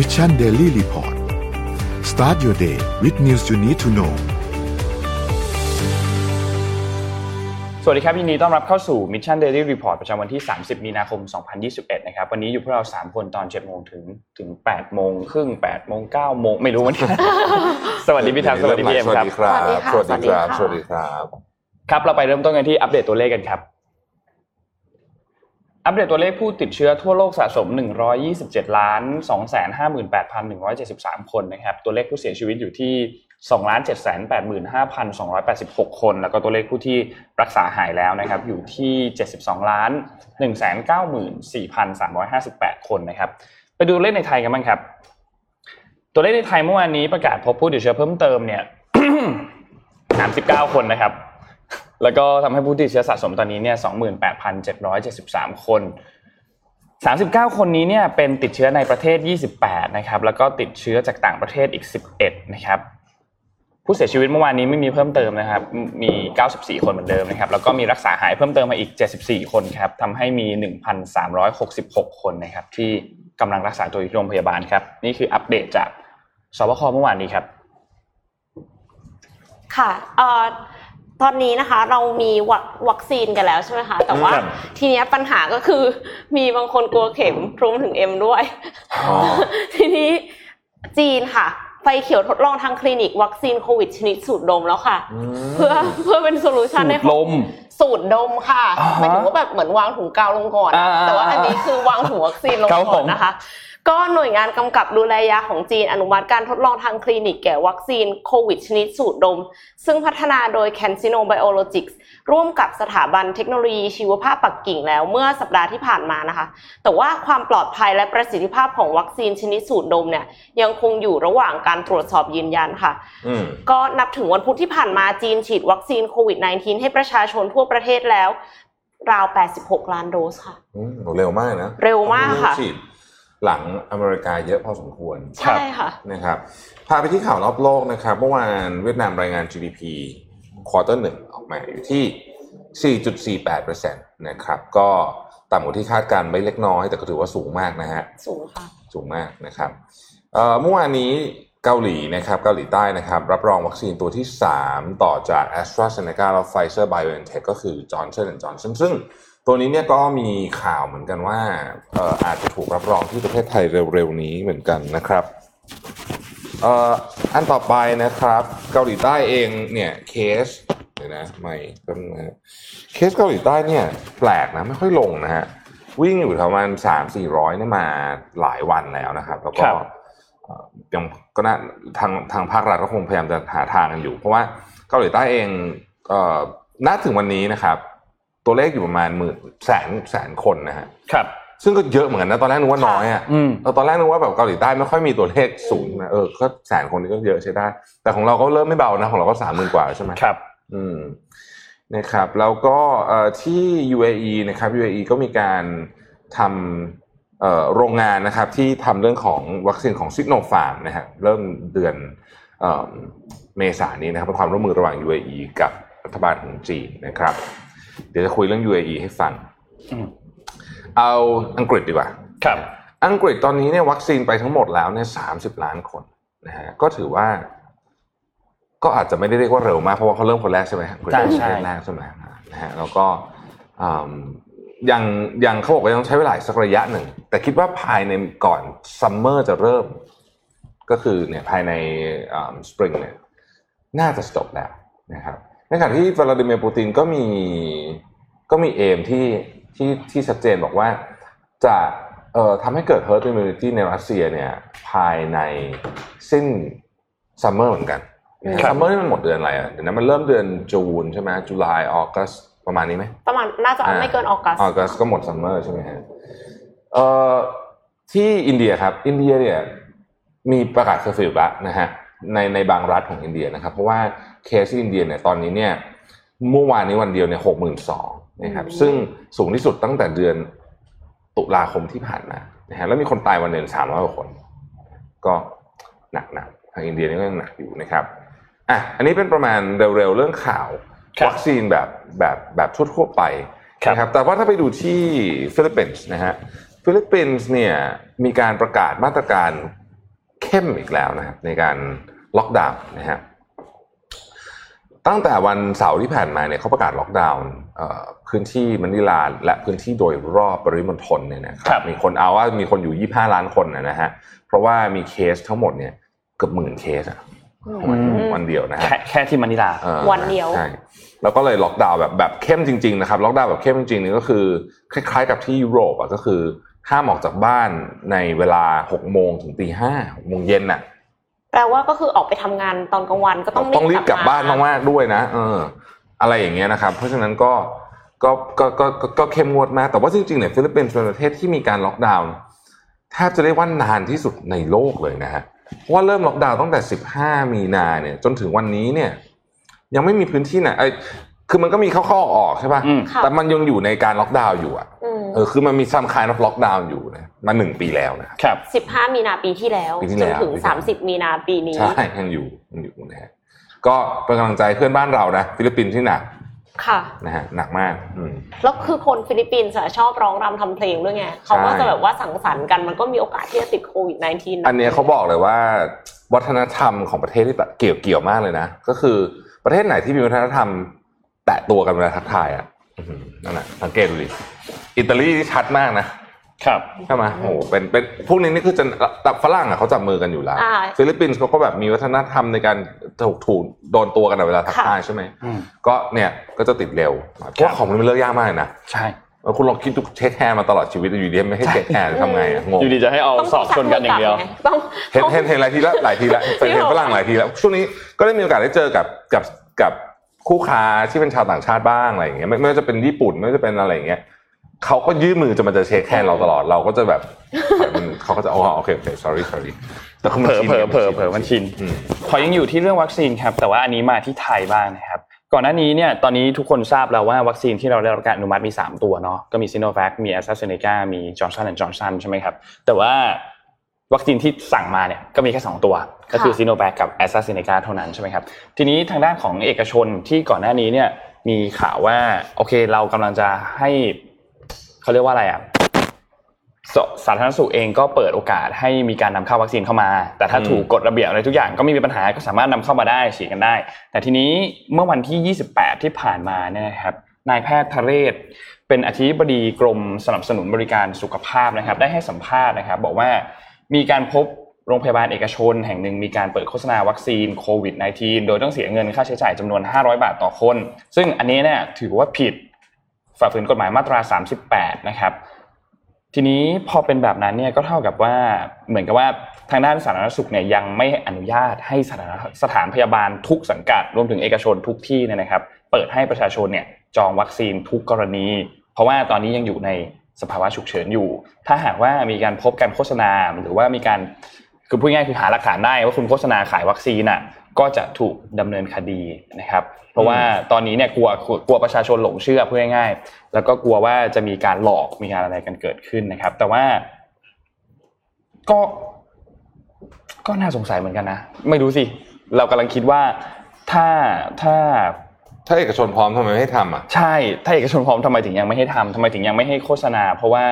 Mission Daily Report start your day with news you need to know สวัสดีครับยินดีต้อนรับเข้าสู่ Mission Daily Report ประจำวันที่ 30 มีนาคม 2021 นะครับ วันนี้อยู่พวกเรา 3 คนตอน 7 โมงถึงถึง 8 โมงครึ่ง 8 โมง 9 โมง ไม่รู้วันนี้สวัสดีพี่แท็บสวัสดีพี่เอ็มครับ สวัสดีครับ สวัสดีค่ะสวัสดีครับ ครับ เราไปเริ่มต้นกันที่อัปเดตตัวเลขกันครับ อัปเดตตัวเลขผู้ติดเชื้อทั่วโลกสะสม 127 ล้าน 258,173 คนนะครับ ตัวเลขผู้เสียชีวิตอยู่ที่2 785,286 คน แล้วก็ตัวเลขผู้ที่รักษาหายแล้วนะครับ อยู่ที่ 72 ล้าน 194,358 คนนะครับ ไปดูเลขในไทยกันบ้างครับ ตัวเลขในไทยเมื่อวานนี้ประกาศพบผู้ติดเชื้อเพิ่มเติมเนี่ย 39 คนนะครับ แล้วก็ทำให้ผู้ติดเชื้อสะสมตอนนี้เนี่ย28,773 คน 39 คนนี้เนี่ยเป็นติดเชื้อในประเทศ 28 นะครับ แล้วก็ติดเชื้อจากต่างประเทศอีก 11 นะครับ ผู้เสียชีวิตเมื่อวานนี้ไม่มีเพิ่มเติมนะครับ มี 94 คนเหมือนเดิมนะครับ แล้วก็มีรักษาหายเพิ่มเติมมาอีก 74 คนครับทำให้มี 1,366 คนนะครับที่กำลังรักษาตัวอยู่ที่โรงพยาบาลครับ นี่คืออัปเดตจากสบคเมื่อวานนี้ครับ ค่ะเอ่อ ตอนนี้นะคะเรามีวัควัคซีนกันแล้วใช่ไหมคะ แต่ว่าครับ ทีเนี้ยปัญหาก็คือ มีบางคนกลัวเข็มรวมถึงเอ็มด้วย อ๋อ ทีนี้จีนค่ะ ไฟเขียวทดลองทางคลินิกวัคซีนโควิดชนิดสูตรดมแล้วค่ะเพื่อเพื่อเป็น solution ให้ลม สูตรดมค่ะอ่าฮะหมายถึงว่าแบบเหมือนวางถุงกาวลงก่อน อ่าแต่ว่าอันนี้คือวางถุงวัคซีนลงครับก่ผอน ผม นะคะ ก็หน่วยงานกำกับดูแลยาของจีนอนุมัติการทดลองทางคลินิกแก่วัคซีนโควิดชนิดสูตรดม ซึ่งพัฒนาโดย CanSino Biologics ร่วมกับสถาบันเทคโนโลยีชีวภาพปักกิ่งแล้วเมื่อสัปดาห์ที่ผ่านมานะคะ แต่ว่าความปลอดภัยและประสิทธิภาพของวัคซีนชนิดสูตรดมเนี่ยยังคงอยู่ระหว่างการตรวจสอบยืนยันค่ะอืมก็นับถึงวันพุธที่ผ่านมาจีนฉีดวัคซีนโควิด -19 ให้ประชาชนทั่วประเทศแล้ว ราว 86 ล้านโดสค่ะอืมเร็วมากนะ เร็วมากค่ะฉีด หลังอเมริกาเยอะพอสมควรใช่ค่ะนะครับพาไปที่ข่าวรอบโลกนะครับเมื่อวานเวียดนามรายงาน GDP ควอเตอร์หนึ่งออกมาอยู่ที่ 4.48%นะครับก็ต่ำกว่าที่คาดการณ์ไม่เล็กน้อย แต่ก็ถือว่าสูงมากนะฮะสูงค่ะสูงมากนะครับเอ่อเมื่อวานนี้ เกาหลีนะครับเกาหลีใต้นะครับรับรองวัคซีนตัวที่ 3 ต่อจาก a s t r a z e ซ e c a และ Pfizer BioNTech ก็คือ Johnson Johnson ซึ่งตัวนี้เนี่ยก็มีข่าวเหมือนกันว่าอออาจจะถูกรับรองที่ประเทศไทยเร็วๆนี้เหมือนกันนะครับอันต่อไปนะครับ เกาหลีใต้เองเนี่ยเคสเดี๋ยวนะไม่ก็นะเคสเกาหลีใต้เนี่ยแปลกนะไม่ค่อยลงนะฮะวิ่งอยู่ประมาณสามสี่ร้อยนี่ยมาหลายวันแล้วนะครับ แล้วก็ ยังก็น่าทางทางภาครัฐก็คงพยายามจะหาทางกันอยู่ เพราะว่าเกาหลีใต้เองเอ่อณถึงวันนี้นะครับ ตัวเลขอยู่ประมาณหมื่นแสนแสนคนนะฮะครับ ซึ่งก็เยอะเหมือนกันนะตอนแรกนึกว่าน้อยอะอืมเออตอนแรกนึกว่าแบบเกาหลีใต้ไม่ค่อยมีตัวเลขสูงนะเออก็แสนคนนี่ก็เยอะใช้ได้ แต่ของเราก็เริ่มไม่เบานะของเราก็สามหมื่นกว่าใช่ไหมครับ อืมนะครับแล้วก็เอ่อที่ UAE นะครับ UAE ก็มีการทำเอ่อ โรงงานนะครับที่ทำเรื่องของวัคซีนของซิโนฟาร์มนะฮะเริ่มเดือนเอ่อเมษายนนี้นะครับเป็นความร่วมมือระหว่าง UAE กับรัฐบาลของจีนนะครับ เดี๋ยวจะคุยเรื่อง UAE ให้ฟังอืมเอาอังกฤษดีกว่าครับ อังกฤษตอนนี้เนี่ยวัคซีนไปทั้งหมดแล้วเนี่ยสามสิบล้านคนนะฮะก็ถือว่า ก็อาจจะไม่ได้เรียกว่าเร็วมากเพราะว่าเขาเริ่มคนแรกใช่ไหมอังกฤษใช่เป็นใช่ประเทศแรกใช่ไหมนะฮะแล้วก็อืม ยังยังเขาบอกว่ายังใช้เวลาอีกสักระยะหนึ่ง แต่คิดว่าภายในก่อนsummer จะเริ่ม ก็คือเนี่ยภายในสปริงเนี่ยน่าจะจบแล้วนะครับในขณะที่วลาดิเมียร์ปูตินก็มีก็มี aim ที่ที่ที่ชัดเจนบอกว่าจะเอ่อทำให้เกิด herd immunity ในรัสเซียเนี่ยภายในสิ้น summer เหมือนกันครับ summer นี่มันหมดเดือนอะไรอะเดี๋ยวนะมันเริ่มเดือน June ใช่ไหม July August ประมาณนี้ไหมประมาณน่าจะเอาไม่เกิน August Augustก็หมด summer ใช่ไหมฮะเอ่อที่อินเดียครับ อินเดียเนี่ยมีประกาศเคอร์ฟิวแล้วนะฮะในในบางรัฐของอินเดียนะครับ เพราะว่าเคสที่อินเดียเนี่ยตอนนี้เนี่ยเมื่อวานนี้วันเดียวเนี่ยหกหมื่นสองนะครับซึ่งสูงที่สุดตั้งแต่เดือนตุลาคมที่ผ่านมานะฮะแล้วมีคนตายวันหนึ่งสามร้อยกว่าคน ก็หนักหนักทางอินเดียนี่ก็ยังหนักอยู่นะครับอะอันนี้เป็นประมาณเร็วๆเรื่องข่าวครับ วัคซีนแบบแบบแบบทั่วๆไปครับนะครับแต่ว่าถ้าไปดูที่ฟิลิปปินส์นะฮะฟิลิปปินส์เนี่ยมีการประกาศมาตรการเข้มอีกแล้วนะครับในการล็อกดาวน์นะฮะตั้งแต่วันเสาร์ที่ผ่านมาเนี่ยเขาประกาศล็อกดาวน์เอ่อพื้นที่มะนิลาและพื้นที่โดยรอบปริมณฑลเนี่ยนะครับ ครับมีคนเอาว่ามีคนอยู่ 25 ล้านคนนะนะฮะเพราะว่ามีเคสทั้งหมดเนี่ยเกือบหมื่นเคสอะ วันวันเดียวนะฮะแค่แค่ที่มะนิลาออวันเดียวใช่แล้วก็เลยล็อกดาวน์แบบแบบเข้มจริงๆนะครับล็อกดาวน์แบบเข้มจริงๆนี่ก็คือคล้ายๆกับที่ยุโรปอะก็คือห้ามออกจากบ้านในเวลาหกโมงถึงตีห้าหกโมงเย็นน่ะแปลว่าก็คือออกไปทำงานตอนกลางวันก็ต้องต้องรีบกลับบ้านมากๆด้วยนะเออ อะไรอย่างเงี้ยนะครับ เพราะฉะนั้นก็ก็ก็ก็ก็ก็เข้มงวดมากแต่ว่าจริงๆเนี่ยฟิลิปปินส์เป็นประเทศที่มีการล็อกดาวน์แทบจะเรียกว่านานที่สุดในโลกเลยนะฮะ เพราะว่าเริ่มล็อกดาวน์ตั้งแต่ 15 มีนาเนี่ย จนถึงวันนี้เนี่ย ยังไม่มีพื้นที่ไหนไอ้คือมันก็มีเข้าๆออกๆใช่ป่ะอืมค่ะแต่มันยังอยู่ในการล็อกดาวน์อยู่อะอืมเออคือมันมี some kind lockdown อยู่นะมาหนึ่งปีแล้วนะครับครับสิบห้ามีนาปีที่แล้วปีที่แล้ว จนถึงปีที่แล้ว สามสิบมีนาปีนี้ใช่ยังอยู่ยังอยู่นะฮะก็เป็นกำลังใจเพื่อนบ้านเรานะฟิลิปปินส์ที่หนัก ค่ะนะฮะหนักมากอืมแล้วคือคนฟิลิปปินส์อะชอบร้องรำทำเพลงด้วยไงเขาก็จะแบบว่าสังสรรค์กันมันก็มีโอกาสที่จะติดโควิด -19 อันเนี้ยเขาบอกเลยว่า วัฒนธรรมของประเทศที่แบบเกี่ยวเกี่ยวมากเลยนะ ก็คือประเทศไหนที่มีวัฒนธรรม แตะตัวกันเวลาทักทายอะอื้อหือนั่นแหละสังเกตดูดิอิตาลีนี่ชัดมากนะ ครับใช่ไหมโอ้โหเป็นเป็นพวกนี้นี่คือจะแต่ฝรั่งอะเขาจับมือกันอยู่แล้วอ่าฟิลิปปินส์เขาก็แบบมีวัฒนธรรมในการถูกถูกโดนตัวกันอะเวลาทักทายใช่ไหมอืมก็เนี่ยก็จะติดเร็วเพราะว่าของมันเลิกยากมากเลยนะใช่เออคุณลองคิดดู shake hand มาตลอดชีวิตอยู่ดีไม่ให้ shake hand ทำไงอะงงอยู่ดีจะให้เอาต้องศอกชนกันอย่างเดียวต้องเห็นเห็นเห็นหลายทีแล้วหลายทีแล้วจริงเหรอเห็นฝรั่งหลายทีแล้วช่วงนี้ก็ได้มีโอกาสได้เจอกับกับกับคู่ค้าที่เป็นชาวต่างชาติบ้างอะไรอย่างเงี้ยไม่ไม่ว่าจะเป็นญี่ปุ่นไม่ว่าจะเป็นอะไรอย่างเงี้ย เขาก็ยื่นมือจะมันจะ shake hand เราตลอดเราก็จะแบบเขาก็จะอ๋อโอเคโอเค sorry sorry แต่คือเผมันชินเผลอเผลอเผลอมันชินอืมขอยังอยู่ที่เรื่องวัคซีนครับ แต่ว่าอันนี้มาที่ไทยบ้างนะครับก่อนหน้านี้เนี่ยตอนนี้ทุกคนทราบแล้วว่าวัคซีนที่เราได้รับการอนุมัติมี 3 ตัวเนาะก็มีซีโนแวคมีแอสตราเซเนกามีจอห์นสันและจอห์นสันใช่ไหมครับ แต่ว่าวัคซีนที่สั่งมาเนี่ยก็มีแค่ 2 ตัว ก็คือซีโนแวคกับแอสตราเซเนกาเท่านั้นใช่ไหมครับ ทีนี้ทางด้านของเอกชนที่ก่อนหน้านี้เนี่ยมีข่าวว่าโอเคเรากำลังจะให้ เขาเรียกว่าอะไรอะสสาธารณสุขเองก็เปิดโอกาสให้มีการนำเข้าวัคซีนเข้ามา แต่ถ้าอืมถูกกฎระเบียบอะไรทุกอย่างก็ไม่มีปัญหาก็สามารถนำเข้ามาได้ฉีดกันได้ แต่ทีนี้เมื่อวันที่ 28 ที่ผ่านมาเนี่ยนะครับนายแพทย์ทะเรศ เป็นอธิบดีกรมสนับสนุนบริการสุขภาพนะครับ ได้ให้สัมภาษณ์นะครับ บอกว่ามีการพบโรงพยาบาลเอกชน แห่งหนึ่งมีการเปิดโฆษณาวัคซีนโควิด -19 โดยต้องเสียเงินค่าใช้จ่ายจำนวน 500 บาทต่อคน ซึ่งอันนี้เนี่ยถือว่าผิด ฝ่าฝืนกฎหมายมาตรา 38 นะครับ ทีนี้พอเป็นแบบนั้นเนี่ยก็เท่ากับว่าเหมือนกับว่าทางด้านสาธารณสุขเนี่ยยังไม่อนุญาตให้สถานสถานพยาบาลทุกสังกัดรวมถึงเอกชนทุกที่เนี่ยนะครับ เปิดให้ประชาชนเนี่ยจองวัคซีนทุกกรณี เพราะว่าตอนนี้ยังอยู่ในสภาวะฉุกเฉินอยู่ ถ้าหากว่ามีการพบการโฆษณาหรือว่ามีการคือพูดง่ายคือหาหลักฐานได้ว่าคุณโฆษณาขายวัคซีนอะ ก็จะถูกดำเนินคดีนะครับ เพราะว่าตอนนี้เนี่ยกลัวกลัวประชาชนหลงเชื่อพูดง่ายๆแล้วก็กลัวว่าจะมีการหลอกมีการอะไรกันเกิดขึ้นนะครับ แต่ว่า ก็ก็น่าสงสัยเหมือนกันนะไม่รู้สิ เรากำลังคิดว่าถ้าถ้าถ้าเอกชนพร้อมทำไมไม่ให้ทำอะใช่ ถ้าเอกชนพร้อมทำไมถึงยังไม่ให้ทำทำไมถึงยังไม่ให้โฆษณา เพราะว่า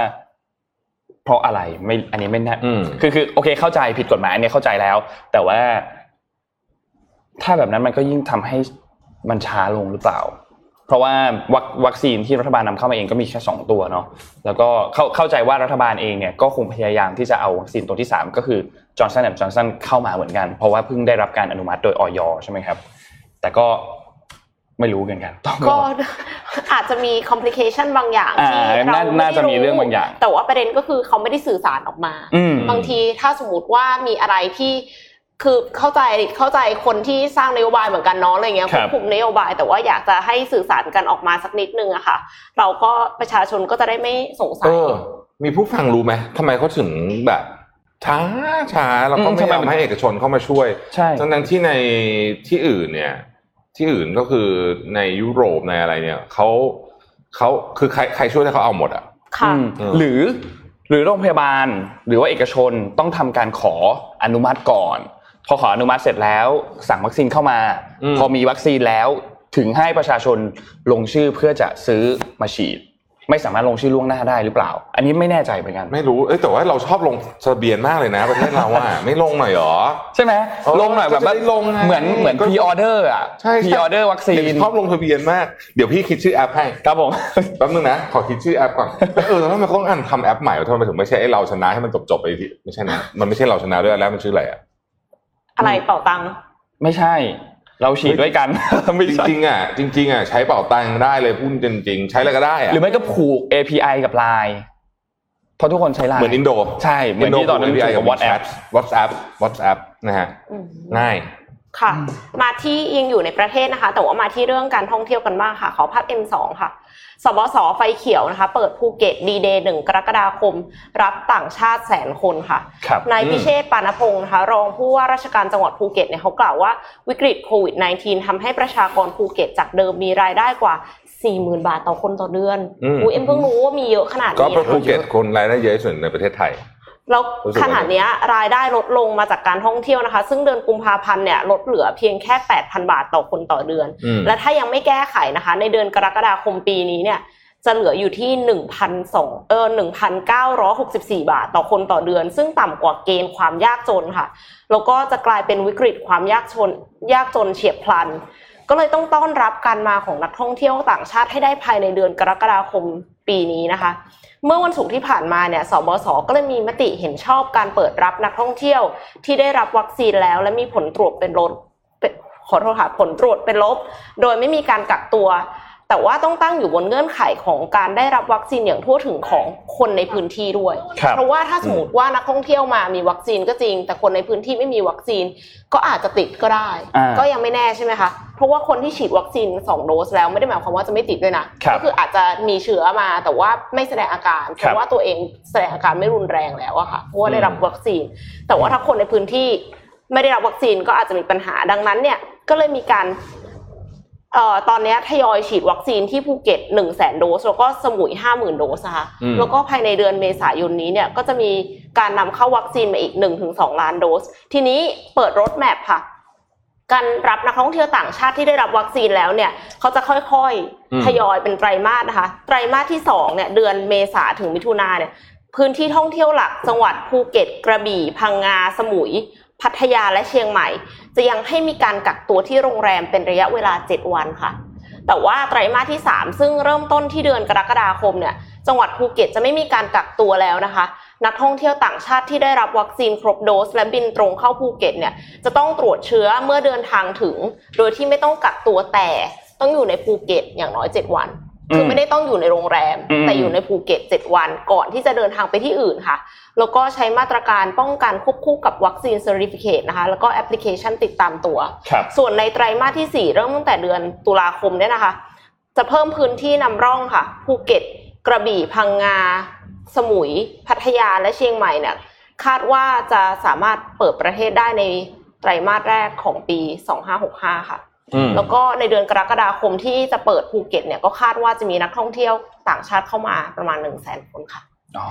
เพราะอะไรไม่อันนี้ไม่แน่อืมคือคือโอเคเข้าใจผิดกฎหมายอันนี้เข้าใจแล้ว แต่ว่า ถ้าแบบนั้นมันก็ยิ่งทำให้มันช้าลงหรือเปล่า เพราะว่าวัควัคซีนที่รัฐบาลนำเข้ามาเองก็มีแค่สองตัวเนาะแล้วก็เข้าเข้าใจว่ารัฐบาลเองเนี่ยก็คงพยายามที่จะเอาวัคซีนตัวที่สามก็คือ Johnson & Johnson เข้ามาเหมือนกัน เพราะว่าเพิ่งได้รับการอนุมัติโดยอย.ใช่ไหมครับ แต่ก็ไม่รู้กันกันต้องรก็ออาจจะมี complication บางอย่างที่อ่าเราน่าไม่น่าจะได้มีเรื่องบางอย่าง แต่ว่าประเด็นก็คือเขาไม่ได้สื่อสารออกมาอืมบางทีถ้าสมมติว่ามีอะไรที่ คือเข้าใจเข้าใจคนที่สร้างนโยบายเหมือนกันเนาะอะไรเงี้ยคครับวบคุมนโยบาย แต่ว่าอยากจะให้สื่อสารกันออกมาสักนิดนึงอะค่ะ เราก็ประชาชนก็จะได้ไม่สงสัเอยอมีผู้ฟังรู้ไหมทำไมเขาถึงแบบช้าช้าแล้วก็อืมไม่ทำไมยอมให้เอกชนเข้ามาช่วยใช่ทั้งนั้นที่ในที่อื่นเนี่ย ที่อื่นก็คือในยุโรปในอะไรเนี่ยเขาเขาคือใครใครช่วยได้เขาเอาหมดอะค่ะอืมเออหรือหรือโรงพยาบาลหรือว่าเอกชนต้องทำการขออนุมัติก่อน พอขออนุมัติเสร็จแล้ว สั่งวัคซีนเข้ามา พอมีวัคซีนแล้วถึงให้ประชาชนลงชื่อเพื่อจะซื้อมาฉีด ไม่สามารถลงชื่อล่วงหน้าได้หรือเปล่า อันนี้ไม่แน่ใจเหมือนกันไม่รู้เอ้ยแต่ว่าเราชอบลงทะเบียนมากเลยนะประเทศเราอะไม่ลงหน่อยเหรอใช่ไหมเออลงหน่อยแบบก็จะได้ลงไงเหมือนเหมือนก็พ r ออเดอร์อะใช่พ r ออเดอร์วัคซีนเด็กชอบลงทะเบียนมากเดี๋ยวพี่คิดชื่อแอปให้ครับผมแป๊บนึงนะขอคิดชื่อแอปก่อนเออแล้วทำไมเขาต้องอ่านทำแอปใหม่วะทำไมถึงไม่ใช่ไอ้เราชนะให้มันจบจบๆไปทีไม่ใช่นะมันไม่ใช่เราชนะด้วยแล้วมันชื่ออะไรอะ อะไรเป่าตังค์ไม่ใช่ เราฉีดด้วยกันไม่จใช่ริงๆอะจริง ๆอะใช้เป่าตังค์ได้เลยพูดจริง ๆ ใช้อะไรก็ได้อะหรือไม่ก็ผูก API กับ Line เพราะทุกคนใช้ Line เหมือนอินโด ใช่ เหมือนที่ตอนนั้นพีไอผูกกักับบ WhatsApp WhatsApp WhatsApp นะฮะอืมง่าย ค่ะ มาที่ยังอยู่ในประเทศนะคะ แต่ว่ามาที่เรื่องการท่องเที่ยวกันบ้างค่ะ ขอภาพ M2 ค่ะ ศบศ.ไฟเขียวนะคะ เปิดภูเก็ตดีเดย์หนึ่งกรกฎาคม รับต่างชาติแสนคนค่ะครับนายพิเชษฐ์ปาณะพงศ์นะคะรองผู้ว่าราชการจังหวัดภูเก็ตเนี่ยเขากล่าวว่าวิกฤตโควิด -19 ทำให้ประชากรภูเก็ตจากเดิมมีรายได้กว่า40,000บาทต่อคนต่อเดือนอืมอูเอ็มเพิ่งรู้ว่ามีเยอะขนาดก็นี้เพราะนะคะภูเก็ตคนรายได้เยอะที่สุดในประเทศไทย แล้วรู้สึกว่าขนาดเนี้ยรายได้ลดลงมาจากการท่องเที่ยวนะคะ ซึ่งเดือนกุมภาพันธ์เนี่ยลดเหลือเพียงแค่ 8,000 บาทต่อคนต่อเดือนอืมและถ้ายังไม่แก้ไขนะคะ ในเดือนกรกฎาคมปีนี้เนี่ยจะเหลืออยู่ที่1,200เออ1,964 บาทต่อคนต่อเดือน ซึ่งต่ำกว่าเกณฑ์ความยากจนค่ะ แล้วก็จะกลายเป็นวิกฤตความยากจนยากจนเฉียบพลัน ก็เลยต้องต้อนรับการมาของนักท่องเที่ยวต่างชาติให้ได้ภายในเดือนกรกฎาคม ปีนี้นะคะ เมื่อวันศุกร์ที่ผ่านมาเนี่ยสบสก็เลยมีมติเห็นชอบการเปิดรับนักท่องเที่ยว ที่ได้รับวัคซีนแล้วและมีผลตรวจเป็นลบขอโทษค่ะผลตรวจเป็นลบ โดยไม่มีการกักตัว แต่ว่าต้องตั้งอยู่บนเงื่อนไขของการได้รับวัคซีนอย่างทั่วถึงของคนในพื้นที่ด้วยครับเพราะว่าถ้าสมมติว่านักท่องเที่ยวมามีวัคซีนก็จริง แต่คนในพื้นที่ไม่มีวัคซีนก็อาจจะติดก็ได้อ่าก็ยังไม่แน่ใช่ไหมคะเพราะว่าคนที่ฉีดวัคซีนสองโดสแล้วไม่ได้หมายความว่าจะไม่ติดด้วยนะครับก็คืออาจจะมีเชื้อมาแต่ว่าไม่แสดงอาการเพครับราะว่าตัวเองแสดงอาการไม่รุนแรงแล้วอะค่ะเพราะว่าได้รับวัคซีน แต่ว่าถ้าคนในพื้นที่ไม่ได้รับวัคซีนก็อาจจะมีปัญหาดังนั้นเนี่ยก็เลยมีการเอ่อ ตอนเนี้ยทยอยฉีดวัคซีนที่ภูเก็ต1 0 0 0 0แสนโดส แล้วก็สมุย 50,000 โดสนะคะอืมแล้วก็ภายในเดือนเมษายนนี้เนี่ยก็จะมีการนำเข้าวัคซีนมาอีก 1-2 ล้านโดส ทีนี้เปิด roadmap ค่ะ การรับนักท่องเที่ยวต่างชาติที่ได้รับวัคซีนแล้วเนี่ยเขาจะค่อยอืมๆทยอยเป็นไตรมาสนะคะ ไตรมาสที่สองเนี่ยเดือนเมษาถึงมิถุนาเนี่ยพื้นที่ท่องเที่ยวหลักจังหวัดภูเก็ต กระบี่ พังงา สมุย พัทยาและเชียงใหม่ จะยังให้มีการกักตัวที่โรงแรมเป็นระยะเวลา 7 วันค่ะ แต่ว่าไตรมาสที่ 3 ซึ่งเริ่มต้นที่เดือนกรกฎาคมเนี่ยจังหวัดภูเก็ตจะไม่มีการกักตัวแล้วนะคะ นักท่องเที่ยวต่างชาติที่ได้รับวัคซีนครบโดส และบินตรงเข้าภูเก็ตเนี่ยจะต้องตรวจเชื้อเมื่อเดินทางถึง โดยที่ไม่ต้องกักตัวแต่ต้องอยู่ในภูเก็ตอย่างน้อย 7 วันคือไม่ได้ต้องอยู่ในโรงแรมอืมแต่อยู่ในภูเก็ต 7 วันก่อนที่จะเดินทางไปที่อื่นค่ะ แล้วก็ใช้มาตรการป้องกันควบคู่กับ vaccine certificate นะคะ แล้วก็แอปพลิเคชันติดตามตัวครับส่วนในไตรมาสที่ 4 เริ่มตั้งแต่เดือนตุลาคมเนี่ยนะคะ จะเพิ่มพื้นที่นำร่องค่ะ ภูเก็ต กระบี่ พังงา สมุย พัทยา และเชียงใหม่เนี่ยคาดว่าจะสามารถเปิดประเทศได้ในไตรมาสแรกของปี 2565 ค่ะอืมแล้วก็ในเดือนกรกฎาคมที่จะเปิดภูเก็ตเนี่ยก็คาดว่าจะมีนักท่องเที่ยวต่างชาติเข้ามาประมาณ1 0 0 0 0แสนคนค่ะอ๋อ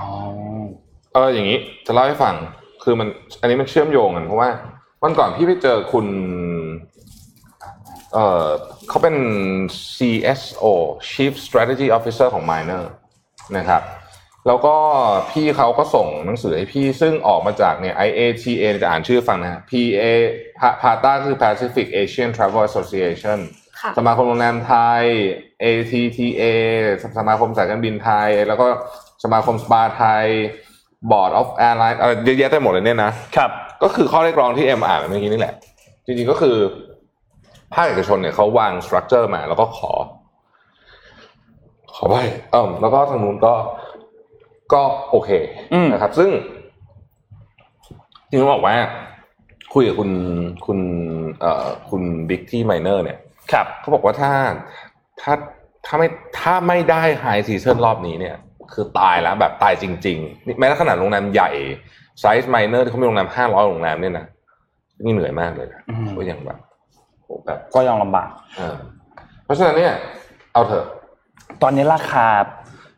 เอออย่างนี้ จะเล่าให้ฟังคือมัน อันนี้มันเชื่อมโยงกันเพราะว่าวันก่อนพี่ไปเจอคุณ เออเขาเป็น CSO Chief Strategy Officer ของ Miner นะครับ แล้วก็พี่เขาก็ส่งหนังสือให้พี่ซึ่งออกมาจากเนี่ย IATA จะอ่านชื่อฟังนะฮะ PA พาต้าคือ Pacific Asian Travel Association ค่ะสมาคมโรงแรมไทย ATTA สมาคมสายการบินไทย แล้วก็สมาคมสปาไทย Board of Airline อะไรเยอะแยะไปหมดเลยเนี่ยนะครับ ก็คือข้อเรียกร้องที่เอ็มอ่านเมื่อกี้นี่แหละ จริงๆก็คือภาคเอกชนเนี่ยเขาวางสตรัคเจอร์มา แล้วก็ขอ ขอไปเออแล้วก็ทางนู้นก็ก็โอเคอืมนะครับ ซึ่งจริงๆต้องบอกว่า คุยกับคุณคุณเอ่อคุณบิ๊กที่ไมเนอร์เนี่ย ครับเขาบอกว่าถ้าถ้าถ้าไม่ถ้าไม่ได้ high season รอบนี้เนี่ย คือตายแล้วแบบตายจริงๆนี่แม้แต่ขนาดโรงแรมใหญ่ไซส์ไมเนอร์ที่เขามีโรงแรมห้าร้อยโรงแรมเนี่ยนะนี่เหนื่อยมากเลยนะอืมก็ยังแบบโหแบบก็ยังลำบากเออเพราะฉะนั้นเนี่ย เอาเถอะ ตอนนี้ราคา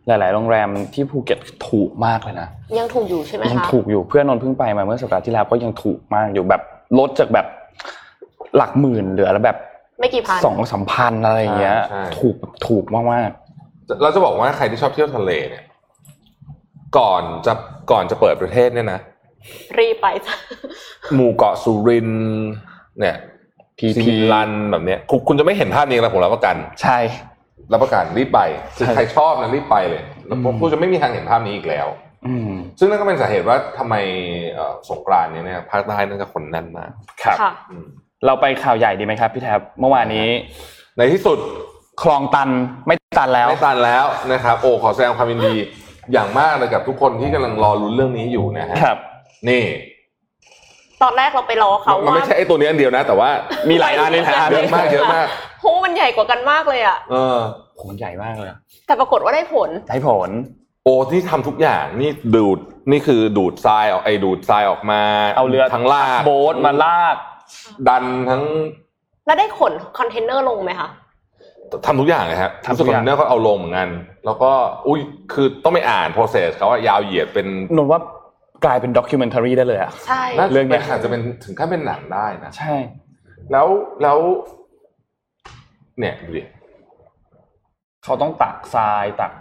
หลาย ๆ โรงแรมที่ภูเก็ตถูกมากเลยนะยังถูกอยู่ใช่ไหมยังคะถูกอยู่เพื่อนนนท์เพิ่งไปมาเมื่อสัปดาห์ที่แล้วก็ยังถูกมากอยู่แบบลดจากแบบหลักหมื่นเหลือแล้วแบบ ไม่กี่พันสองสามพันอะไรอย่างเงี้ย ถูกถูกมาก เราจะบอกว่าใครที่ชอบเที่ยวทะเลเนี่ย ก่อนจะก่อนจะเปิดประเทศเนี่ยนะรีบไปจ้ะหมู่เกาะสุรินทร์เนี่ยพีพีมิลันแบบเนี้ยคุณคุณจะไม่เห็นภาพนี้แล้วผมรับประกัน ใช่รับประกันรีบไปคือใช่ใครชอบนะรีบไปเลยแล้วอืมคุณจะไม่มีทางเห็นภาพนี้อีกแล้วอืมซึ่งนั่นก็เป็นสาเหตุว่าทำไมเอ่อสงกรานต์เนี่ยเนี่ยภาคใต้นั่นจะคนแน่นมากครับค่ะอืมเราไปข่าวใหญ่ดีไหมครับพี่แท็บเมื่อวานนี้ ในที่สุด คลองตันไม่ตันแล้ว ไม่ตันแล้วนะครับ โอ้ขอแสดงความยินดีอย่างมากเลยกับทุกคนที่กำลังรอลุ้นเรื่องนี้อยู่นะฮะครับ นี่ ตอนแรกเราไปรอเขามันว่าไม่ใช่ไอ้ตัวนี้อันเดียวนะ แต่ว่ามีหลายอันเลยนะเยอะมากเยอะมาก โหมันใหญ่กว่ากันมากเลยอะเออโหใหญ่มากเลยอะแต่ปรากฏว่าได้ผลได้ผล โอ้ที่ทำทุกอย่างนี่ดูดนี่คือดูดทรายออกไอ้ดูดทรายออกมาเอาเรือ tugboat มาลาก ดันทั้งแล้วได้ขนคอนเทนเนอร์ลงไหมคะ ทำทุกอย่างเลยครับทำทุกอย่างเนื้อก็เอาลงเหมือนกัน แล้วก็อุ้ยคือต้องไม่อ่าน process เขาว่ายาวเหยียดเป็นนนว่ากลายเป็นด็อกิเมนทารีได้เลยอะใช่น่าเรื่จะองเนี้เป็นยอาจจะเป็นถึงขั้นเป็นหนังได้นะใช่ แล้วแล้ว เนี่ยดูดิเขาต้องตักทรายตัก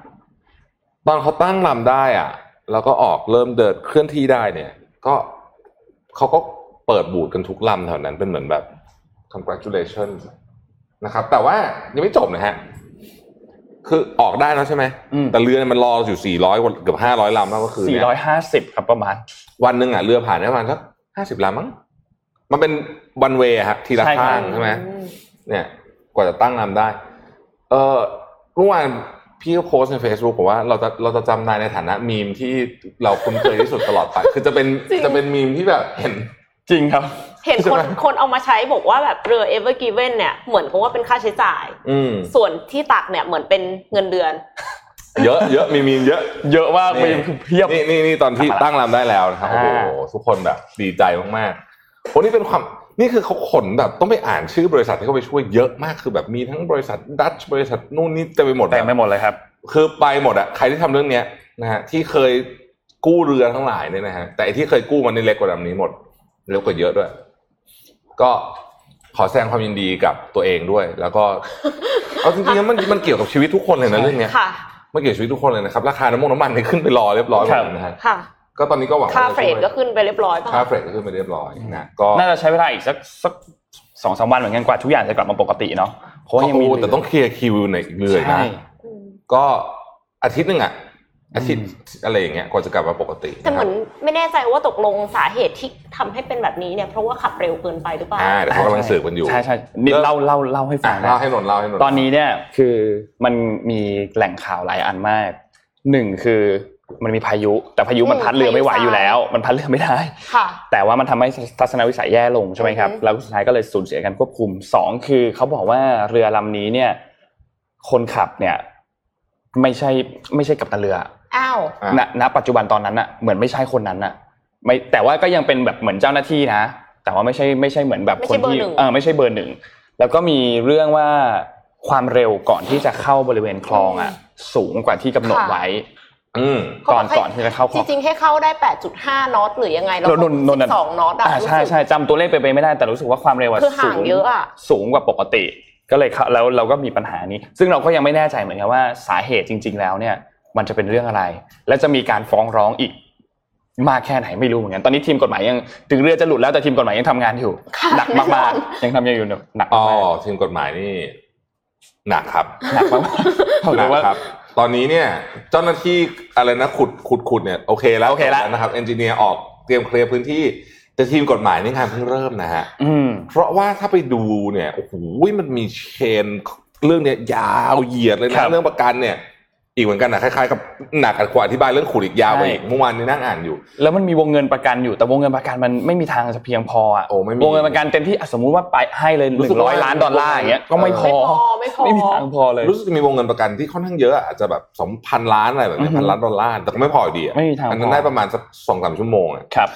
ตอนเขาตั้งลำได้อะ แล้วก็ออกเริ่มเดินเคลื่อนที่ได้เนี่ย ก็เขาก็เปิดบูดกันทุกลำแถวนั้นเป็นเหมือนแบบ congratulations นะครับ แต่ว่ายังไม่จบนะฮะคือออกได้แล้วใช่ไหมอืมแต่เรือเนี่ยมันรออยู่ 400กว่าเกือบ500ลำแล้วก็คือเนี่ย450 ครับประมาณ วันหนึ่งอะเรือผ่านได้ประมาณสักห้าสิบลำมั้งมันเป็นวันเวย์ครับทีละใช่ครับข้างใช่ไหมอืมเนี่ย กว่าจะตั้งลำได้ เออเมื่อวานพี่ก็โพสต์ใน Facebook บอกว่าเราจะเราจะจำนายในฐานะมีมที่เราคุ้นเคยที่สุดตลอดไป คือจะเป็นจะเป็นมีมที่แบบเห็นจริงครับ เห็นใช่คไหมนคนเอามาใช้บอกว่าแบบเรือ Ever Given เนี่ยเหมือนกับว่าเป็นค่าใช้จ่าย อืมส่วนที่ตักเนี่ยเหมือนเป็นเงินเดือน เยอะเยอะมีมีมเยอะ เยอะมากนี่ มีเพียบ นี่นี่นี่ตอนที่ทำอะไรตั้งลำได้แล้วนะครับโอ้โหอ่าทุกคนแบบดีใจมากๆโอ้นี่เป็นความนี่คือเขาขนแบบต้องไปอ่านชื่อบริษัทที่เขาไปช่วยเยอะมากคือแบบมีทั้งบริษัทดัตช์บริษัทนู่นนี่เต็มไปหมดแต่อะไม่หมดเลยครับ คือไปหมดอะใครที่ทำเรื่องเนี้ยนะฮะที่เคยกู้เรือทั้งหลายเนี่ยนะฮะแต่ไอ้ที่เคยกู้มันนี่เล็กกว่าลำนี้หมดเล็กกว่าเยอะด้วย ก็ขอแสดงความยินดีกับตัวเองด้วย แล้วก็เอาจริงๆแล้วมันมันเกี่ยวกับชีวิตทุกคนเลยนะเรื่องเนี้ยค่ะมันเกี่ยวกับชีวิตทุกคนเลยนะครับราคาน้ำมันน้ำมันเนี่ยขึ้นไปรอเรียบร้อยหมดแล้วนะฮะค่ะก็ตอนนี้ก็หวังค่าว่าจะเฟรช่ดวยก็ขึ้นไปเรียบร้อยป่ะค่าเฟรดก็ขึ้นไปเรียบร้อยนะก็น่าจะใช้เวลาอีกสักสักสองสามวันเหมือนกันกว่าทุกอย่างจะกลับมาปกติเนาะเพราะว่ายังมีโอ้แต่ต้องเคลียร์คิวในอีกเรื่อยนะใช่อืมก็อาทิตย์หนึ่งอะ อาทิตย์อะไรอย่างเงี้ยกว่าจะกลับมาปกติแต่เหมือนนะครับไม่แน่ใจว่าตกลงสาเหตุที่ทำให้เป็นแบบนี้เนี่ยเพราะว่าขับเร็วเกินไปหรือเปล่าอ่าเดี๋ยวเขากำลังสืบกันอยู่ใช่ใช่นี่เล่าเล่าเล่าให้ฟัอะงนะเล่าให้นนท์เล่าให้นนท์ตอนนี้เนี่ยคือมันมีแหล่งข่าวหลายอันมากหนึ่งคือมันมีพายุ แต่พายุมันอืมพัดเรือไม่ไหวพายุอยู่แล้ว มันพัดเรือไม่ได้ค่ะแต่ว่ามันทำให้ทัศนวิสัยแย่ลงใช่ไหมครับอือฮึแล้วสุดท้ายก็เลยสูญเสียการควบคุมสองคือเขาบอกว่าเรือลำนี้เนี่ย คนขับเนี่ย ไม่ใช่ไม่ใช่กัปตันเรือ อ้าวอะณณปัจจุบันตอนนั้นอะเหมือนไม่ใช่คนนั้นอะไม่แต่ว่าก็ยังเป็นแบบเหมือนเจ้าหน้าที่นะ แต่ว่าไม่ใช่ไม่ใช่เหมือนแบบไม่คใช่นเบอร์ที่หนึ่งเออไม่ใช่เบอร์หนึ่งแล้วก็มีเรื่องว่าความเร็วก่อนที่จะเข้าบริเวณคลองอะสูงกว่าที่กำหนดไว้อืมก่อนก่อนที่จะเข้าคลจองริงๆให้เข้าได้ 8.5น็อตหรือยังไงแล้วนนท์นนท์สองน็อตอะอ่าใช่รู้สึกใช่จำตัวเลขไปไปไม่ได้แต่รู้สึกว่าความเร็วอะคือห่างสูงเยอะอะสูงกว่าปกติ ก็เลยเข้าแล้วเราก็มีปัญหานี้ ซึ่งเราก็ยังไม่แน่ใจเหมือนกันว่าสาเหตุจริง ๆ แล้วเนี่ย มันจะเป็นเรื่องอะไร และจะมีการฟ้องร้องอีกมากแค่ไหนไม่รู้เหมือนกันตอนนี้ทีมกฎหมายยังถึงเรือจะหลุดแล้วแต่ทีมกฎหมายยังทำงานอยู่ค่ะหนักแน่นมาอกนๆยังทำงานอยู่หนักอ๋อมากทีมกฎหมายนี่หนักครับๆหนักมากๆผมหนัรู้กว่าครับ ตอนนี้เนี่ยเจ้าหน้าที่อะไรนะขุดขุดขุดเนี่ยโอเคแล้วโอเคแล้วจบนะครับเอนจิเนียร์ออกเตรียมเคลียร์พื้นที่แต่ทีมกฎหมายนี่งานเพิ่งเริ่มนะฮะอืมเพราะว่าถ้าไปดูเนี่ยโอ้โหมันมีเชนเรื่องเนี้ยยาวเหยียดเลยครันะบเรื่องประกันเนี่ย อีกเหมือนกันนะคล้ายๆกับหนักกว่าอธิบายเรื่องขุดอีกยาวไปใช่อีกเมื่อวานนี้นั่งอ่านอยู่ แล้วมันมีวงเงินประกันอยู่แต่วงเงินประกันมันไม่มีทางจะเพียงพออะโอ้ไม่มีวงเงินประกันเต็มที่อะสมมุติว่าไปให้เลยหรู้สึนึ่กงร้อยว่าล้านดอลลาร์อย่างเงี้ยก็ไม่พอไม่พอไม่พอไม่มีทางพอเลยรู้สึกจะมีวงเงินประกันที่ค่อนข้างเยอะอะอาจจะแบบสองพันล้านอะไรแบบเนี้ยอือฮึพันล้านดอลลาร์แต่ก็ไม่พออยู่ดีอะไม่มีทางอันนั้พนอได้ประมาณสักสองสามชั่วโมงอะครับ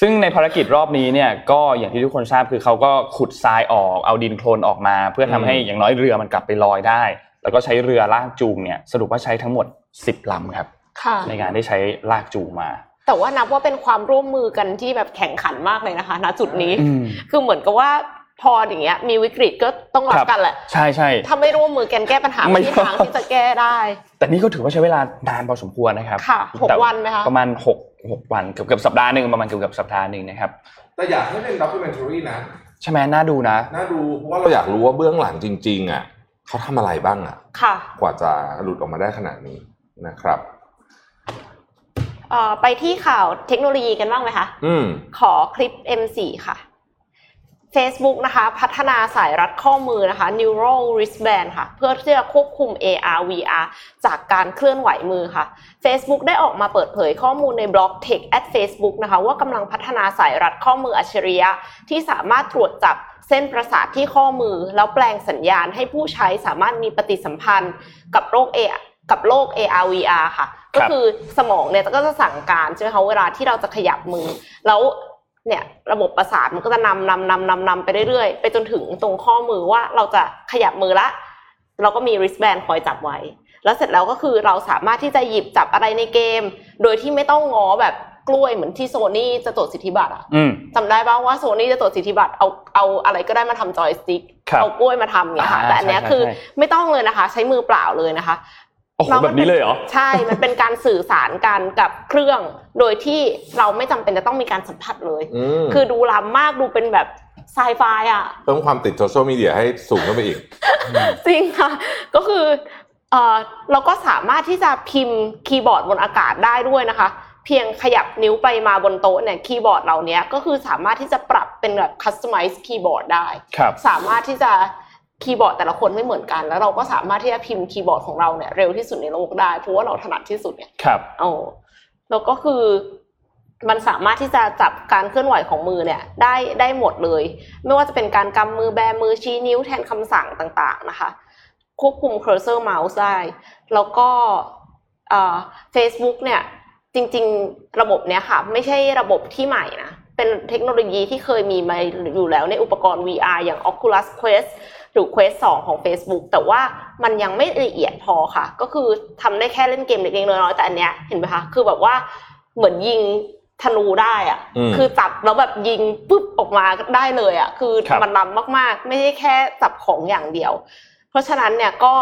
ซึ่งในภารกิจรอบนี้เนี่ยก็อย่างที่ทุกคนทราบคือเขาก็ขุดทรายออกเอาดินโคลนออกมา เพื่อทำให้อย่างน้อยเรือมันกลับไปลอยได้ แล้วก็ใช้เรือลากจูงเนี่ยสรุปว่าใช้ทั้งหมด 10ลำครับค่ะในการได้ใช้ลากจูงมา แต่ว่านับว่าเป็นความร่วมมือกันที่แบบแข่งขันมากเลยนะคะณจุดนี้อืมคือเหมือนกับว่าพออย่างเงี้ยมีวิกฤตก็ต้องรับกันแหละใช่ใช่ถ้าไม่ร่วมมือกันแก้ปัญหาไม่ไม่มีทางที่จะแก้ได้ แต่นี่ก็ถือว่าใช้เวลานานพอสมควรนะครับค่ะหกแต่วันไหมคะประมาณหกหกวันเกือบเกือบสัปดาห์หนึ่งประมาณเกือบเกือบสัปดาห์หนึ่งนะครับแต่อยากให้เป็นด็อกิเมนทารีนะใช่ไหมน่าดูนะน่าดูเพราะว่าเราอยากรู้ว่าเบื้องหลังจริง ๆอะ เขาทำอะไรบ้างอะค่ะ กว่าจะหลุดออกมาได้ขนาดนี้นะครับเอ่อไปที่ข่าวเทคโนโลยีกันบ้างไหมคะ อืม ขอคลิป M4 ค่ะ Facebook นะคะ พัฒนาสายรัดข้อมือนะคะ Neural Wristband ค่ะ เพื่อที่จะควบคุม AR VR จากการเคลื่อนไหวมือค่ะ Facebook ได้ออกมาเปิดเผยข้อมูลในบล็อก Tech at Facebook นะคะ ว่ากำลังพัฒนาสายรัดข้อมืออัจฉริยะที่สามารถตรวจจับ เส้นประสาทที่ข้อมือ แล้วแปลงสัญญาณให้ผู้ใช้สามารถมีปฏิสัมพันธ์กับโรค AR กับโลก AR VR ค่ะ ก็คือสมองเนี่ยก็จะสั่งการใช่ไหมคะเวลาที่เราจะขยับมือ แล้วเนี่ยระบบประสาทมันก็จะนำนำนำนำนำไปเรื่อยๆ ไปจนถึงตรงข้อมือว่าเราจะขยับมือละ เราก็มี wristband คอยจับไว้ แล้วเสร็จแล้วก็คือเราสามารถที่จะหยิบจับอะไรในเกม โดยที่ไม่ต้องง้อแบบ กล้วยเหมือนที่โซนี่จะจดสิทธิบัตรอะอืมจำได้ป่าวว่าโซนี่จะจดสิทธิบัตรเอาเอาอะไรก็ได้มาทำจอยสติ๊กครับเอากล้วยมาทำเนี่ยค่ะอ่าแต่อันเนี้ยใช่ใช่คือใช่ไม่ต้องเลยนะคะ ใช้มือเปล่าเลยนะคะโอ้โหแล้วแบมับนี้เลยเหรอใช่ มันเป็นการสื่อสารกันกับเครื่อง โดยที่เราไม่จำเป็นจะต้องมีการสัมผัสเลยอืมคือดูล้ำมากดูเป็นแบบไซไฟอะเพิ่มความติดโซเชียลมีเดียให้สูงขึ้นไปอีก จริงค่ะ ก็คือเออเราก็สามารถที่จะพิมพ์คีย์บอร์ดบนอากาศได้ด้วยนะคะ เพียงขยับนิ้วไปมาบนโต๊ะเนี่ยคีย์บอร์ดเหล่านี้ก็คือสามารถที่จะปรับเป็นแบบ customize คีย์บอร์ดได้ครับสามารถที่จะคีย์บอร์ดแต่ละคนไม่เหมือนกัน แล้วเราก็สามารถที่จะพิมพ์คีย์บอร์ดของเราเนี่ยเร็วที่สุดในโลกได้เพราะว่าเราถนัดที่สุดเนี่ยครับโอ้แล้วก็คือมันสามารถที่จะจับการเคลื่อนไหวของมือเนี่ยได้ได้หมดเลย ไม่ว่าจะเป็นการกำมือแบมือชี้นิ้วแทนคำสั่งต่างๆนะคะ ควบคุม cursor mouse ได้ แล้วก็เอ่อ Facebook เนี่ย จริง ๆ ระบบเนี้ยค่ะ ไม่ใช่ระบบที่ใหม่นะ เป็นเทคโนโลยีที่เคยมีมาอยู่แล้วในอุปกรณ์ VR อย่าง Oculus Quest หรือ Quest 2 ของ Facebook แต่ว่ามันยังไม่ละเอียดพอค่ะ ก็คือทำได้แค่เล่นเกมเล็กๆน้อยๆแต่อันเนี้ยเห็นไหมคะ คือแบบว่าเหมือนยิงธนูได้อะอืมคือจับแล้วแบบยิงปุ๊บออกมาได้เลยอะคือครับมันล้ำมากๆ ไม่ใช่แค่จับของอย่างเดียว เพราะฉะนั้นเนี่ยก็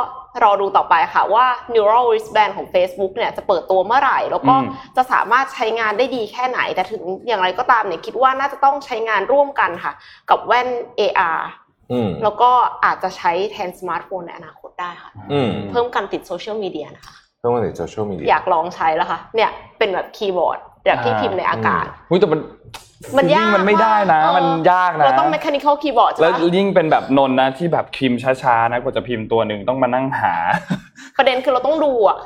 รอดูต่อไปค่ะว่า Neural Wristband ของ Facebook เนี่ยจะเปิดตัวเมื่อไหร่ แล้วก็อืมจะสามารถใช้งานได้ดีแค่ไหน แต่ถึงอย่างไรก็ตามเนี่ยคิดว่าน่าจะต้องใช้งานร่วมกันค่ะ กับแว่น AR อืมแล้วก็อาจจะใช้แทนสมาร์ทโฟนในอนาคตได้ค่ะอืมเพิ่มการติดโซเชียลมีเดียนะคะเพิ่มมาในโซเชียลมีเดียอยากลองใช้แล้วค่ะ เนี่ยเป็นแบบคีย์บอร์ดแบบที่พิมพ์ในอากาศอุ้ยแต่มัน มันยากมันไม่ได้นะเออมันยากนะเราต้อง mechanical keyboard ใช่แล้วไหมยิ่งเป็นแบบนนท์นะที่แบบพิมพ์ช้าๆนะกว่าจะพิมพ์ตัวหนึ่งต้องมานั่งหา ประเด็นคือเราต้องดูอะ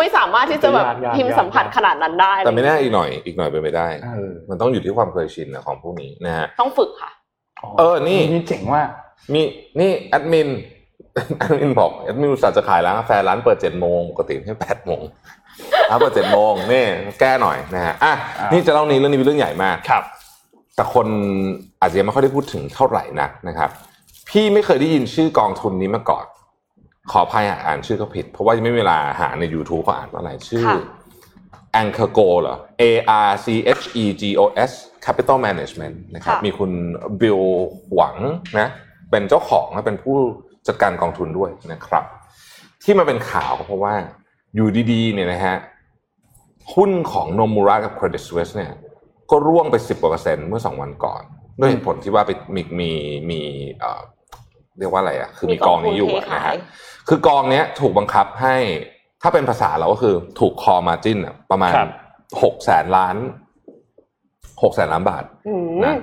ไม่สามารถที่จะแบบยากยากพิมพ์ยากสัมผัสขนาดนั้นได้แต่ไม่แน่อีกหน่อยอีกหน่อยเป็นไปได้เออมันต้องอยู่ที่ความเคยชินนะของพวกนี้นะฮะต้องฝึกค่ะ เออนี่นี่เจ๋งมากมีนี่แอดมินแอดมินบอกแอดมินอุตส่าห์จะขายร้านกาแฟร้านเปิดเจ็ดโมงปกติให้แปดโมง ร้านเปิดเจ็ดโมงนี่แก้หน่อยนะฮะอะอ่านี่นี่จะเล่านี้เรื่องนี้เป็นเรื่องใหญ่มากครับ แต่คนอาจจะยังไม่ค่อยได้พูดถึงเท่าไหร่นักนะครับ พี่ไม่เคยได้ยินชื่อกองทุนนี้มาก่อน ขออภัยหากอ่านชื่อเขาผิด เพราะว่ายังไม่มีเวลาหาใน YouTube เขาอ่านว่าอะไรชื่อค่ะ Anchor Go เหรอ A R C H E G O S Capital Management นะครับค่ะมีคุณบิลหวังนะเป็นเจ้าของและเป็นผู้จัดการกองทุนด้วยนะครับ ที่มาเป็นข่าวก็เพราะว่า อยู่ดีๆเนี่ยนะฮะหุ้นของโนมูระกับ Credit Suisse เนี่ยก็ร่วงไปสิบกว่าเปอร์เซ็นต์เมื่อสองวันก่อน ด้วยเหตุผลที่ว่าไปมีมีมีเอ่อเรียกว่าอะไรอะคือมีกองนี้อยู่อะนะฮะคือกองเนี้ยถูกบังคับให้ถ้าเป็นภาษาเราก็คือถูกคอมาจินประมาณครับหกแสนล้านหกแสนล้านบาทอืมนะ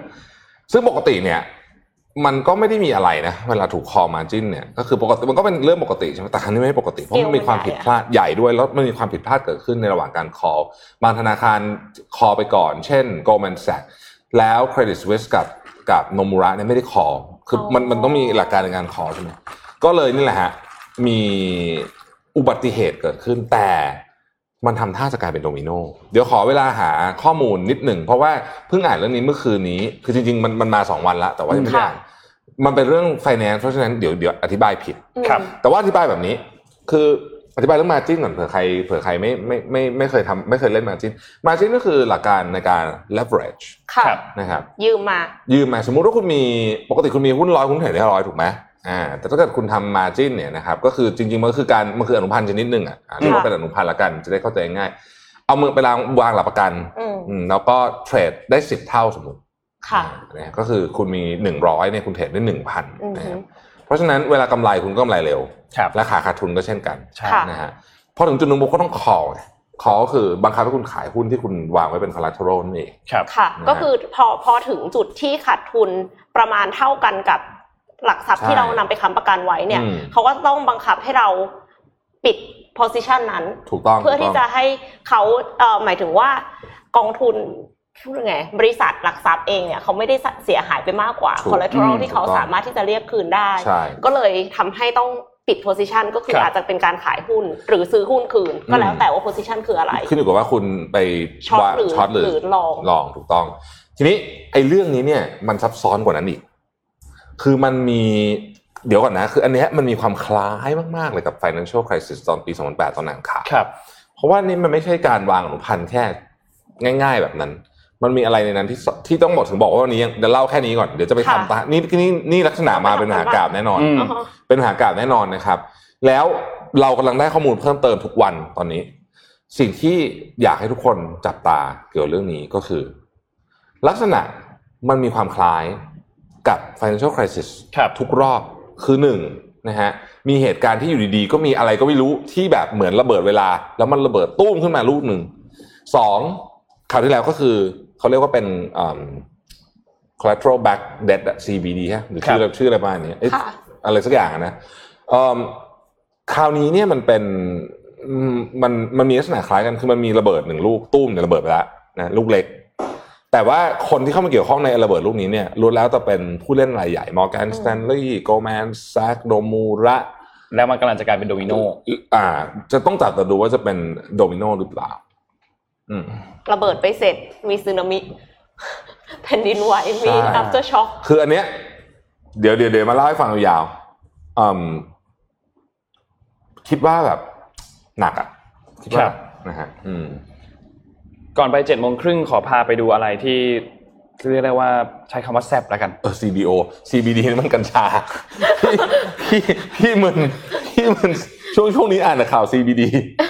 ซึ่งปกติเนี่ย มันก็ไม่ได้มีอะไรนะ เวลาถูกคอมาจินเนี่ยก็คือปกติมันก็เป็นเรื่องปกติใช่ไหมแต่ครั้งนี้ไม่ปกติเพราะมันมีความผิดพลาดใหญ่ด้วยแล้วมันมีความผิดพลาดเกิดขึ้นในระหว่างการคอบางธนาคารคอไปก่อน เช่น Goldman Sachs แล้ว Credit Suisse กับกับโนมูระเนี่ยไม่ได้คอคือมันมันต้องมีหลักการในการคอใช่ไหมก็เลยนี่แหละฮะมีอุบัติเหตุเกิดขึ้นแต่มันทำท่าจะกลายเป็นโดมิโนเดี๋ยวขอเวลาหาข้อมูลนิดหนึ่ง เพราะว่าเพิ่งอ่านเรื่องนี้เมื่อคืนนี้ คือจริงๆ มันมันมาสองวันละแต่ว่ายังไม่ได้อ่าน มันเป็นเรื่อง finance เพราะฉะนั้นเดี๋ยวเดี๋ยวอธิบายผิดครับ แต่ว่าอธิบายแบบนี้ คืออธิบายเรื่อง margin ก่อนเผื่อใครเผื่อใครไม่ไม่ไม่ไม่เคยทำไม่เคยเล่น margin margin ก็คือหลักการในการ leverage ค่ะครับนะครับ ยืมมา ยืมมาสมมุติว่าคุณมีปกติคุณมีหุ้นร้อยคุณเทรดได้ร้อยถูกไหมอ่าแต่ถ้าเกิดคุณทำ margin เนี่ยนะครับก็คือจริงๆมันก็คือการมันคืออนุพันธ์ชนิดหนึ่งอะอ่าเรียกว่าเป็นอนุพันธ์ละกันจะได้เข้าใจง่าย เอามือไปวางวางหลักประกันอืมอืมแล้วก็เทรดได้สิบเท่าสมมติ ค่ะนะก็คือคุณมีหนึ่งร้อยเนี่ยคุณเทรดได้หนึ่งพันอือฮึนะครับเพราะฉะนั้นเวลากำไรคุณก็กำไรเร็วครับและขาขาดทุนก็เช่นกันใช่ค่ะนะฮะพอถึงจุดหนึ่งปุ๊บก็ต้อง call ไง call ก็คือบังคับให้คุณขายหุ้นที่คุณวางไว้เป็น collateral นั่นเองครับค่ะนะฮะก็คือพอพอถึงจุดที่ขาดทุนประมาณเท่ากันกับหลักทรัพย์ใช่ที่เรานำไปค้ำประกันไว้เนี่ยอืมเขาก็ต้องบังคับให้เราปิด position นั้น ถูกต้องเพื่อที่ถูกต้จะงให้เขาเอ่อหมายถึงว่ากองทุน พูดยังไงบริษัทหลักทรัพย์เองเนี่ยเขาไม่ได้เสียหายไปมากกว่าถูก collateral อืมที่เขาถูกต้องสามารถที่จะเรียกคืนได้ใช่ก็เลยทำให้ต้องปิด position ก็คือครับอาจจะเป็นการขายหุ้น หรือซื้อหุ้นคืน ก็แล้วแต่ว่า position คืออะไร ขึ้นอยู่กับว่าคุณไปช็อตว่าหรือช็อตหรือหรือลองลองถูกต้อง ทีนี้ไอ้เรื่องนี้เนี่ยมันซับซ้อนกว่านั้นอีก คือมันมีเดี๋ยวก่อนนะ คืออันเนี้ยมันมีความคล้ายมาก ๆ เลยกับ financial crisis ตอนปี 2008 ตอนหนังข่าวครับ เพราะว่านี่มันไม่ใช่การวางอนุพันธ์แค่ง่าย ๆ แบบนั้น มันมีอะไรในนั้นที่สที่ต้องบอกถึงบอกว่าวันนี้ยังเดี๋ยวเล่าแค่นี้ก่อนเดี๋ยวจะไปค่ะทำตานี่นี่นี่ลักษณะมาเป็นมหากราบแน่นอนอืมอ๋อเป็นมหากราบแน่นอนนะครับ แล้วเรากำลังได้ข้อมูลเพิ่มเติมทุกวันตอนนี้ สิ่งที่อยากให้ทุกคนจับตาเกี่ยวกับเรื่องนี้ก็คือ ลักษณะมันมีความคล้ายกับ financial crisis ครับทุกรอบคือหนึ่งนะฮะมีเหตุการณ์ที่อยู่ดีๆ ก็มีอะไรก็ไม่รู้ที่แบบเหมือนระเบิดเวลา แล้วมันระเบิดตุ้มขึ้นมาลูกหนึ่งสองคราวที่แล้วก็คือ เขาเรียกว่าเป็นอืม collateral back debt อะ CBD ฮะหรือชื่ออะไรชื่ออะไรประมาณนี้เอ๊ะค่ะอะไรสักอย่างอะนะเอิ่มคราวนี้เนี่ยมันเป็นอืมมันมันมีลักษณะคล้ายกันคือมันมีระเบิดหนึ่งลูกตุ้มเนี่ยระเบิดไปแล้วนะลูกเล็ก แต่ว่าคนที่เข้ามาเกี่ยวข้องในระเบิดลูกนี้เนี่ยล้วนแล้วแต่เป็นผู้เล่นรายใหญ่ Morgan Stanley Goldman Sachs Nomura แล้วมันกำลังจะกลายเป็นโดมิโนอ่า จะต้องจับแต่ดูว่าจะเป็นโดมิโนหรือเปล่าอืม ระเบิดไปเสร็จมีสึนามิแผ่นดินไหวมีใช่ after shock คืออันเนี้ยเดี๋ยวเดี๋ยวเดี๋ยวมาเล่าให้ฟังยาวๆอืมคิดว่าแบบ หนักอะคิดว่าครับนะฮะอืมก่อนไปเจ็ดโมงครึ่งขอพาไปดูอะไรที่เรียกได้ว่าใช้คำว่าแซบแล้วกันเออ CBO CBD นี่มันกัญชาพี่พี่พี่มึนพี่มึนช่วงช่วงนี้อ่านแต่ข่าว CBD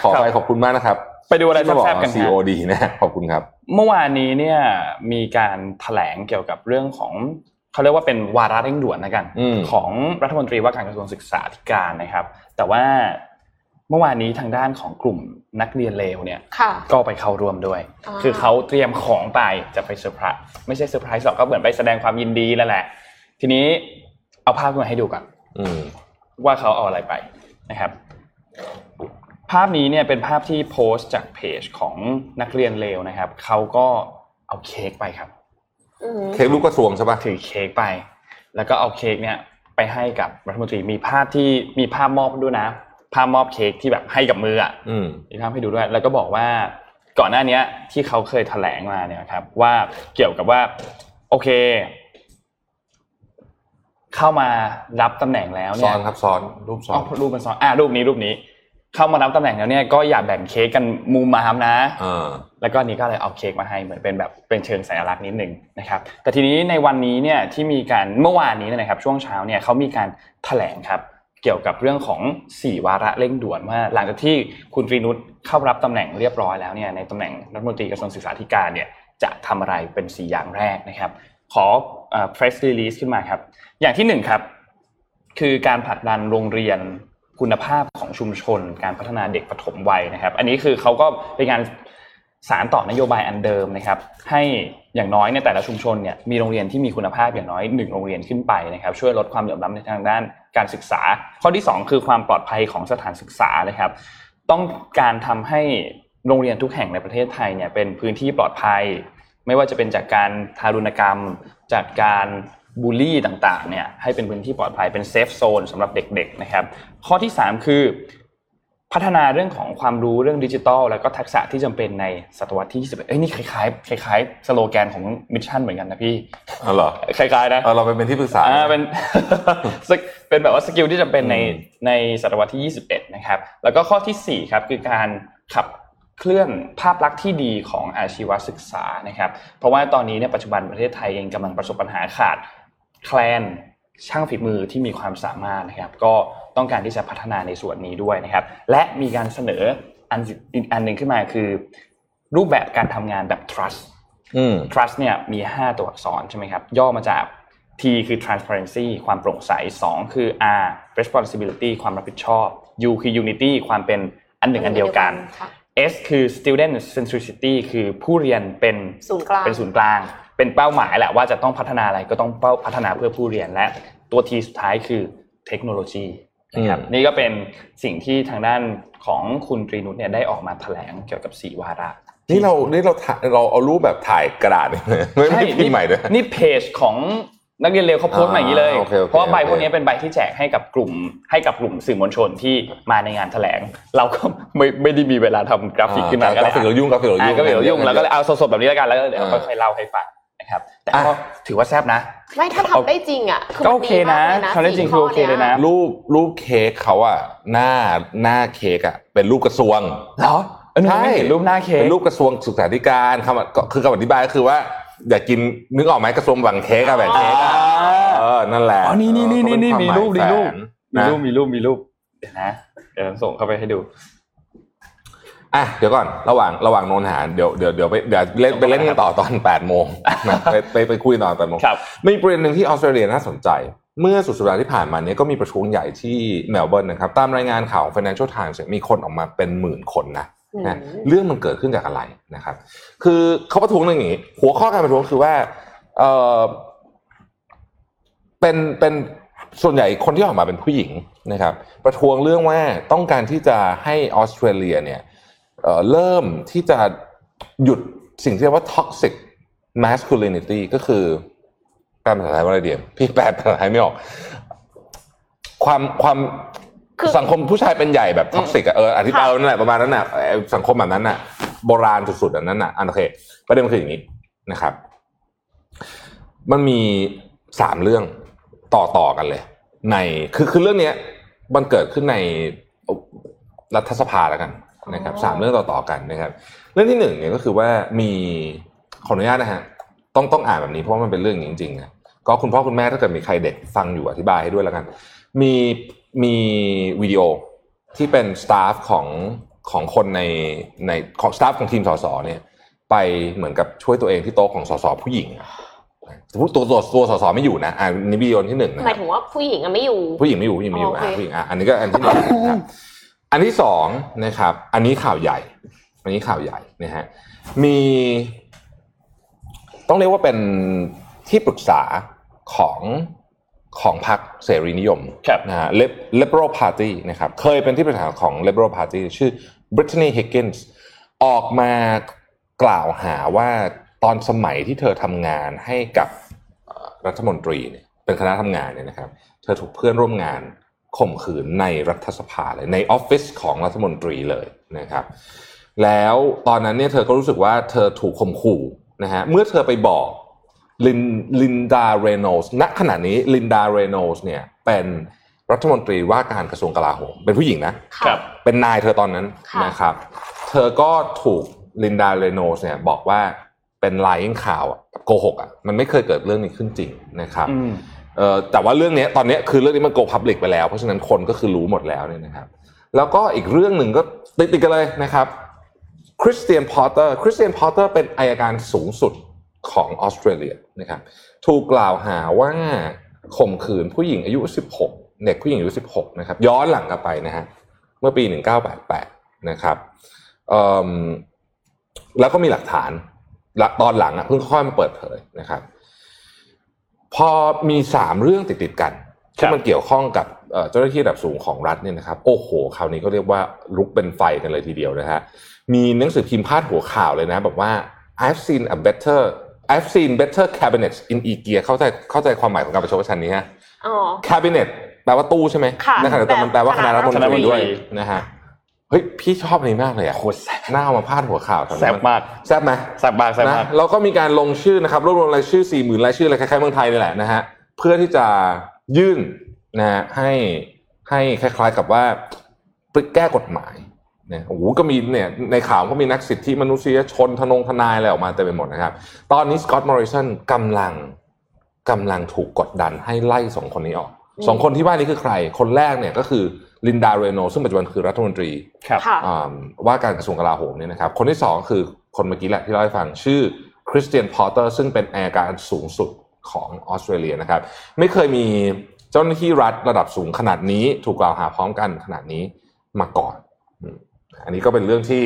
ขอไปครับขอบคุณมากนะครับ ไปดูอะไรที่มาบอกแซ่บๆกันฮะ COD นะขอบคุณครับ เมื่อวานนี้เนี่ยมีการแถลงเกี่ยวกับเรื่องของเขาเรียกว่าเป็นวาระเร่งด่วนนะกันอืม ของรัฐมนตรีว่าการกระทรวงศึกษาธิการนะครับ แต่ว่าเมื่อวานนี้ทางด้านของกลุ่มนักเรียนเลวเนี่ย ค่ะ ก็ไปเข้าร่วมด้วย อ่า คือเขาเตรียมของไปจะไปเซอร์ไพรส์ไม่ใช่เซอร์ไพรส์หรอกก็เหมือนไปแสดงความยินดีแล้วแหละ ทีนี้เอาภาพขึ้นมาให้ดูก่อนอืมว่าเขาเอาอะไรไปนะครับ ภาพนี้เนี่ยเป็นภาพที่โพสต์จากเพจของนักเรียนเลวนะครับเขาก็เอาเค้กไปครับอืมเค้กลูกกระทรวงใช่ปะถือเค้กไป แล้วก็เอาเค้กเนี่ยไปให้กับรัฐมนตรีมีภาพที่มีภาพมอบด้วยนะ ภาพมอบเค้กที่แบบให้กับมืออะอืมมีภาพให้ดูด้วย แล้วก็บอกว่าก่อนหน้าเนี้ยที่เขาเคยแถลงมาเนี่ยครับ ว่าเกี่ยวกับว่า โอเค เข้ามารับตำแหน่งแล้วซ้เนี่อยนครับซ้อนรูปซ้ออ๋อนรูปมันซ้อนอะรูปนี้รูปนี้ เข้ามารับตำแหน่งแล้วเนี่ยก็อย่าแบ่งเค้กกันมูมามนะเออแล้วก็นี่ก็เลยเอาเค้กมาให้เหมือนเป็นแบบเป็นเชิงสัญลักษณ์นิดหนึ่งนะครับ แต่ทีนี้ในวันนี้เนี่ยที่มีการเมื่อวานนี้เนยนะครับ ช่วงเช้าเนี่ยเขามีการแถลงครับ เกี่ยวกับเรื่องของ 4 วาระเร่งด่วนว่าหลังจากที่คุณตรีนุชเข้ารับตำแหน่งเรียบร้อยแล้วเนี่ยในตำแหน่งรัฐมนตรีกระทรวงศึกษาธิการเนี่ยจะทำอะไรเป็น 4 อย่างแรกนะครับขอเอ่อ press release ขึ้นมาครับ อย่างที่หนึ่งครับคือการผลักดันโรงเรียนคุณภาพ ของชุมชน การพัฒนาเด็กปฐมวัยนะครับ อันนี้คือเขาก็เป็นการสารต่อนโยบายอันเดิมนะครับ ให้อย่างน้อยในแต่ละชุมชนเนี่ยมีโรงเรียนที่มีคุณภาพอย่างน้อยหนึ่งโรงเรียนขึ้นไปนะครับ ช่วยลดความเหลื่อมล้ำในทางด้านการศึกษา ข้อที่สองคือความปลอดภัยของสถานศึกษานะครับ ต้องการทำให้โรงเรียนทุกแห่งในประเทศไทยเนี่ยเป็นพื้นที่ปลอดภัย ไม่ว่าจะเป็นจากการทารุณกรรม จากการ บูลลี่ต่างๆเนี่ยให้เป็นพื้นที่ปลอดภัยเป็น safe zone สำหรับเด็กๆนะครับ ข้อที่ 3 คือพัฒนาเรื่องของความรู้เรื่องดิจิทัลแล้วก็ทักษะที่จำเป็นในศตวรรษที่ 21 เอ้ยนี่คล้ายๆคล้ายๆสโลแกนของ Mission เหมือนกันนะพี่อ๋อเหรอคล้ายๆนะเออเราไปเป็นที่ปรึกษาอ่าเป็นเป็นแบบว่าสกิลที่จำเป็นในอืมในศตวรรษที่ 21 นะครับ แล้วก็ข้อทีสี่4ครับคือการขับเคลื่อนภาพลักษณ์ที่ดีของอาชีวศึกษานะครับ เพราะว่าตอนนี้เนี่ยปัจจุบันประเทศไทยเองกำลังประสบปัญหาขาด แคลนช่างฝีมือที่มีความสามารถนะครับ ก็ต้องการที่จะพัฒนาในส่วนนี้ด้วยนะครับ และมีการเสนออันอีกอันหนึ่งขึ้นมาคือ รูปแบบการทำงานแบบ trust อืม trust เนี่ยมี 5 ตัวอักษรใช่ไหมครับ ย่อมาจาก T คือ transparency ความโปร่งใส 2 คือ R responsibility ความรับผิดชอบ U คือ unity ความเป็นอันหนึ่งอันเดียวกันค่ะ S คือ student centricity คือผู้เรียนเป็นศูนย์กลางเป็นศูนย์กลาง เป็นเป้าหมายแหละว่าจะต้องพัฒนาอะไรก็ต้องเป้าพัฒนาเพื่อผู้เรียนและตัว T สุดท้ายคือเทคโนโลยีนะครับอืมนี่ก็เป็นสิ่งที่ทางด้านของคุณตรีนุชเนี่ยได้ออกมาแถลงเกี่ยวกับสี่วาระนี่เรานี่เราถ่ายเราเอารูปแบบถ่ายกระดาษเนี่ยไม่ไม่พิมพ์ใหม่ด้วยนี่เพจของนักเรียนเร็วเขาโพสต์มาอย่างนี้เลยอ่าโอเคโอเคเพราะว่าใบโอเคพวกนี้เป็นใบที่แจกให้กับกลุ่ม ให้กับกลุ่มสื่อมวลชนที่มาในงานแถลง เราก็ไม่ไม่ได้มีเวลาทำกราฟิกขึ้นมาอ่ากราฟิกเรายุ่งกราฟิกเรายุ่งอ่าก็เดี๋ยวยุ่งแล้วก็เลยเอาสดๆแบบนี้แล้วกันแล้วเดี๋ยวอ่าค่อยๆเล่าให้ฟัง นะครับแต่อะก็ถือว่าแซ่บนะ ไม่ถ้าทำได้จริงอะคือก็มันโอเคดีมากนะเลยนะทำได้จริงคือโอเคเลยนะ รูปรูปเค้กเขาอะหน้าหน้าเค้กอะเป็นรูปกระทรวงเหรอเออหนูไม่เห็นรูปหน้าเค้กเป็นรูปกระทรวงศึกษาธิการคำก็คือคำอธิบายก็คือว่า อยากกินนึกออกไหมกระทรวงแบ่งเค้กอะแบ่งเค้กอะเออนั่นแหละอ๋อนี่นี่นี่นี่นี่มีรูปมีรูปมีนะรูปมีรูปมีรูปเดี๋ยวนะเดี๋ยวส่งเข้าไปให้ดู อะเดี๋ยวก่อนระหว่างระหว่างโนนหาเดี๋ยวเดี๋ยวเดี๋ยวไปเดี๋ยวเล่นไปเล่นกันต่อตอน8ปดโมงนะไปไปไปคุยตอนแปดโมงครับมีประเด็นหนึ่งที่ออสเตรเลียน่าสนใจ เมื่อสุดสัปดาห์ที่ผ่านมาเนี้ก็มีประท้วงใหญ่ที่เมลเบิร์นนะครับตามรายงานข่าว Financial Times เนี่ยมีคนออกมาเป็นหมื่นคนนะอืมนะเรื่องมันเกิดขึ้นจากอะไรนะครับ คือเขาประท้วงเรื่องอย่างนี้ หัวข้อการประท้วงคือว่าเออเป็นเป็นส่วนใหญ่คนที่ออกมาเป็นผู้หญิงนะครับ ประท้วงเรื่องว่าต้องการที่จะให้ออสเตรเลียเนี่ย เอ่อเริ่มที่จะหยุดสิ่งที่เรียกว่า toxic masculinity ก็คือแปลเป็นภาษาไทยว่าอะไรเดียพี่แปลภาษาไทยไม่ออก ความความคือสังคมผู้ชายเป็นใหญ่แบบท็อกซิกอะเอออธิบายนั่นแหละประมาณนั้นน่ะไอ้สังคมแบบนั้นน่ะ โบราณสุดๆอันนั้นน่ะอันโอเคประเด็นมันคืออย่างนี้นะครับ มันมีสามเรื่องต่อต่อกันเลย ในคือคือเรื่องเนี้ย มันเกิดขึ้นในรัฐสภาแล้วกัน นะครับอ๋อสามเรื่องต่อต่อกันนะครับ เรื่องที่หนึ่งเนี่ยก็คือว่ามีขออนุญาตนะฮะต้องต้องอ่านแบบนี้เพราะว่ามันเป็นเรื่องอย่างนี้จริงๆนะก็คุณพ่อคุณแม่ถ้าเกิดมีใครเด็กฟังอยู่อธิบายให้ด้วยแล้วกัน มีมีวิดีโอที่เป็นสตาฟของของคนในในของสตาฟของทีมสสเนี่ยไปเหมือนกับช่วยตัวเองที่โต๊ะของสสผู้หญิงอะสมมติตัวตัวตัวสสไม่อยู่นะอ่านี่วิดีโอที่หนึ่งนะหคมารัยบถึงว่าผู้หญิงอะไม่อยู่ผู้หญิงไม่อยู่ผู้หญิงไม่อยู่อ๋ออะโอเคผู้หญิงอะอันนี้ก็อันที่หนึ่งนะครับ อันที่สองนะครับ อันนี้ข่าวใหญ่ อันนี้ข่าวใหญ่นะฮะ มี ต้องเรียกว่าเป็นที่ปรึกษาของของพรรคเสรีนิยมครับนะฮะ Lib- liberal party นะครับ เคยเป็นที่ปรึกษาของ liberal party ชื่อ Brittany Higgins ออกมากล่าวหาว่าตอนสมัยที่เธอทำงานให้กับเอ่อรัฐมนตรีเนี่ยเป็นคณะทำงานเนี่ยนะครับ เธอถูกเพื่อนร่วมงาน ข่มขืนในรัฐสภาเลยในออฟฟิศของรัฐมนตรีเลยนะครับ แล้วตอนนั้นเนี่ยเธอก็รู้สึกว่าเธอถูกข่มขู่นะฮะเมื่อเธอไปบอกลินลินดาเรโนสณขณะนี้ลินดาเรโนสเนี่ยเป็นรัฐมนตรีว่าการกระทรวงกลาโหมเป็นผู้หญิงนะครับเป็นนายเธอตอนนั้นค่ะนะครับ เธอก็ถูกลินดาเรโนสเนี่ยบอกว่าเป็นไลน์ข่าวอะโกหกอะมันไม่เคยเกิดเรื่องนี้ขึ้นจริงนะครับอืมเอ่อ แต่ว่าเรื่องนี้ตอนนี้คือเรื่องนี้มัน go public ไปแล้ว เพราะฉะนั้นคนก็คือรู้หมดแล้วเนี่ยนะครับแล้วก็อีกเรื่องหนึ่งก็ติดติดกันเลยนะครับคริสเตียนพอตเตอร์คริสเตียนพอตเตอร์เป็นอัยการสูงสุดของออสเตรเลียนะครับถูกกล่าวหาว่าข่มขืนผู้หญิงอายุ 16 เด็กผู้หญิงอายุ 16 นะครับ ย้อนหลังกลับไปนะฮะเมื่อปี 1988 นะครับแล้วก็มีหลักฐานและตอนหลังอะเพิ่งค่อยมาเปิดเผยนะครับ พอมีสามเรื่องติดติดๆกันครัที่บมันเกี่ยวข้องกับเอ่อเจ้าหน้าที่ระดับสูงของรัฐเนี่ยนะครับ โอ้โหคราวนี้ก็เรียกว่าลุกเป็นไฟกันเลยทีเดียวนะฮะมีหนังสือพิมพ์พาดหัวข่าวเลยนะแบบว่า I've seen a better I've seen better cabinets in IKEA เข้าใจเข้าใจความหมายของการประชดประชันนี้ฮะอ๋อ cabinet แปลว่าตู้ใช่ไหมค่ะในขณะเดียวกันมันแปลว่าคณะรัฐมนตรีด้วยคณะรัฐมนตรีนะฮะ เฮ้ยพี่ชอบอันนี้มากเลยอะโคตรแซ่บน่าเอามาพาดหัวข่าวทำแซ่บมากแซ่บไหมแซ่บมากแซ่บนะมากเราก็มีการลงชื่อนะครับรวบรวมรายชื่อ4ี่หมื่นรายชื่ออะไรคล้ายๆเมืองไทยนี่แหละนะฮะเพื่อที่จะยื่นนะฮะให้ให้คล้าย ๆกับว่าแก้กฎหมายเนี่ยโอ้โหก็มีเนี่ยในข่าวก็มีนักสิทธิมนุษยชนทนงทนายอะไรออกมาเต็มไปหมดนะครับ ตอนนี้สกอตต์มอริสันกำลังกำลังถูกกดดันให้ไล่สองคนนี้ออกสองคนที่ว่านี้คือใคร คนแรกเนี่ยก็คือ ลินดาเรโนซึ่งปัจจุบันคือรัฐมนตรีครับค่ะอ่าว่าการกระทรวงกลาโหมเนี่ยนะครับ คนที่สองคือคนเมื่อกี้แหละที่เล่าให้ฟังชื่อคริสเตียนพอ t เตอร์ซึ่งเป็นอายการสูงสุดของออสเตรเลียนะครับ ไม่เคยมีเจ้าหน้าที่รัฐระดับสูงขนาดนี้ถูกกล่าวหาพร้อมกันขนาดนี้มาก่อนอืมอันนี้ก็เป็นเรื่องที่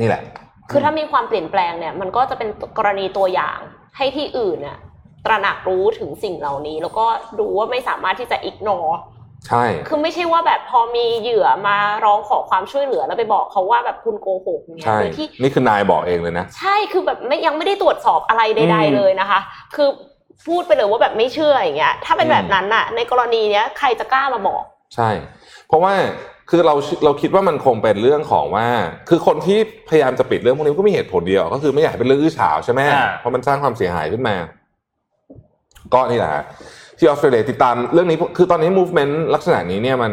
นี่แหละ คือถ้ามีความเปลี่ยนแปลงเนี่ย มันก็จะเป็นกรณีตัวอย่างให้ที่อื่นเนี่ย ตระหนักรู้ถึงสิ่งเหล่านี้ แล้วก็ดูว่าไม่สามารถที่จะอิกนอใช่ คือไม่ใช่ว่าแบบพอมีเหยื่อมาร้องขอความช่วยเหลือแล้วไปบอกเขาว่าแบบคุณโกหกเนี่ยใช่โดยที่นี่คือนายบอกเองเลยนะ ใช่คือแบบไม่ยังไม่ได้ตรวจสอบอะไรใดอืมๆเลยนะคะ คือพูดไปเลยว่าแบบไม่เชื่ออย่างเงี้ย ถ้าเป็นแบบนั้นน่ะในกรณีเนี้ยใครจะกล้ามาบอก ใช่ เพราะว่าคือเราเราคิดว่ามันคงเป็นเรื่องของว่า คือคนที่พยายามจะปิดเรื่องพวกนี้ก็มีเหตุผลเดียว ก็คือไม่อยากให้เป็นเรื่องอื้อฉาวใช่ไหมอ่าเพราะมันสร้างความเสียหายขึ้นมา ก็นี่แหละฮะที่ออสเตรเลียติดตามเรื่องนี้คือตอนนี้ movement ลักษณะนี้เนี่ยมัน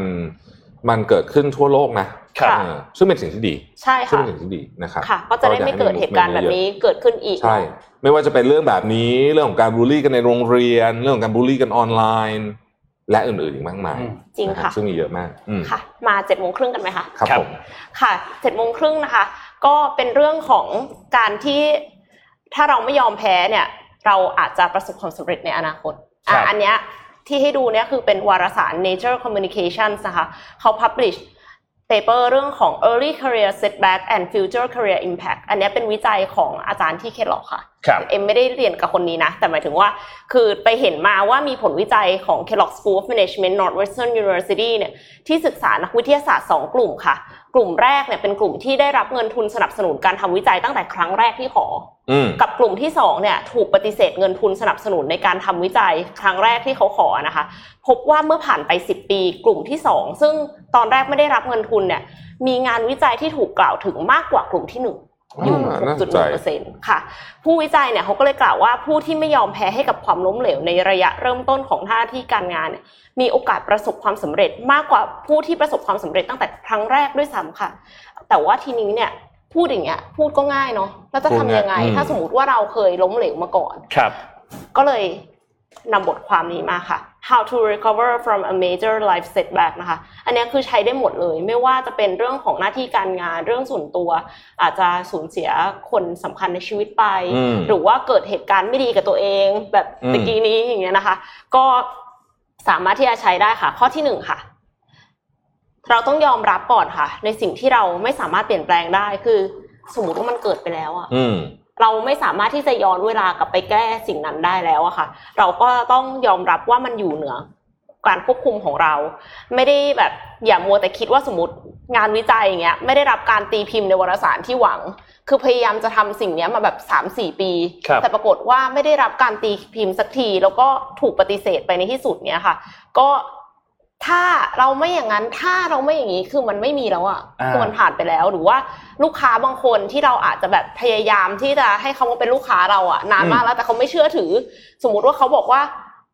มันเกิดขึ้นทั่วโลกนะครับเออซึ่งเป็นสิ่งที่ดี ใช่ซึ่งค่ะเป็นสิ่งที่ดีนะครับค่ะก็จะได้ไม่เกิดเหตุการณ์แบบนี้เกิดขึ้นอีกใช่ไม่ว่าจะเป็นเรื่องแบบนี้เรื่องของการบูลลี่กันในโรงเรียน เรื่องของการบูลลี่กันออนไลน์ และอื่นๆอีกมากมายอืมจริงนค่ะซึ่งมีเยอะมากอืมค่ะ มาเจ็ดโมงครึ่งกันไหมคะครับครับผมค่ะเจ็ดโมงครึ่งนะคะ ก็เป็นเรื่องของการที่ถ้าเราไม่ยอมแพ้เนี่ย เราอาจจะประสบความสำเร็จในอนาคตครัอะบอันเนี้ยที่ให้ดูเนี่ยคือเป็นวารสาร Nature Communications นะคะเขา publish paper เรื่องของ early career setback and future career impact อันเนี้ยเป็นวิจัยของอาจารย์ที่เคลอกค่ะครับเอ็มไม่ได้เรียนกับคนนี้นะ แต่หมายถึงว่าคือไปเห็นมาว่ามีผลวิจัยของ Kellogg School of Management Northwestern University เนี่ยที่ศึกษานักวิทยาศาสตร์ 2 กลุ่มค่ะ กลุ่มแรกเนี่ยเป็นกลุ่มที่ได้รับเงินทุนสนับสนุนการทำวิจัยตั้งแต่ครั้งแรกที่ขออืมกับกลุ่มที่2เนี่ยถูกปฏิเสธเงินทุนสนับสนุนในการทำวิจัยครั้งแรกที่เขาขอนะคะ พบว่าเมื่อผ่านไป 10 ปี กลุ่มที่ 2 ซึ่งตอนแรกไม่ได้รับเงินทุนเนี่ยมีงานวิจัยที่ถูกกล่าวถึงมากกว่ากลุ่มที่หนึ่ง อยู่อ่าน่าสนใจ6.1%ค่ะ ผู้วิจัยเนี่ยเขาก็เลยกล่าวว่าผู้ที่ไม่ยอมแพ้ให้กับความล้มเหลวในระยะเริ่มต้นของหน้าที่การงานเนี่ยมีโอกาสประสบความสำเร็จมากกว่าผู้ที่ประสบความสำเร็จตั้งแต่ครั้งแรกด้วยซ้ำค่ะ แต่ว่าทีนี้เนี่ยพูดอย่างเงี้ยพูดก็ง่ายเนาะแล้วจะทำยังไงพูดง่ายอืมถ้าสมมติว่าเราเคยล้มเหลวมาก่อนครับ ก็เลยนำบทความนี้มาค่ะ How to recover from a major life setback นะคะ อันเนี้ยคือใช้ได้หมดเลย ไม่ว่าจะเป็นเรื่องของหน้าที่การงาน เรื่องส่วนตัว อาจจะสูญเสียคนสำคัญในชีวิตไปอืมหรือว่าเกิดเหตุการณ์ไม่ดีกับตัวเอง แบบอืมตะกี้นี้อย่างเงี้ยนะคะ ก็สามารถที่จะใช้ได้ค่ะ ข้อที่หนึ่งค่ะ เราต้องยอมรับก่อนค่ะ ในสิ่งที่เราไม่สามารถเปลี่ยนแปลงได้คือ สมมติว่ามันเกิดไปแล้วอะอืม เราไม่สามารถที่จะย้อนเวลากลับไปแก้สิ่งนั้นได้แล้วอะค่ะ เราก็ต้องยอมรับว่ามันอยู่เหนือการควบคุมของเรา ไม่ได้แบบอย่ามัวแต่คิดว่าสมมติงานวิจัยอย่างเงี้ยไม่ได้รับการตีพิมพ์ในวารสารที่หวัง คือพยายามจะทำสิ่งเนี้ยมาแบบสามสี่ปีครับแต่ปรากฏว่าไม่ได้รับการตีพิมพ์สักที แล้วก็ถูกปฏิเสธไปในที่สุดเนี้ยค่ะ ก็ ถ้าเราไม่อย่างนั้นถ้าเราไม่อย่างนี้คือมันไม่มีแล้วอะอ่าคือมันผ่านไปแล้วหรือว่าลูกค้าบางคนที่เราอาจจะแบบพยายามที่จะให้เขามาเป็นลูกค้าเราอะนานมากแล้วแต่เขาไม่เชื่อถือ สมมุติว่าเขาบอกว่า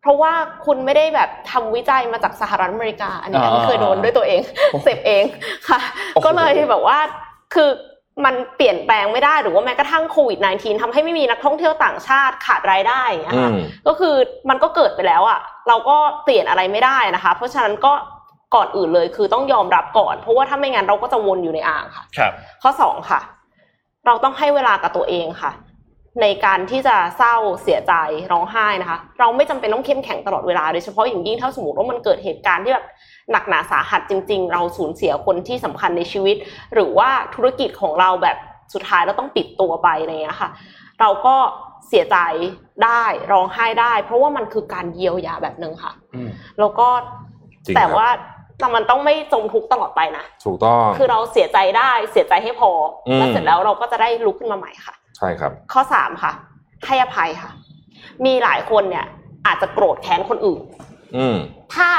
เพราะว่าคุณไม่ได้แบบทำวิจัยมาจากสหรัฐอเมริกาอันนี้อันนี้เคยโดนด้วยตัวเองเสพเองค่ะโอ้โหก็เลยแบบว่าคือ มันเปลี่ยนแปลงไม่ได้หรือว่าแม้กระทั่งโควิด -19 ทำให้ไม่มีนักท่องเที่ยวต่างชาติขาดรายได้อย่างเงี้ยอืค่ะมก็คือมันก็เกิดไปแล้วอะเราก็เปลี่ยนอะไรไม่ได้นะคะ เพราะฉะนั้นก็ก่อนอื่นเลยคือต้องยอมรับก่อน เพราะว่าถ้าไม่งั้นเราก็จะวนอยู่ในอ่างค่ะ ครับ ข้อสองค่ะ เราต้องให้เวลากับตัวเองค่ะ ในการที่จะเศร้าเสียใจร้องไห้นะคะ เราไม่จำเป็นต้องเข้มแข็งตลอดเวลาโดยเฉพาะอย่างยิ่งถ้าสมมติว่ามันเกิดเหตุการณ์ที่แบบ หนักหนาสาหัสจริง ๆ เราสูญเสียคนที่สำคัญในชีวิต หรือว่าธุรกิจของเราแบบสุดท้ายเราต้องปิดตัวไปอะไรอย่างเงี้ยค่ะ เราก็เสียใจได้ร้องไห้ได้ เพราะว่ามันคือการเยียวยาแบบหนึ่งค่ะอืมแล้วก็จริงแต่ครับว่าแต่มันต้องไม่จมทุกข์ตลอดไปนะถูกต้องคือเราเสียใจได้เสียใจให้พออมแล้วเสร็จแล้วเราก็จะได้ลุกขึ้นมาใหม่ค่ะ ใช่ครับ ข้อสามค่ะให้อภัยค่ะ มีหลายคนเนี่ย อาจจะโกรธแค้นคนอื่นอืม ถ้า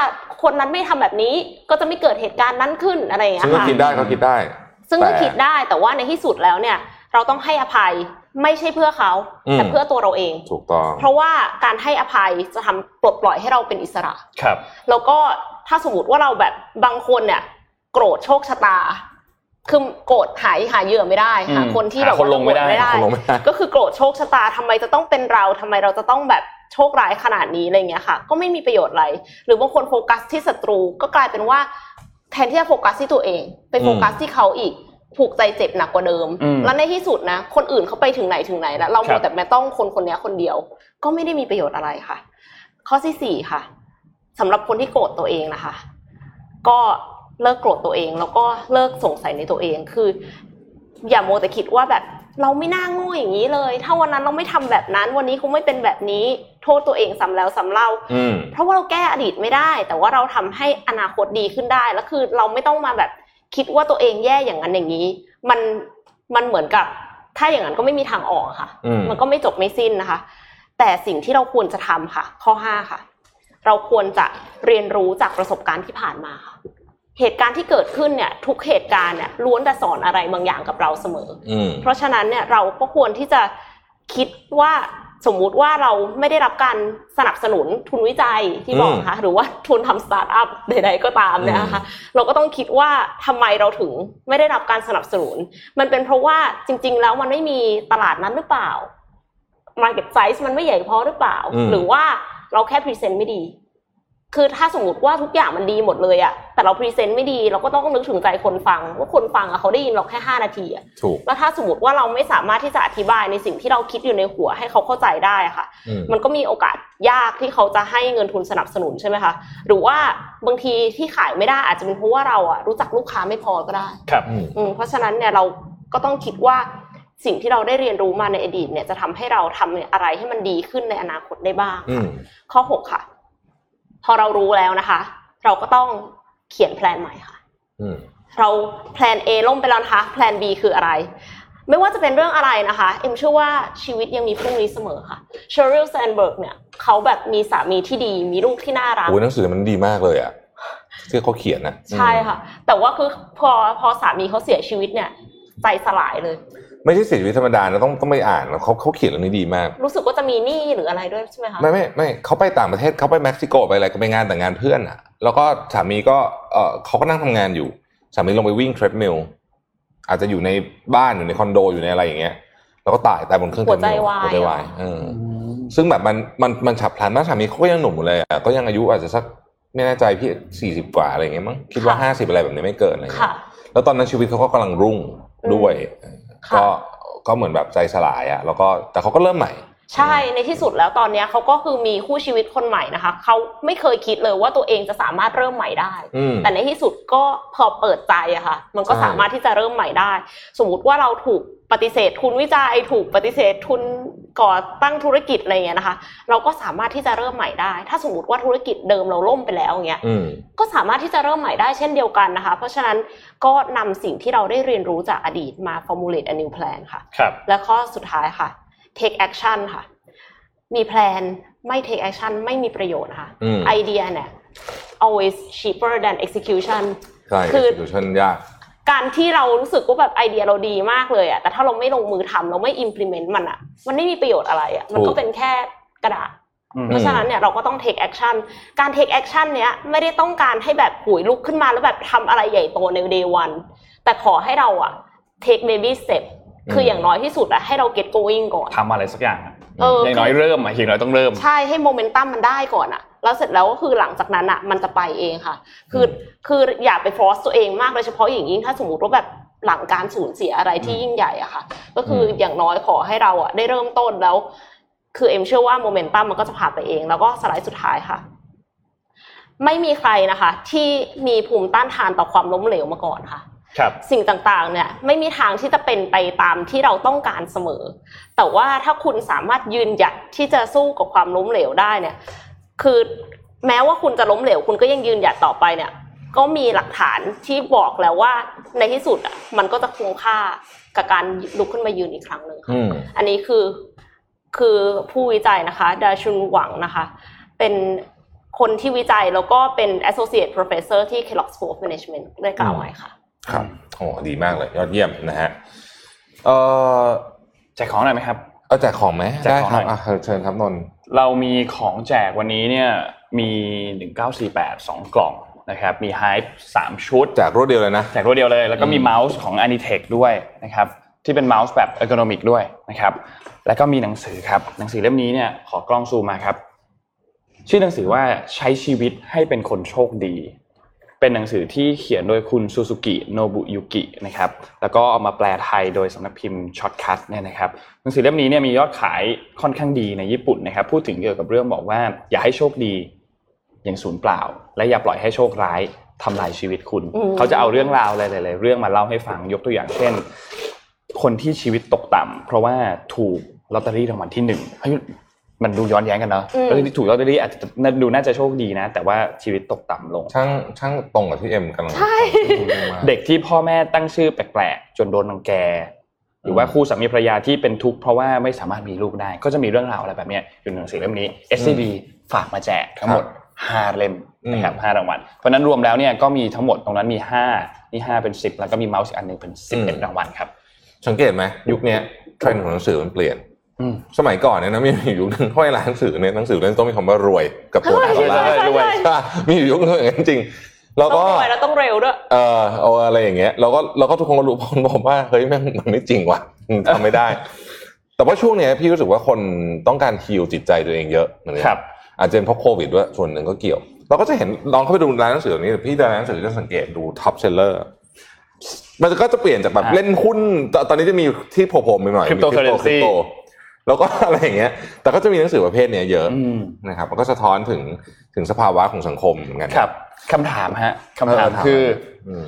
คนนั้นไม่ทำแบบนี้ก็จะไม่เกิดเหตุการณ์นั้นขึ้นอะไรอย่างเงี้ซึ่งยก็ค่ะคิดได้เขาคิดได้ ซึ่งก็แต่คิดได้แต่ว่าในที่สุดแล้วเนี่ย เราต้องให้อภัยไม่ใช่เพื่อเขาอืมแต่เพื่อตัวเราเองถูกต้องเพราะว่าการให้อภัยจะทำปลดปล่อยให้เราเป็นอิสระครับ แล้วก็ถ้าสมมติว่าเราแบบบางคนเนี่ย โกรธโชคชะตาคือโกรธหายหาเหยื่อไม่ได้หาอืมคนที่แบบหาคนลงไม่ได้โกรธไม่ได้คนลงไม่ได้ ก็คือโกรธโชคชะตาทำไมจะต้องเป็นเราทำไมเราจะต้องแบบ โชคร้ายขนาดนี้อะไรเงี้ยค่ะ ก็ไม่มีประโยชน์อะไร หรือบางคนโฟกัสที่ศัตรูก็กลายเป็นว่า แทนที่จะโฟกัสที่ตัวเองไปโฟกัสที่เขาอีกผูกใจเจ็บหนักกว่าเดิมอืมแล้วในที่สุดนะ คนอื่นเขาไปถึงไหนถึงไหนแล้วเราครัโมบแต่แม่ต้องคนคนเนี้ยคนเดียว ก็ไม่ได้มีประโยชน์อะไรค่ะ ข้อที่สี่ค่ะสำหรับคนที่โกรธตัวเองนะคะ ก็เลิกโกรธตัวเอง แล้วก็เลิกสงสัยในตัวเองคือ อย่าโมวแต่คิดว่าแบบ เราไม่น่าโง่อย่างนี้เลย ถ้าวันนั้นเราไม่ทำแบบนั้น วันนี้คงไม่เป็นแบบนี้ โทษตัวเองซ้ำแล้วซ้ำเล่าอืมเพราะว่าเราแก้อดีตไม่ได้ แต่ว่าเราทำให้อนาคตดีขึ้นได้ แล้วคือเราไม่ต้องมาแบบคิดว่าตัวเองแย่อย่างนั้นอย่างนี้ มันมันเหมือนกับ ถ้าอย่างนั้นก็ไม่มีทางออกค่ะอืมมันก็ไม่จบไม่สิ้นนะคะ แต่สิ่งที่เราควรจะทำค่ะ ข้อห้าค่ะ เราควรจะเรียนรู้จากประสบการณ์ที่ผ่านมาค่ะ เหตุการณ์ที่เกิดขึ้นเนี่ยทุกเหตุการณ์เนี่ยล้วนแต่สอนอะไรบางอย่างกับเราเสมออืมเพราะฉะนั้นเนี่ยเราก็ควรที่จะคิดว่าสมมุติว่าเราไม่ได้รับการสนับสนุนทุนวิจัยที่บอกนะคะหรือว่าทุนทำสตาร์ทอัพใดๆก็ตามเนี่ยนะคะเราก็ต้องคิดว่าทำไมเราถึงไม่ได้รับการสนับสนุน มันเป็นเพราะว่าจริง ๆ แล้วมันไม่มีตลาดนั้นหรือเปล่า Market Size มันไม่ใหญ่พอหรือเปล่าอืมหรือว่าเราแค่ present ไม่ดี คือถ้าสมมติว่าทุกอย่างมันดีหมดเลยอะแต่เรา present ไม่ดีเราก็ต้องนึกถึงใจคนฟังว่าคนฟังอะเขาได้ยินเราแค่ห้านาทีอะถูกแล้วถ้าสมมติว่าเราไม่สามารถที่จะอธิบายในสิ่งที่เราคิดอยู่ในหัวให้เขาเข้าใจได้อะค่ะอืมมันก็มีโอกาสยากที่เขาจะให้เงินทุนสนับสนุนใช่ไหมคะหรือว่าบางทีที่ขายไม่ได้อาจจะเป็นเพราะว่าเราอะรู้จักลูกค้าไม่พอก็ได้ครับอืมอืมเพราะฉะนั้นเนี่ยเราก็ต้องคิดว่าสิ่งที่เราได้เรียนรู้มาในอดีตเนี่ยจะทำให้เราทำอะไรให้มันดีขึ้นในอนาคตได้บ้างอืมข้อหกค่ะ พอเรารู้แล้วนะคะ เราก็ต้องเขียนแพลนใหม่ค่ะอืมเราแพลน A ล่มไปแล้วนะคะแพลน B คืออะไร ไม่ว่าจะเป็นเรื่องอะไรนะคะ เอ็มเชื่อว่าชีวิตยังมีพรุ่งนี้เสมอค่ะเชอริลแซนเบิร์กเนี่ยเขาแบบมีสามีที่ดีมีลูกที่น่ารักโอ้ยหนังสือมันดีมากเลยอะที่เขาเขียนนะใช่ค่ะ แต่ว่าคือพอพอสามีเขาเสียชีวิตเนี่ย ใจสลายเลย ไม่ใช่เสียชีวิตธรรมดานะต้องต้องไปอ่านเขาเขาเขียนเรื่องนี้ดีมาก รู้สึกว่าจะมีหนี้หรืออะไรด้วยใช่ไหมคะไม่ไม่ไม่เขาไปต่างประเทศเขาไปเม็กซิโกไปอะไรก็ไปงานแต่งงานเพื่อนอะ แล้วก็สามีก็เออเขาก็นั่งทำงานอยู่สามีลงไปวิ่ง treadmill อาจจะอยู่ในบ้านอยู่ในคอนโดอยู่ในอะไรอย่างเงี้ยแล้วก็ตายตายบนเครื่องหัวใจ treadmill วายหัวใจวายเออซึ่งแบบมันมันมันฉับพลันมากสามีเขาก็ยังหนุ่มอยู่เลยอะก็ยังอายุอาจจะสักไม่แน่ใจพี่สี่สิบกว่าอะไรอย่างเงี้ยมั้งคิดว่าห้าสิบอะไรแบบนี้ไม่เกินอะไรเงี้ค่ะยแล้วตอนนั้นชีวิตเขาก็กำลังรุ่งด้วยค่ะ ก็ก็เหมือนแบบใจสลายอะแล้วก็แต่เขาก็เริ่มใหม่ ใช่ในที่สุดแล้วตอนเนี้ยเขาก็คือมีคู่ชีวิตคนใหม่นะคะเขาไม่เคยคิดเลยว่าตัวเองจะสามารถเริ่มใหม่ได้อืมแต่ในที่สุดก็พอเปิดใจอะค่ะ มันก็ใช่สามารถที่จะเริ่มใหม่ได้ สมมุติว่าเราถูกปฏิเสธทุนวิจัยถูกปฏิเสธทุนก่อตั้งธุรกิจอะไรเงี้ยนะคะ เราก็สามารถที่จะเริ่มใหม่ได้ ถ้าสมมติว่าธุรกิจเดิมเราล่มไปแล้วอย่างเงี้ยอืมก็สามารถที่จะเริ่มใหม่ได้เช่นเดียวกันนะคะ เพราะฉะนั้นก็นำสิ่งที่เราได้เรียนรู้จากอดีตมา formulate a new plan ค่ะครับและข้อสุดท้ายค่ะ take action ค่ะ มีแพลนไม่ take action ไม่มีประโยชน์นะคะอืมไอเดียเนี่ย always cheaper than execution ใช่คือ execution ยากการที่เรารู้สึกว่าแบบไอเดียเราดีมากเลยอะแต่ถ้าเราไม่ลงมือทำเราไม่ implement มันอะมันไม่มีประโยชน์อะไรอะมันก็เป็นแค่กระดาษอืมเพราะฉะนั้นเนี่ยเราก็ต้อง take action การ take action เนี้ยไม่ได้ต้องการให้แบบหุยลุกขึ้นมาแล้วแบบทำอะไรใหญ่โตใน day one แต่ขอให้เราอะ take baby step คืออย่างน้อยที่สุดอะให้เรา get going ก่อนทำอะไรสักอย่างอะเอออย่างน้อยเริ่มอะอย่างน้อยต้องเริ่ม ใช่ให้โมเมนตัมมันได้ก่อนอะแล้วเสร็จแล้วก็คือหลังจากนั้นอะมันจะไปเองค่ะ คือคืออย่าไปฟอสตัวเองมากโดยเฉพาะอย่างยิ่งถ้าสมมติว่าแบบหลังการสูญเสียอะไรที่ยิ่งใหญ่อะค่ะ ก็คืออมอย่างน้อยขอให้เราอะได้เริ่มต้นแล้ว คือเอ็มเชื่อว่าโมเมนตัมมันก็จะพาไปเอง แล้วก็สไลด์สุดท้ายค่ะ ไม่มีใครนะคะ ที่มีภูมิต้านทานต่อความล้มเหลวมาก่อนค่ะครับ สิ่งต่างๆเนี่ยไม่มีทางที่จะเป็นไปตามที่เราต้องการเสมอ แต่ว่าถ้าคุณสามารถยืนหยัดที่จะสู้กับความล้มเหลวได้เนี่ย คือแม้ว่าคุณจะล้มเหลว คุณก็ยังยืนหยัดต่อไปเนี่ย ก็มีหลักฐานที่บอกแล้วว่าในที่สุดอะมันก็จะคุ้มค่ากับการลุกขึ้นมายืนอีกครั้งหนึ่งค่ะอืมอันนี้คือคือผู้วิจัยนะคะดาชุนหวังนะคะ เป็นคนที่วิจัยแล้วก็เป็น associate professor ที่ Kellogg School of Management ได้กล่าวไว้ค่ะ ครับโอ้ดีมากเลย ยอดเยี่ยมนะฮะเอ่อแจกของหน่อยไหมครับเอาแจกของไหมแจกได้ของครับหน่อยอะเชิญครับนนท์เรามีของแจกวันนี้เนี่ยมี1948 2กล่องนะครับมี Hype 3 ชุดแจกรวดเดียวเลยนะแจกรวดเดียวเลย แล้วก็มีอืมเมาส์ของ Anitech ด้วยนะครับที่เป็นเมาส์แบบ ergonomic ด้วยนะครับ แล้วก็มีหนังสือครับ หนังสือเล่มนี้เนี่ยขอกล้องซูมมาครับ ชื่อหนังสือว่าใช้ชีวิตให้เป็นคนโชคดี เป็นหนังสือที่เขียนโดยคุณซูซูกิโนบุยุกินะครับแล้วก็เอามาแปลไทยโดยสำนักพิมพ์ Shortcut เนี่ยนะครับหนังสือเล่มนี้เนี่ยมียอดขายค่อนข้างดีในญี่ปุ่นนะครับพูดถึงเกี่ยวกับเรื่องบอกว่า อย่าให้โชคดีอย่างสูญเปล่า และอย่าปล่อยให้โชคร้ายทำลายชีวิตคุณอืมเขาจะเอาเรื่องราวหลายๆเรื่องมาเล่าให้ฟังยกตัวอย่างเช่น คนที่ชีวิตตกต่ำเพราะว่าถูกลอตเตอรี่รางวัลที่หนึ่งเฮ้ย มันดูย้อนแย้งกันเนาะอืมลอตเตอรี่ถูกลอตเตอรี่อาจจะดูน่าจะโชคดีนะ แต่ว่าชีวิตตกต่ำลง ช่างช่างตรงกับที่เอ็มกำลังใช่พูดมากเด็กที่พ่อแม่ตั้งชื่อแปลกๆจนโดนรังแก หรือว่าคู่สามีภรรยาที่เป็นทุกข์เพราะว่าไม่สามารถมีลูกได้ ก็จะมีเรื่องราวอะไรแบบเนี้ยอยู่ในหนังสือเล่มนี้ SCB ฝากมาแจกทั้งหมด5เล่มนะครับห้ารางวัล เพราะฉะนั้นรวมแล้วเนี่ยก็มีทั้งหมดตรงนั้นมี5นี่5เป็น10แล้วก็มีเมาส์อีกอันหนึ่งเป็น11รางวัลครับ สังเกตไหมยุคเนี้ยเทรนด์ของหนังสือมันเปลี่ยนอืม สมัยก่อนเนี่ยนะมีอยู่ยุคนึงห้อยร้านหนังสือเนี่ยหนังสือเล่มต้องมีคำว่ารวยกับตัวหนังสือใช่ใช่ใช่รวยใช่ปะมีอยู่ยุคนึงอย่างนั้นจริงๆแล้วต้องก็รวยแล้วต้องเร็วด้วย เออเอาอะไรอย่างเงี้ยเราก็เราก็ทุกคนก็รู้พลบอกว่าเฮ้ยแม่งมันไม่จริงว่ะอืมทำไม่ได้ แต่ว่าช่วงเนี้ยพี่รู้สึกว่าคนต้องการ heal จิตใจตัวเองเยอะเหมือนกันครับอาจจะเป็นเพราะโควิดด้วยส่วนหนึ่งก็เกี่ยว เราก็จะเห็นลองเข้าไปดูร้านหนังสือนี้พี่เดินร้านหนังสือจะสังเกตดู top sellerมันก็จะเปลี่ยนจากแบบฮะเล่นหุ้นตอนตอนนี้จะมีที่โผล่ๆไปหน่อยมี Cryptocurrency คริปโต แล้วก็อะไรอย่างเงี้ย แต่ก็จะมีหนังสือประเภทเนี้ยเยอะอืมนะครับมันก็สะท้อนถึงถึงสภาวะของสังคมเหมือนกันครับคำถามฮะคำถามเออถามคืออืม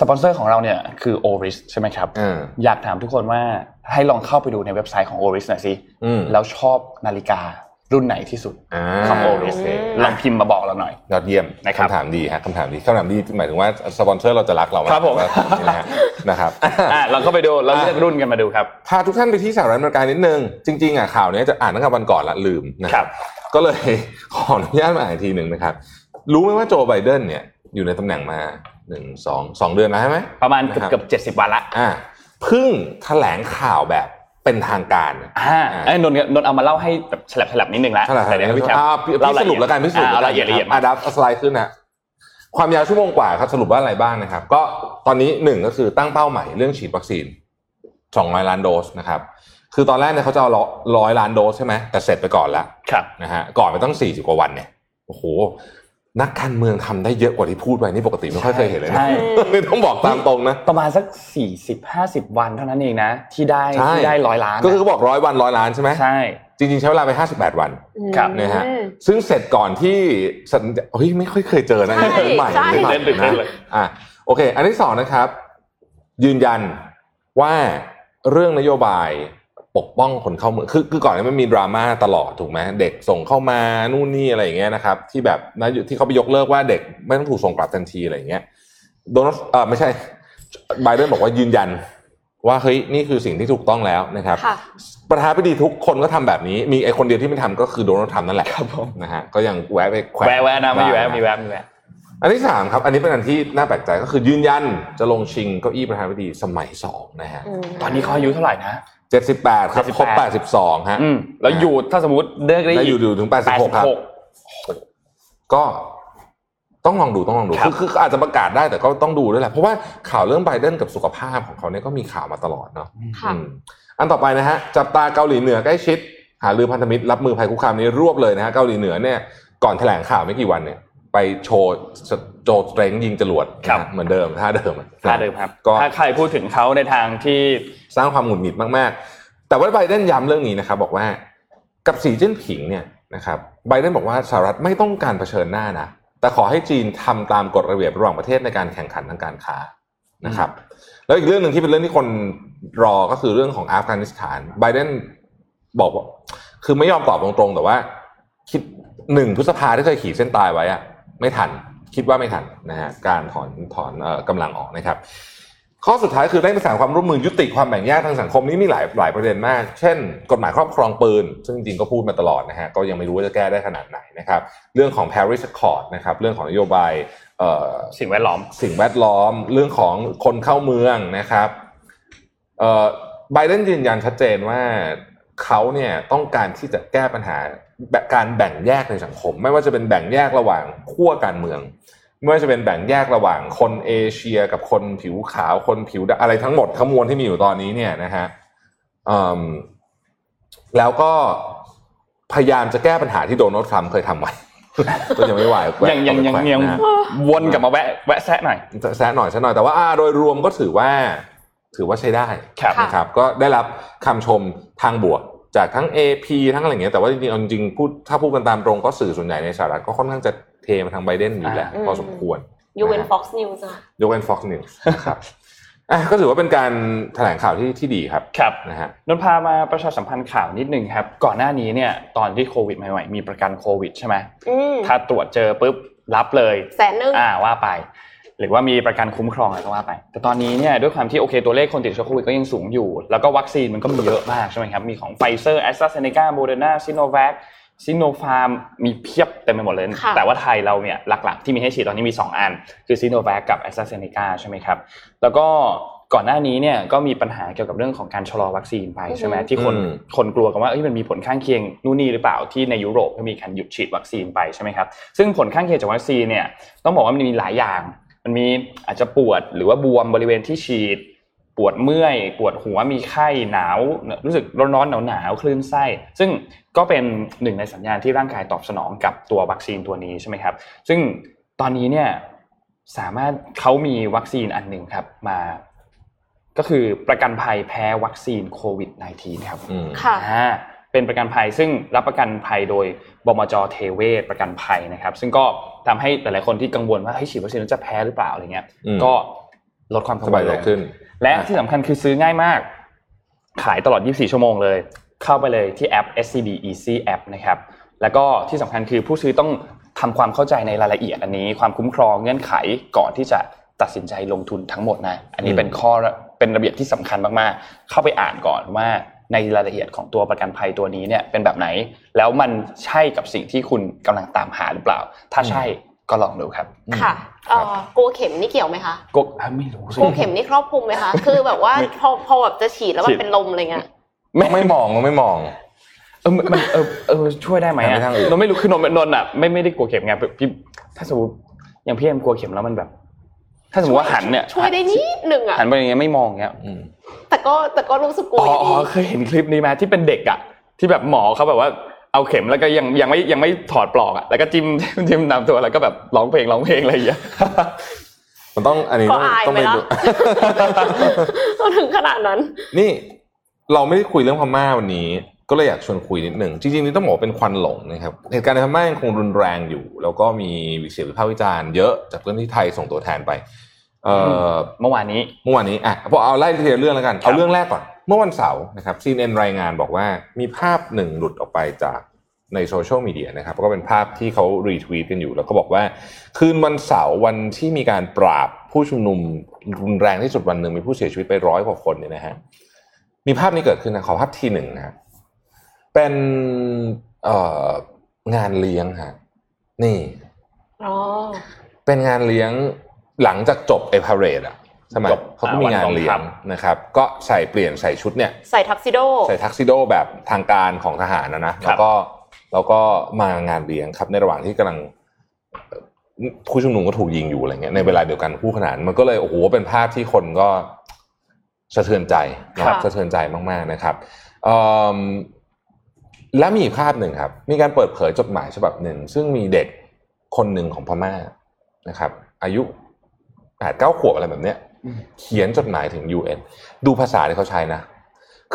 สปอนเซอร์ของเราเนี่ยคือ Oris ใช่ไหมครับเอออยากถามทุกคนว่าให้ลองเข้าไปดูในเว็บไซต์ของ Oris หน่อยสิอืมแล้วชอบนาฬิกา รุ่นไหนที่สุดอ่าของ Oris โอเคลองพิมพ์มาบอกเราหน่อย ยอดเยี่ยมนะครับคำถามดีฮะคำถามดีคำถามดีหมายถึงว่าสปอนเซอร์เราจะรักเราากครับผมว่านี่นะฮะนะครับอะเราก็ไปดูเราเลือกรุ่นกันมาดูครับ พาทุกท่านไปที่สหรัฐอเมริกานิดนึง จริงๆอะข่าวเนี้ยจะอ่านตั้งแต่วันก่อนละลืมนะคครัรับบก็เลยขออนุญาตมาอ่านอีกทีหนึ่งนะครับ รู้ไหมว่าโจไบเดนเนี่ยอยู่ในตำแหน่งมาหนึ่งสองสองเดือนแล้วใช่ไหมประมาณเกือบนะครับเกือบเจ็ดสิบวันละอ่าเพิ่งแถลงข่าวแบบ เป็นทางการอ่าไอ้นนท์นนท์เอามาเล่าให้แบบฉลับฉลับนิดนึงละเท่าไหร่แต่เดี๋ยวให้พี่แคปอ่าพี่พี่สรุปแล้วกันพี่สรุปอ่าเอาละเอียดละเอียดอ่าดับสไลด์ขึ้นนะความยาวชั่วโมงกว่าครับสรุปว่าอะไรบ้างนะครับ ก็ตอนนี้หนึ่งก็คือตั้งเป้าใหม่เรื่องฉีดวัคซีนสองร้อยล้านโดสนะครับคือตอนแรกเนี่ยเขาจะเอาร้อยล้านโดสใช่ไหมแต่เสร็จไปก่อนแล้วครับนะฮะก่อนไปตั้งสี่สิบกว่าวันเนี่ยโอ้โห นักการเมืองทำได้เยอะกว่าที่พูดไปนี่ปกติไม่ค่อยเคยเห็นเลยนะใช่ไม่ต้องบอกตามตรงนะ ประมาณสักสี่สิบห้าสิบวันเท่านั้นเองนะ ที่ได้ใช่ที่ได้ร้อยล้าน ก็คือเขาบอกร้อยวันร้อยล้านใช่ไหมใช่จริงๆ ใช้เวลาไปห้าสิบแปดวันครับนะฮะซึ่งเสร็จก่อนที่สัญญาเฮ้ยไม่ค่อยเคยเจอนะใช่อันนี้ใหม่ใช่ไม่ผ่าเต้นตื่นเต้นเลยอะโอเค อันที่สองนะครับ ยืนยันว่าเรื่องนโยบาย ปกป้องคนเข้าเมืองคือคือก่อนนี้มันมีดราม่าตลอดถูกไหมเด็กส่งเข้ามานู่นนี่อะไรอย่างเงี้ยนะครับ ที่แบบนะที่เขาไปยกเลิกว่าเด็กไม่ต้องถูกส่งกลับทันทีอะไรอย่างเงี้ยโดนัลด์เออไม่ใช่ไบเดนบอกว่ายืนยัน ว่าเฮ้ยนี่คือสิ่งที่ถูกต้องแล้วนะครับค่ะประธานาธิบดีทุกคนก็ทำแบบนี้ มีไอคนเดียวที่ไม่ทำก็คือโดนัลด์ทรัมป์นั่นแหละครับผมนะฮะก็ยังแวะไปแขวะแวะแวะนะไม่อยู่แวะบ้างมีแวะมีแวะอันที่สามครับ อันนี้เป็นอันที่น่าแปลกใจก็คือยืนยันจะลงชิงเก้าอี้ประธานาธิบดีสมัยสองนะฮะตอนนี้เขาอายุเท่าไหร่นะ เจ็ดสิบแปดครับ78ครบแปดสิบสองฮะอืมแล้วอยู่ถ้าสมมติเลือกได้ได้อีกอยู่อยู่ถึงแปดสิบหกครับก็ต้องลองดูต้องลองดูครับคือคืออาจจะประกาศได้แต่ก็ต้องดูด้วยแหละ เพราะว่าข่าวเรื่องไบเดนกับสุขภาพของเขาเนี่ยก็มีข่าวมาตลอดเนาะค่ะอืมอันต่อไปนะฮะจับตาเกาหลีเหนือใกล้ชิด หาลือพันธมิตรรับมือภัยคุกคามนี้รวบเลยนะฮะเกาหลีเหนือเนี่ยก่อนแถลงข่าวไม่กี่วันเนี่ย ไปโชว์โจสเตรงยิงจรวดครับนะฮะเหมือนเดิมท่าเดิมอะท่าเดิมครับก็ถ้าใครพูดถึงเขาในทางที่สร้างความหงุดหงิดมากๆ แต่ว่าไบเดนย้ำเรื่องนี้นะครับบอกว่ากับสีจิ้นผิงเนี่ยนะครับไบเดนบอกว่าสหรัฐไม่ต้องการเผชิญหน้านะแต่ขอให้จีนทำตามกฎระเบียบระหว่างประเทศในการแข่งขันทางการค้านะครับ แล้วอีกเรื่องหนึ่งที่เป็นเรื่องที่คนรอก็คือเรื่องของอัฟกานิสถานไบเดนบอกว่าคือไม่ยอมตอบตรงๆ แต่ว่า คิดหนึ่งพฤษภาที่เคยขีดเส้นตายไว้อะ ไม่ทัน คิดว่าไม่ทันนะฮะการถอนถอนเอ่อกำลังออกนะครับ ข้อสุดท้ายคือได้ประสานความร่วมมือยุติความแบ่งแยกทางสังคมนี่มีหลายหลายประเด็นมาก เช่น กฎหมายครอบครองปืน ซึ่งจริงๆก็พูดมาตลอดนะฮะก็ยังไม่รู้ว่าจะแก้ได้ขนาดไหนนะครับ เรื่องของ Paris Accord นะครับเรื่องของนโยบายเอ่อสิ่งแวดล้อม สิ่งแวดล้อม เรื่องของคนเข้าเมืองนะครับเอ่อไบเดนยืนยันชัดเจนว่าเขาเนี่ยต้องการที่จะแก้ปัญหาแบบ การแบ่งแยกในสังคม ไม่ว่าจะเป็นแบ่งแยกระหว่างขั้วการเมือง ไม่ว่าจะเป็นแบ่งแยกระหว่างคนเอเชียกับคนผิวขาวคนผิวดำอะไรทั้งหมดทั้งมวลที่มีอยู่ตอนนี้เนี่ยนะฮะอืมแล้วก็พยายามจะแก้ปัญหาที่โดนัลด์ทรัมป์เคยทำไว้ก็ยังไม่ไหวยังยังยังยังนะฮะวนกลับมาแวะแวะแซะหน่อยแซะหน่อยแซะหน่อยแต่ว่าอ่าโดยรวมก็ถือว่า ถือว่าใช้ได้ครับค่ะนะครับ ก็ได้รับคำชมทางบวก จากทั้ง AP ทั้งอะไรอย่างเงี้ยแต่ว่าจริงๆเอาจริงๆพูดถ้าพูดกันตามตรงก็สื่อส่วนใหญ่ในสหรัฐก็ค่อนข้างจะเทมาทางไบเดนอยู่แหละอ่าพอสมควรยูเวนนะฮะ Fox News อะยกเว้น Fox News นะครับอะก็ถือว่าเป็นการแถลงข่าวที่ที่ดีครับครับนะฮะนนท์พามาประชาสัมพันธ์ข่าวนิดนึงครับ ก่อนหน้านี้เนี่ยตอนที่โควิดใหม่ๆมีประกันโควิดใช่ไหมอืมถ้าตรวจเจอปุ๊บรับเลยแสนหนึ่งอ่าว่าไป หรือว่ามีประกันคุ้มครองอะไรก็ว่าไป แต่ตอนนี้เนี่ยด้วยความที่โอเคตัวเลขคนติดเชื้อโควิดก็ยังสูงอยู่ แล้วก็วัคซีนมันก็มีเยอะมากใช่ไหมครับ มีของไฟเซอร์แอสตราเซเนกาโมเดอร์นาซิโนแวคซิโนฟาร์มมีเพียบเต็มไปหมดเลยค่ะแต่ว่าไทยเราเนี่ยหลักๆ ที่มีให้ฉีดตอนนี้มี 2 อัน คือซิโนแวคกับแอสตราเซเนกาใช่ไหมครับ แล้วก็ก่อนหน้านี้เนี่ยก็มีปัญหาเกี่ยวกับเรื่องของการชะลอวัคซีนไปใช่ไหมอือฮึที่คนอืมคนกลัวกันว่าเอ้ยมันมีผลข้างเคียงนู่นนี่หรือเปล่าที่ในยุโรปก็มีการหยุดฉีดวัคซีนไปใช่ไหมครับซึ่งผลข้างเคียงจากวัคซีนเนี่ยต้องบอกว่ามันมีหลายอย่าง มันมีอาจจะปวดหรือว่าบวมบริเวณที่ฉีด ปวดเมื่อย ปวดหัวมีไข้หนาว รู้สึกร้อนๆหนาวๆคลื่นไส้ ซึ่งก็เป็นหนึ่งในสัญญาณที่ร่างกายตอบสนองกับตัววัคซีนตัวนี้ใช่ไหมครับ ซึ่งตอนนี้เนี่ยสามารถเขามีวัคซีนอันหนึ่งครับมา ก็คือประกันภัยแพ้วัคซีนโควิด -19 ครับอืมค่ะอ่า เป็นประกันภัยซึ่งรับประกันภัยโดยบมจเทเวศประกันภัยนะครับ ซึ่งก็ทำให้หลายๆคนที่กังวลว่าเฮ้ยฉีดวัคซีนแล้วจะแพ้หรือเปล่าอะไรเงี้ยอืมก็ลดความกัสงวบายลใจลงขึ้น และที่สำคัญคือซื้อง่ายมาก ขายตลอด 24 ชั่วโมงเลย เข้าไปเลยที่แอป SCB Easy App นะครับแล้วก็ที่สำคัญคือผู้ซื้อต้องทำความเข้าใจในรายละเอียดอันนี้ ความคุ้มครองเงื่อนไขก่อนที่จะตัดสินใจลงทุนทั้งหมดนะ อันนี้อืมเป็นข้อเป็นระเบียบที่สำคัญมากๆ เข้าไปอ่านก่อนว่า ในรายละเอียดของตัวประกันภัยตัวนี้เนี่ยเป็นแบบไหน แล้วมันใช่กับสิ่งที่คุณกำลังตามหาหรือเปล่า ถ้าใช่ก็ลองดูครับ ค่ะเอ่อกลัวเข็มนี่เกี่ยวไหมคะก็อะไม่รู้สิกลัวเข็มนี่ครอบคลุมไหมคะ คือแบบว่าไม่พอพอแบบจะฉีดแล้วมันเป็นลมอะไรเงี้ยไม่ไม่มองไม่มองเออมันมันเออเออช่วยได้ไหมหันไปอะทางอื่นนนท์ไม่รู้คือนนท์นนท์อะไม่ไม่ได้กลัวเข็มไงพี่ถ้าสมมติอย่างพี่เอ็มกลัวเข็มแล้วมันแบบ ถ้าสมมติว่าหันเนี่ยช่วยได้นิดหนึ่งอะหันไปอย่างเงี้ยไม่มองอย่างเงี้ยอืมแต่ก็แต่ก็รู้สึกกลัวอ๋ออยู่อ๋ดีอเคยเห็นคลิปนี้ไหมที่เป็นเด็กอะ ที่แบบหมอเขาแบบว่าเอาเข็มแล้วก็ยังยังไม่ยังไม่ถอดปลอกอะแล้วก็จิ้มจิ้มตามตัวแล้วก็แบบร้องเพลงร้องเพลงอะไรอย่างเงี้ยมันต้องอันนี้ก็ต้องอายต้องไปไปละดูก็ถึงขนาดนั้น นี่เราไม่ได้คุยเรื่องพม่าวันนี้ ก็เลยอยากชวนคุยนิดหนึ่ง จริงๆนี่ต้องบอกว่าเป็นควันหลงนะครับ เหตุการณ์ในพม่ายังคงรุนแรงอยู่ แล้วก็มีเสียงวิพากษ์วิจารณ์เยอะจากเรื่องที่ไทยส่งตัวแทนไปเอ่อเมื่อวานนี้ เมื่อวานนี้อะพอเอาไล่ทีละเรื่องแล้วกันครับเอาเรื่องแรกก่อน เมื่อวันเสาร์นะครับ CNN รายงานบอกว่ามีภาพหนึ่งหลุดออกไปจากในโซเชียลมีเดียนะครับ ก็เป็นภาพที่เขา retweet กันอยู่ แล้วก็บอกว่า คืนวันเสาร์วันที่มีการปราบผู้ชุมนุมรุนแรงที่สุดวันหนึ่งมีผู้เสียชีวิตไปร้อยกว่าคนเนี่ยนะฮะ มีภาพนี้เกิดขึ้นนะขอภาพทีหนึ่งนะครับ เป็นเอ่องานเลี้ยงฮะนี่อ๋อเป็นงานเลี้ยงหลังจากจบเอพาเรดอะใช่ไหมจบเขาก็มีงานเลี้ยงวันกองทัพนะครับ ก็ใส่เปลี่ยนใส่ชุดเนี่ย ใส่ทักซิโด ใส่ทักซิโดแบบทางการของทหารนะนะแล้วก็แล้วก็มางานเลี้ยงครับ ในระหว่างที่กำลังเอ่อผู้ชุมนุมก็ถูกยิงอยู่อะไรเงี้ยในเวลาเดียวกันคู่ขนานมันก็เลยโอ้โหเป็นภาพที่คนก็สะเทือนใจนะครับค่ะสะเทือนใจมากๆนะครับเอิ่ม และมีอีกภาพหนึ่งครับ มีการเปิดเผยจดหมายฉบับหนึ่ง ซึ่งมีเด็กคนหนึ่งของพม่านะครับ อายุแปดเก้าขวบอะไรแบบเนี้ยอืมเขียนจดหมายถึง UN ดูภาษาที่เขาใช้นะ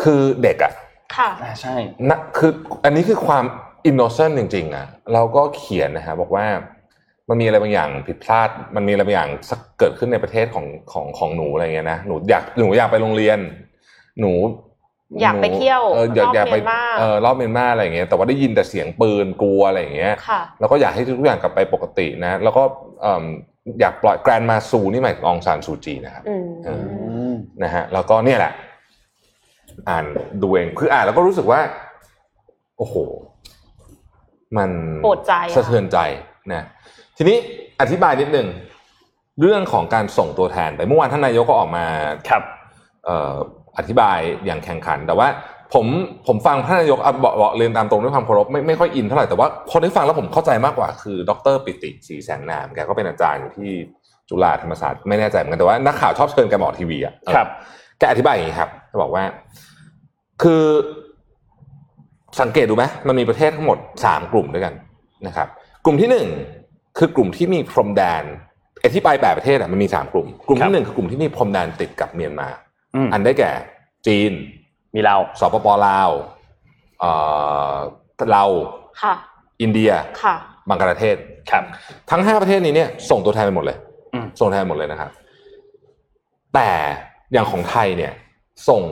คือเด็กอะค่ะอ่าใช่นะคืออันนี้คือความ innocent จริงๆอะเราก็เขียนนะฮะบอกว่ามันมีอะไรบางอย่างผิดพลาด มันมีอะไรบางอย่างสักเกิดขึ้นในประเทศของของของหนูอะไรเงี้ยนะ หนูอยากหนูอยากไปโรงเรียน หนู อยากไปเที่ยวเอออยากรอบอยากไปเมียนมาเออรอบเมียนมาอะไรเงี้ยแต่ว่าได้ยินแต่เสียงปืนกลัวอะไรอย่างเงี้ยค่ะแล้วก็อยากให้ทุกอย่างกลับไปปกตินะ แล้วก็เอิ่มอยากปล่อย Grandma ซูนี่หมายถึงองซานซูจีนะครับอืมเออนะฮะแล้วก็เนี่ยแหละ อ่านดูเองคืออ่านแล้วก็รู้สึกว่า โอ้โห มันปวดใจอะสะเทือนใจนะทีนี้อธิบายนิดนึงเรื่องของการส่งตัวแทนไปเมื่อวานท่านนายกก็ออกมาครับ เอ่ออธิบายอย่างแข่งขัน แต่ว่าผมผมฟังท่านนายกอะบอกบอกเรียนตามตรงด้วยความเคารพไม่ไม่ค่อยอินเท่าไหร่แต่ว่าคนที่ฟังแล้วผมเข้าใจมากกว่าคือ ดรปิติศรีแสงนามแกก็เป็นอาจารย์อยู่ที่จุฬาธรรมศาสตร์ไม่แน่ใจเหมือนกันแต่ว่านักข่าวชอบเชิญแกมาออกทีวีอะครับแกอธิบายอย่างนี้ครับแกบอกว่า คือสังเกตดูไหมมันมีประเทศทั้งหมดสามกลุ่มด้วยกันนะครับ กลุ่มที่หนึ่งคือกลุ่มที่มีพรมแดนไอ้ที่ไปแปดประเทศอะมันมีสามกลุ่ม กลุ่มครัที่บหนึ่งคือกลุ่มที่มีพรมแดนติดกับเมียนมา อืมอันได้แก่ จีน มีเราสปปลาวเอ่อเราค่ะ อินเดียค่ะบังกลาเทศครับ ทั้งห้าประเทศนี้เนี่ยส่งตัวแทนไปหมดเลยอืมส่งแทนหมดเลยนะครับ แต่อย่างของไทยเนี่ย ส่ง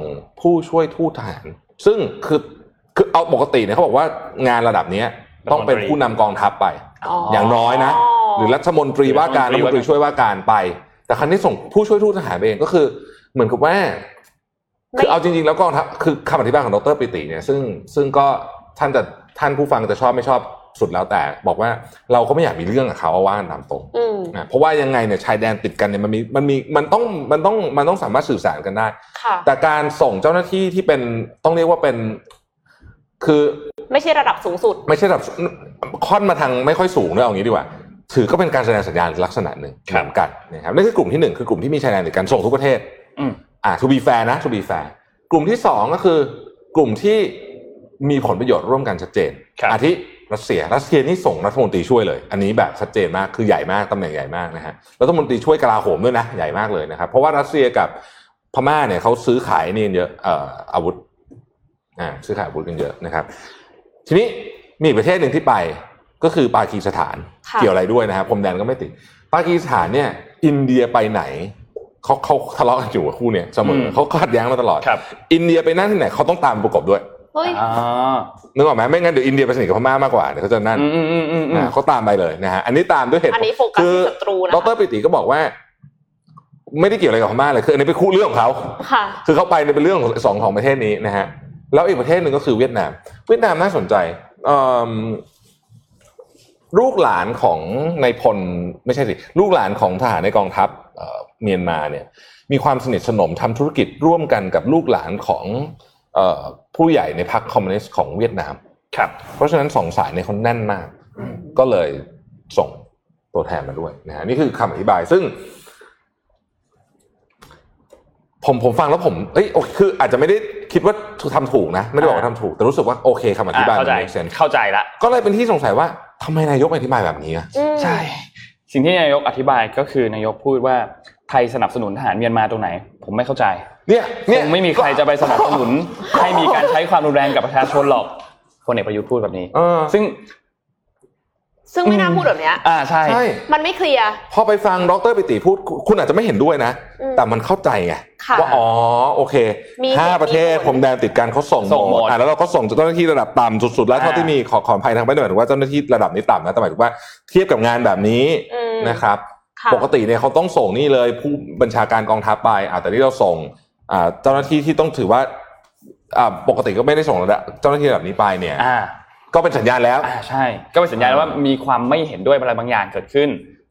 ผู้ช่วยทูตทหาร ซึ่งคือคือเอาปกติเนี่ยเขาบอกว่างานระดับเนี้ยต้องเป็นผู้นำกองทัพไปอ๋อออย่างน้อยนะ หรือรัฐมนตรีว่าการหรืรัฐอรัฐมนตรีมนตรีช่วยว่าการไป แต่ครั้นี้ส่งผู้ช่วยทูตทหารไปเองก็คือ เหมือนกับว่าไม่คือเอาจริงๆ แล้วกองทัพคือคำอธิบายของดรปิติเนี่ยซึ่งซึ่งก็ท่านจะท่านผู้ฟังจะชอบไม่ชอบสุดแล้วแต่ บอกว่าเราก็ไม่อยากมีเรื่องกับเขาเอาว่ากันตามตรงอืมนะเพราะว่ายังไงเนี่ยชายแดนติดกันเนี่ยมันมีมันมีมันต้องมันต้องมันต้องสามารถสื่อสารกันได้ค่ะแต่การส่งเจ้าหน้าที่ที่เป็นต้องเรียกว่าเป็น คือไม่ใช่ระดับสูงสุด ไม่ใช่แบบค่อนมาทางไม่ค่อยสูงด้วยเอางี้ดีกว่าถือก็เป็นการแสดงสัญญาณลักษณะหนึ่งครับเหมือนกันนะครับนี่คือกลุ่มที่หนึ่งคือกลุ่มที่มีชายแดนติดกันส่งทุกประเทศ อืมอ่า to be fair นะ to be fair กลุ่มที่สองก็คือกลุ่มที่มีผลประโยชน์ร่วมกันชัดเจนครับอาทิรัสเซีย รัสเซียนี่ส่งรัฐมนตรีช่วยเลย อันนี้แบบชัดเจนมาก คือใหญ่มาก ตำแหน่งใหญ่มากนะฮะ รัฐมนตรีช่วยกลาโหมด้วยนะ ใหญ่มากเลยนะครับ เพราะว่ารัสเซียกับพม่าเนี่ยเขาซื้อขายนี่กันเยอะเอ่ออาวุธ อ่า ซื้อขายอาวุธกันเยอะนะครับ ทีนี้มีอีกประเทศหนึ่งที่ไปก็คือปากีสถานค่ะเกี่ยวอะไรด้วยนะครับ พรมแดนก็ไม่ติด ปากีสถานเนี่ย อินเดียไปไหน เขาเขาทะเลาะกันอยู่กับคู่เนี่ยเสมอมเขาขัดแย้งมาตลอด ครับ อินเดียไปนั่นที่ไหนเขาต้องตามประกบด้วยเฮ้ย อ่า นึกออกไหมไม่งั้นเดี๋ยวอินเดียไปสนิทกับพม่ามากกว่าเดี๋ยวเขาจะนั่นอืมอืมอืมอืมอืมอ่าเขาตามไปเลยนะฮะอันนี้ตามด้วยเหตุผลอันนี้โฟกัสคือที่ศัตรูนะดคะรปิติก็บอกว่า ไม่ได้เกี่ยวอะไรกับพม่าเลยคืออันนี้เป็นคู่เรื่องของเขา ค่ะ คือเขาไปในเป็นเรื่องของสองของประเทศนี้นะฮะแล้วอีกประเทศหนึ่งก็คือเวียดนาม เวียดนามน่าสนใจเอิ่มลูกหลานของในายพลไม่ใช่สิ ลูกหลานของทหารในกองทัพเอ่อ เมียนมาเนี่ยมีความสนิทสนมทำธุรกิจร่วมกันกับลูกหลานของเอ่อผู้ใหญ่ในพรรคคอมมิวนิสต์ของเวียดนามครับ เพราะฉะนั้นสองสายเนี่ยเขาแน่นมาก ก็เลยส่งตัวแทนมาด้วยนะฮะนี่คือคำอธิบายซึ่ง ผมผมฟังแล้วผมเอ้ยโอเคคือ อาจจะไม่ได้คิดว่าทำถูกนะ ไม่ได้บอกว่าทำถูก แต่รู้สึกว่าโอเคคำอธิบายเข้าใจมัน make sense เข้าใจละก็เลยเป็นที่สงสัยว่าทำไมนายกอธิบายแบบนี้อะอืมใช่ สิ่งที่นายกอธิบายก็คือนายกพูดว่า ไทยสนับสนุนทหารเมียนมาตรงไหน ผมไม่เข้าใจเนี่ยคเนี่ยงไม่มีใครจะไปสนับสนุน ให้มีการใช้ความรุนแรงกับประชาชนหรอกพลเอกประยุทธ์พูดแบบนี้เออ ซึ่งซึ่งไม่น่าพูดแบบเนี้ย อ่าใช่ ใช่ มันไม่เคลียร์ พอไปฟังดรปิติพูดคุณอาจจะไม่เห็นด้วยนะ อืมแต่มันเข้าใจไงค่ะว่าอ๋อโอเคมีห้าเหตุประเทศมีผล พรมแดนติดกันเขาส่งส่งหมดอะแล้วเราก็ส่งเจ้าหน้าที่ระดับต่ำสุดๆแล้วอ่า เท่าที่มีขอขออภัยทางไม่ได้หมายถึงว่าเจ้าหน้าที่ระดับนี้ต่ำนะแต่หมายถึงว่าเทียบกับงานแบบนี้อืม นะครับค่ะ ปกติเนี่ยเขาต้องส่งนี่เลยผู้บัญชาการกองทัพไปอ่าแต่นี่เราส่งอ่าเจ้าหน้าที่ที่ต้องถือว่าอ่าปกติก็ไม่ได้ส่งระดับเจ้าหน้าที่ระดับนี้ไปเนี่ยอ่าก็เป็นสัญญาณแล้วอ่าใช่ ก็เป็นสัญญาณว่ามีความไม่เห็นด้วยอะไรบางอย่างเกิดขึ้น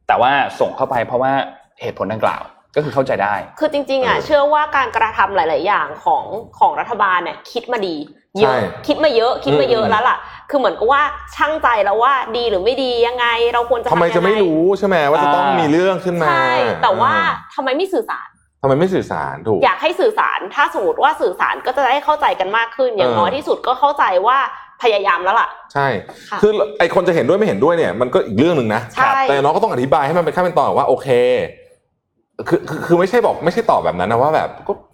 แต่ว่าส่งเข้าไปเพราะว่าเหตุผลดังกล่าวก็คือเข้าใจได้ คือจริงๆอะเออเชื่อว่าการกระทำหลาย ๆ อย่างของของรัฐบาลเนี่ยคิดมาดี เยใช่อะคิดมาเยอะคิดมาเยอะอืมแล้วล่ะ คือเหมือนกับว่าช่างใจแล้วว่าดีหรือไม่ดียังไง เราควรจะทำไมยังงจะไม่รู้ใช่ไหมว่าจะต้องอ่ามีมีเรื่องขึ้นมาใช่แต่ว่าอ่ทำไมไม่สื่อสารทำไมไม่สื่อสารถูกอยากให้สื่อสารถ้าสมมติว่าสื่อสารก็จะได้เข้าใจกันมากขึ้น อย่างเออน้อยที่สุดก็เข้าใจว่าพยายามแล้วล่ะ ใช่ค่ะคือไอคนจะเห็นด้วยไม่เห็นด้วยเนี่ยมันก็อีกเรื่องหนึ่งนะใช่แต่น้องก็ต้องอธิบายให้มันเป็นขั้นเป็นตอนว่าโอเค คือคือคือไม่ใช่บอกไม่ใช่ตอบแบบนั้นนะว่าแบบก็จะ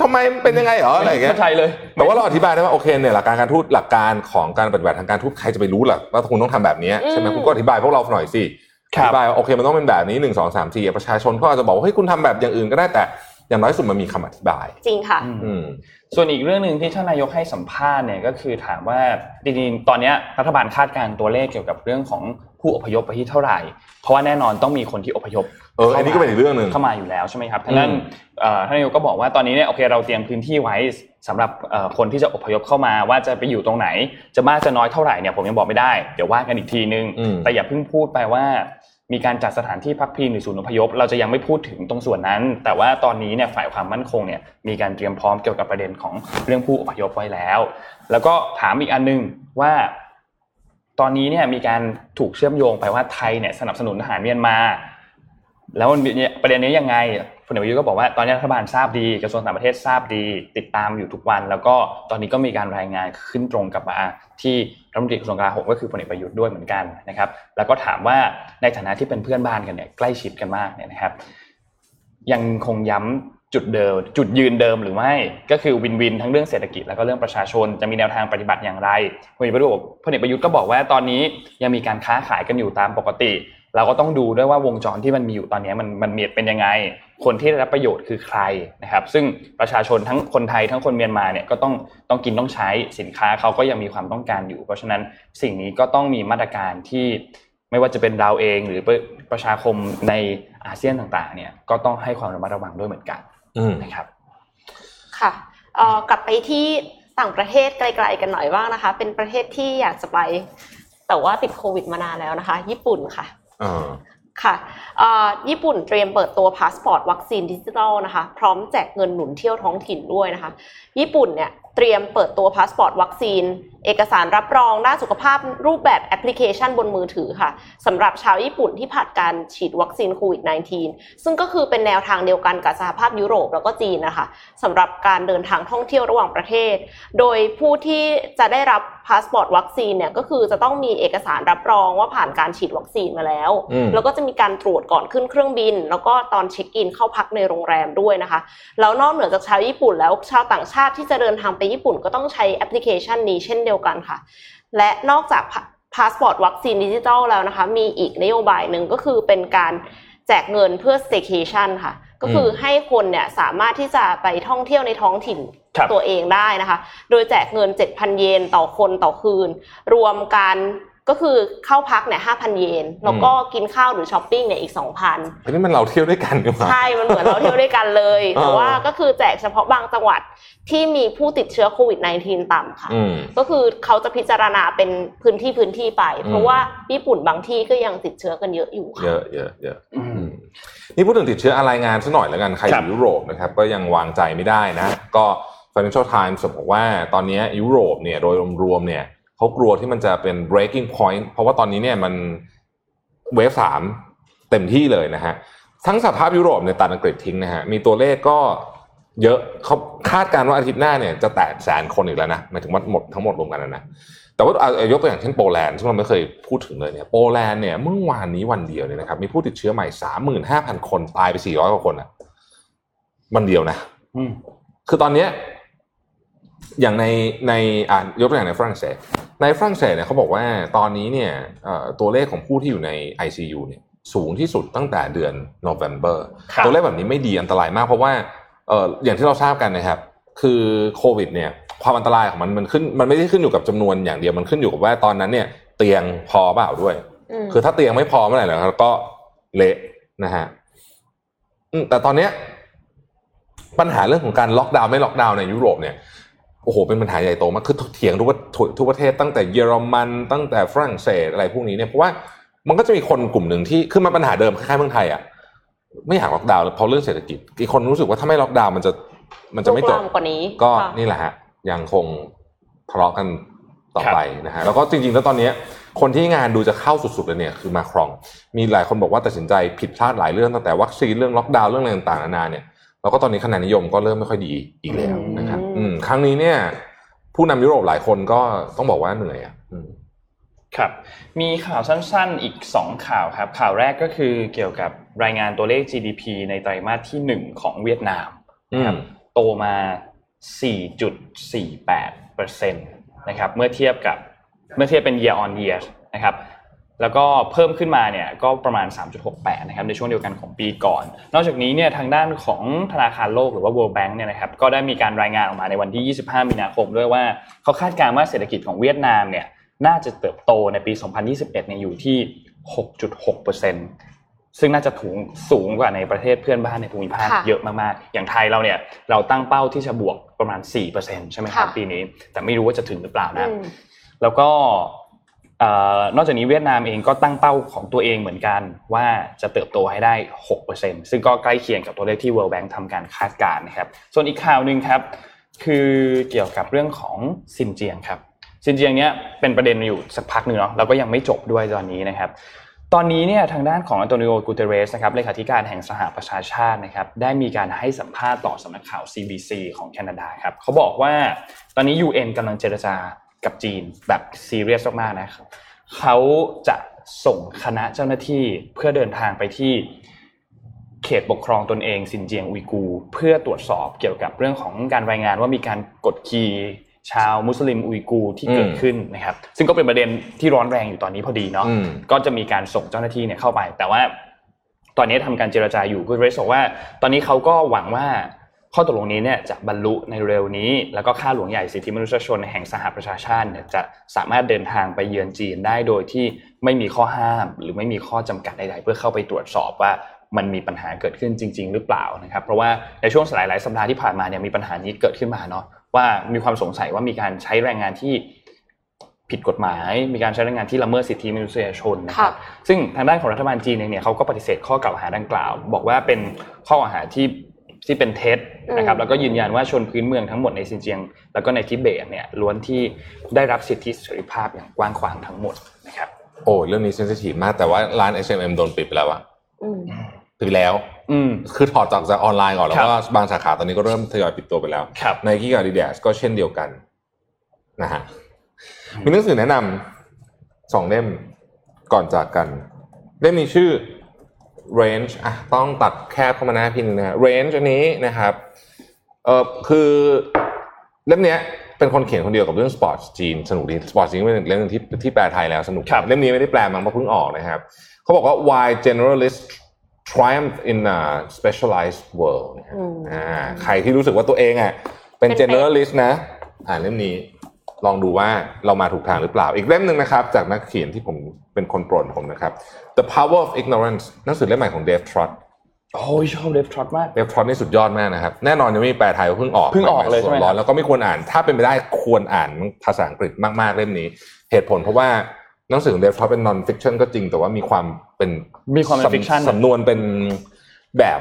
ทำไมเป็นยังไงเหรออะไรอย่างเงี้ยเข้าใจเลย แต่ว่าเราอธิบายได้ว่าโอเคเนี่ยหลักการการทูตหลักการของการปฏิบัติทางการทูตใครจะไปรู้ล่ะว่าคุณต้องทำแบบนี้ใช่ไหมอืมคุณก็อธิบายพวกเราหน่อยสิครัอบธิบายว่าโอเคมันต้องเป็นแบบนี้หนึ่งสองสามสี่ประชาชนก็อาจจะบอกว่าเฮ้ยคุณทำแบบอย่างอื่นก็ได้แต่อย่างน้อยสุดมันมีคำอธิบาย จริงค่ะอืมส่วนอีกเรื่องหนึ่งที่ท่านนายกให้สัมภาษณ์เนี่ยก็คือถามว่าจริงๆตอนเนี้ยรัฐบาลคาดการณ์ตัวเลขเกี่ยวกับเรื่องของผู้อพยพไปที่เท่าไหร่ เพราะว่าแน่นอนต้องมีคนที่อพยพ เอออันนี้ก็เป็นอีกเรื่องหนึ่งเข้ามาอยู่แล้วใช่ไหมครับท่านั้นเอ่อท่านนายกก็บอกว่าตอนนี้เนี่ยโอเคเราเตรียมพื้นที่ไว้สำหรับเอ่อคนที่จะอพยพเข้ามาว่าจะไปอยู่ตรงไหน จะมากจะน้อยเท่าไหร่เนี่ยผมยังบอกไม่ได้เดี๋ยวว่ากันอีกทีนึงอืมแต่อย่าเพิ่งพูดไปว่ามีการจัดสถานที่พักพิงหรือศูนย์อพยพ เราจะยังไม่พูดถึงตรงส่วนนั้น แต่ว่าตอนนี้เนี่ยฝ่ายความมั่นคงเนี่ยมีการเตรียมพร้อมเกี่ยวกับประเด็นของเรื่องผู้อพยพไว้แล้ว แล้วก็ถามอีกอันนึงว่า ตอนนี้เนี่ยมีการถูกเชื่อมโยงไปว่าไทยเนี่ยสนับสนุนทหารเมียนมา แล้วประเด็นนี้ยังไงพลเอกประยุทธ์ก็บอกว่าตอนนี้รัฐบาลทราบดีกระทรวงต่างประเทศทราบดี ติดตามอยู่ทุกวัน แล้วก็ตอนนี้ก็มีการรายงานขึ้นตรงกลับมาที่รัฐมนตรีกระทรวงกลาโหมก็คือพลเอกประยุทธ์ด้วยเหมือนกันนะครับ แล้วก็ถามว่าในฐานะที่เป็นเพื่อนบ้านกันเนี่ยใกล้ชิดกันมากเนี่ยนะครับ ยังคงย้ำจุดเดิม จุดยืนเดิมหรือไม่ก็คือวินวินทั้งเรื่องเศรษฐกิจแล้วก็เรื่องประชาชนจะมีแนวทางปฏิบัติอย่างไรพลเอกประยุทธ์พลเอกประยุทธ์ก็บอกว่าตอนนี้ยังมีการค้าขายกันอยู่ตามปกติ เราก็ต้องดูด้วยว่าวงจรที่มันมีอยู่ตอนนี้มันมันมีเป็นยังไง คนที่ได้รับประโยชน์คือใครนะครับ ซึ่งประชาชนทั้งคนไทยทั้งคนเมียนมาเนี่ยก็ต้องต้องกินต้องใช้สินค้าเขาก็ยังมีความต้องการอยู่ เพราะฉะนั้นสิ่งนี้ก็ต้องมีมาตรการที่ไม่ว่าจะเป็นเราเองหรือประชาคมในอาเซียนต่างๆ เนี่ยก็ต้องให้ความระมัดระวังด้วยเหมือนกันอืมนะครับ ค่ะเอ่อกลับไปที่ต่างประเทศไกล ๆ กันหน่อยบ้างนะคะ เป็นประเทศที่อยากจะไป แต่ว่าติดโควิดมานานแล้วนะคะ ญี่ปุ่นค่ะอ่า ค่ะอ่อญี่ปุ่นเตรียมเปิดตัวพาสปอร์ตวัคซีนดิจิทัลนะคะ พร้อมแจกเงินหนุนเที่ยวท้องถิ่นด้วยนะคะ ญี่ปุ่นเนี่ยเตรียมเปิดตัวพาสปอร์ตวัคซีน เอกสารรับรองด้านสุขภาพรูปแบบแอปพลิเคชันบนมือถือค่ะสำหรับชาวญี่ปุ่นที่ผ่านการฉีดวัคซีนโควิด -19 ซึ่งก็คือเป็นแนวทางเดียวกันกับสหภาพยุโรปแล้วก็จีนนะคะสำหรับการเดินทางท่องเที่ยวระหว่างประเทศ โดยผู้ที่จะได้รับพาสปอร์ตวัคซีนเนี่ยก็คือจะต้องมีเอกสารรับรองว่าผ่านการฉีดวัคซีนมาแล้วอืมแล้วก็จะมีการตรวจก่อนขึ้นเครื่องบิน แล้วก็ตอนเช็คอินเข้าพักในโรงแรมด้วยนะคะ แล้วนอกเหนือจากชาวญี่ปุ่นแล้วชาวต่างชาติที่จะเดินทางไปญี่ปุ่นก็ต้องใช้แอปพลิเคชันนี้เช่นเดียวกันค่ะ และนอกจากพาสปอร์ตวัคซีนดิจิทัลแล้วนะคะ มีอีกนโยบายหนึ่งก็คือเป็นการแจกเงินเพื่อ staycation ค่ะ ก็คือให้คนเนี่ยสามารถที่จะไปท่องเที่ยวในท้องถิ่นของตัวเองได้นะคะ โดยแจกเงิน 7,000 เยนต่อคนต่อคืน รวมกัน ก็คือเข้าพักเนี่ย5,000เยนแล้วก็กินข้าวหรือช้อปปิ้งเนี่ยอีก2,000อันนี้มันเราเที่ยวด้วยกันกันมาใช่มันเหมือนเราเที่ยวด้วยกันเลยเออแต่ว่าก็คือแจกเฉพาะบางจังหวัดที่มีผู้ติดเชื้อโควิด -19 ต่ำค่ะอืมก็คือเขาจะพิจารณาเป็นพื้นที่พื้นที่ไป เพอืราะมว่าญี่ปุ่นบางที่ก็ยังติดเชื้อกันเยอะอยู่เยค่ะอะเยอะเยอะอืมอืมนี่พูดถึงติดเชื้ออะไรงานซะหน่อยแล้วกันใครอครับยู่ยุโรปนะครับก็ยังวางใจไม่ได้นะ ก็ Financial Times บอกว่าตอนนี้ยุโรปเนี่ยโดยรวมๆเนี่ย เขากลัวที่มันจะเป็น breaking point เพราะว่าตอนนี้เนี่ยมันเวฟสามเต็มที่เลยนะฮะทั้งสภาพยุโรปเนี่ยตัดอังกฤษทิ้งนะฮะมีตัวเลขก็เยอะเขาคาดการณ์ว่าอาทิตย์หน้าเนี่ยจะแตะแสนคนอีกแล้วนะหมายถึงว่าหมดทั้งหมดรวมกันนะนะแต่ว่าเอาเอายกตัวอย่างเช่นโปแลนด์ซึ่งเราไม่เคยพูดถึงเลยเนี่ยโปแลนด์เนี่ยเมื่อวานนี้วันเดียวเนี่ยนะครับมีผู้ติดเชื้อใหม่สามหมื่นห้าพันคนตายไปสี่ร้อยกว่าคนอะวันเดียวนะอืมคือตอนเนี้ย อย่างในในอ่ายกตัวอย่างในฝรั่งเศส ในฝรั่งเศสเนี่ยเขาบอกว่าตอนนี้เนี่ยเอ่อตัวเลขของผู้ที่อยู่ใน ICU เนี่ยสูงที่สุดตั้งแต่เดือน November ครับตัวเลขแบบนี้ไม่ดีอันตรายมากเพราะว่าเอ่ออย่างที่เราทราบกันนะครับคือโควิดเนี่ยความอันตรายของมันมันขึ้นมันไม่ได้ขึ้นอยู่กับจำนวนอย่างเดียวมันขึ้นอยู่กับว่าตอนนั้นเนี่ยเตียงพอเปล่าด้วยอืมคือถ้าเตียงไม่พอเมื่อไหร่แล้วก็เละนะฮะอืมแต่ตอนเนี้ยปัญหาเรื่องของการล็อกดาวน์ไม่ล็อกดาวน์ในยุโรปเนี่ย โอ้โหเป็นปัญหาใหญ่โตมากคือเถียงทุกประทุกประเทศตั้งแต่เยอรมันตั้งแต่ฝรั่งเศสอะไรพวกนี้เนี่ยเพราะว่ามันก็จะมีคนกลุ่มหนึ่งที่คือมันปัญหาเดิมคล้ายๆเมืองไทยอะไม่อยากล็อกดาวน์เพราะเรื่องเศรษฐกิจอีกคนรู้สึกว่าถ้าไม่ล็อกดาวน์มันจะมันจะไม่จลุบกลามกว่านี้ก็ค่ะนี่แหละฮะยังคงทะเลาะกันต่อไปนะฮะแล้วก็จริงๆแล้วตอนเนี้ยคนที่งานดูจะเข้าสุดๆเลยเนี่ยคือมาครอง มีหลายคนบอกว่าตัดสินใจผิดพลาดหลายเรื่องตั้งแต่วัคซีนเรื่องล็อกดาวน์เรื่องอะไรต่างๆนานาเนี่ยแล้วก็ตอนนี้คะแนนนิยมก็เริ่มไม่ค่อยดีอีกแล้วนะครับอืม ครั้งนี้เนี่ย ผู้นำยุโรปหลายคนก็ต้องบอกว่าเหนื่อยอะอืมครับ มีข่าวสั้นๆอีก 2 ข่าวครับ ข่าวแรกก็คือเกี่ยวกับรายงานตัวเลข GDP ในไตรมาสที่ 1 ของเวียดนามอืมโตมา 4.48%นะครับ เมื่อเทียบกับเมื่อเทียบเป็น year on year นะครับ แล้วก็เพิ่มขึ้นมาเนี่ยก็ประมาณ 3.68 นะครับในช่วงเดียวกันของปีก่อน นอกจากนี้เนี่ยทางด้านของธนาคารโลกหรือว่า World Bank เนี่ยนะครับก็ได้มีการรายงานออกมาในวันที่ 25 มีนาคมด้วยว่าเขาคาดการณ์ว่าเศรษฐกิจของเวียดนามเนี่ยน่าจะเติบโตในปี 2021 เนี่ยอยู่ที่ 6.6เปอร์เซ็นซึ่งน่าจะถูงสูงกว่าในประเทศเพื่อนบ้านในภูมิภาคค่ะเยอะมากๆ อย่างไทยเราเนี่ยเราตั้งเป้าที่จะบวกประมาณ 4%ใช่ไหมครับค่ะปีนี้ แต่ไม่รู้ว่าจะถึงหรือเปล่านะอืมแล้วก็เอ่อ นอกจากนี้เวียดนามเองก็ตั้งเป้าของตัวเองเหมือนกัน ว่าจะเติบโตให้ได้ 6%ซึ่งก็ใกล้เคียงกับตัวเลขที่ World Bank ทำการคาดการณ์นะครับ ส่วนอีกข่าวหนึ่งครับ คือเกี่ยวกับเรื่องของซินเจียงครับซินเจียงเนี้ยเป็นประเด็นอยู่สักพักหนึ่งเนาะแล้วก็ยังไม่จบด้วยตอนนี้นะครับตอนนี้เนี่ยทางด้านของอันโตนิโอกูเตเรสนะครับเลขาธิการแห่งสหประชาชาตินะครับได้มีการให้สัมภาษณ์ต่อสำนักข่าว CBC ของแคนาดาครับเขาบอกว่าตอนนี้ UN กำลังเจรจา กับจีนแบบซีเรียสมากๆนะครับเขาจะส่งคณะเจ้าหน้าที่เพื่อเดินทางไปที่เขตปกครองตนเองซินเจียงอุยกูร์เพื่อตรวจสอบเกี่ยวกับเรื่องของการรายงานว่ามีการกดขี่ชาวมุสลิมอุยกูร์ที่เกิดอืมขึ้นนะครับ ซึ่งก็เป็นประเด็นที่ร้อนแรงอยู่ตอนนี้พอดีเนาะอืมก็จะมีการส่งเจ้าหน้าที่เนี่ยเข้าไป แต่ว่าตอนนี้ทำการเจรจาอยู่กุเรสบอกว่า ตอนนี้เขาก็หวังว่า ข้อตกลงนี้เนี่ยจะบรรลุในเร็วนี้ แล้วก็ข้าหลวงใหญ่สิทธิมนุษยชนแห่งสหประชาชาติเนี่ยจะสามารถเดินทางไปเยือนจีนได้โดยที่ไม่มีข้อห้าม หรือไม่มีข้อจำกัดใดๆเพื่อเข้าไปตรวจสอบว่ามันมีปัญหาเกิดขึ้นจริง ๆ หรือเปล่านะครับ เพราะว่าในช่วงหลายๆสัปดาห์ที่ผ่านมาเนี่ยมีปัญหานี้เกิดขึ้นมาเนาะว่ามีความสงสัยว่ามีการใช้แรงงานที่ผิดกฎหมาย มีการใช้แรงงานที่ละเมิดสิทธิมนุษยชนนะครับ ซึ่งทางด้านของรัฐบาลจีนเองเนี่ยเขาก็ปฏิเสธข้อกล่าวหาดังกล่าว บอกว่าเป็นข้อกล่าวหาที่ที่เป็นเท็จ นะครับอืมแล้วก็ยืนยันว่าชนพื้นเมืองทั้งหมดในซินเจียง แล้วก็ในทิเบตเนี่ยล้วนที่ได้รับสิทธิเสรีภาพอย่างกว้างขวางทั้งหมดนะครับโอ้เรื่องนี้เซนซิทีฟมากแต่ว่าร้าน H&M โดนปิดไปแล้วอะอืมปิดไปแล้วอืมคือถอดจากจากออนไลน์ก่อนแล้วครับก็บางสาขาตอนนี้ก็เริ่มทยอยปิดตัวไปแล้วครับในกี้กับ Adidas ก็เช่นเดียวกันนะฮะมีหนังสือแนะนำสองเล่มก่อนจากกันเล่มนี้ชื่อ range อะต้องตัดแคบเข้ามาหน้าพินงนะฮะ range อันนี้นะครับเออคือเล่มเนี้ยเป็นคนเขียนคนเดียวกับเรื่อง sport gene สนุกดี sport gene เป็นเรื่องหนึ่งที่ที่แปลไทยแล้วสนุกครับเล่มนี้ไม่ได้แปลมั้งเพราะเพิ่งออกนะครับเขาบอกว่า why generalists triumph in a specialized world นะฮะอืมอ่าใครที่รู้สึกว่าตัวเองอะเป็นเป็น generalist นะ อ่านเล่มนี้ ลองดูว่าเรามาถูกทางหรือเปล่า อีกเล่มหนึ่งนะครับ จากนักเขียนที่ผมเป็นคนโปรดผมนะครับ The Power of Ignorance หนังสือเล่มใหม่ของเดฟทรอตโอ้ยชอบเดฟทรอตมากเดฟทรอตนี่สุดยอดมากนะครับ แน่นอนยังไม่มีแปลไทยเพิ่งออกเพิ่งออกเลยใช่ไหมสดร้อนแล้วก็ไม่ควรอ่าน ถ้าเป็นไปได้ควรอ่านภาษาอังกฤษมากๆเล่มนี้ เหตุผลเพราะว่าหนังสือของเดฟทรอตเป็น non fiction ก็จริงแต่ว่ามีความเป็นมีความเป็นสำ fiction สำนวนเป็นแบบ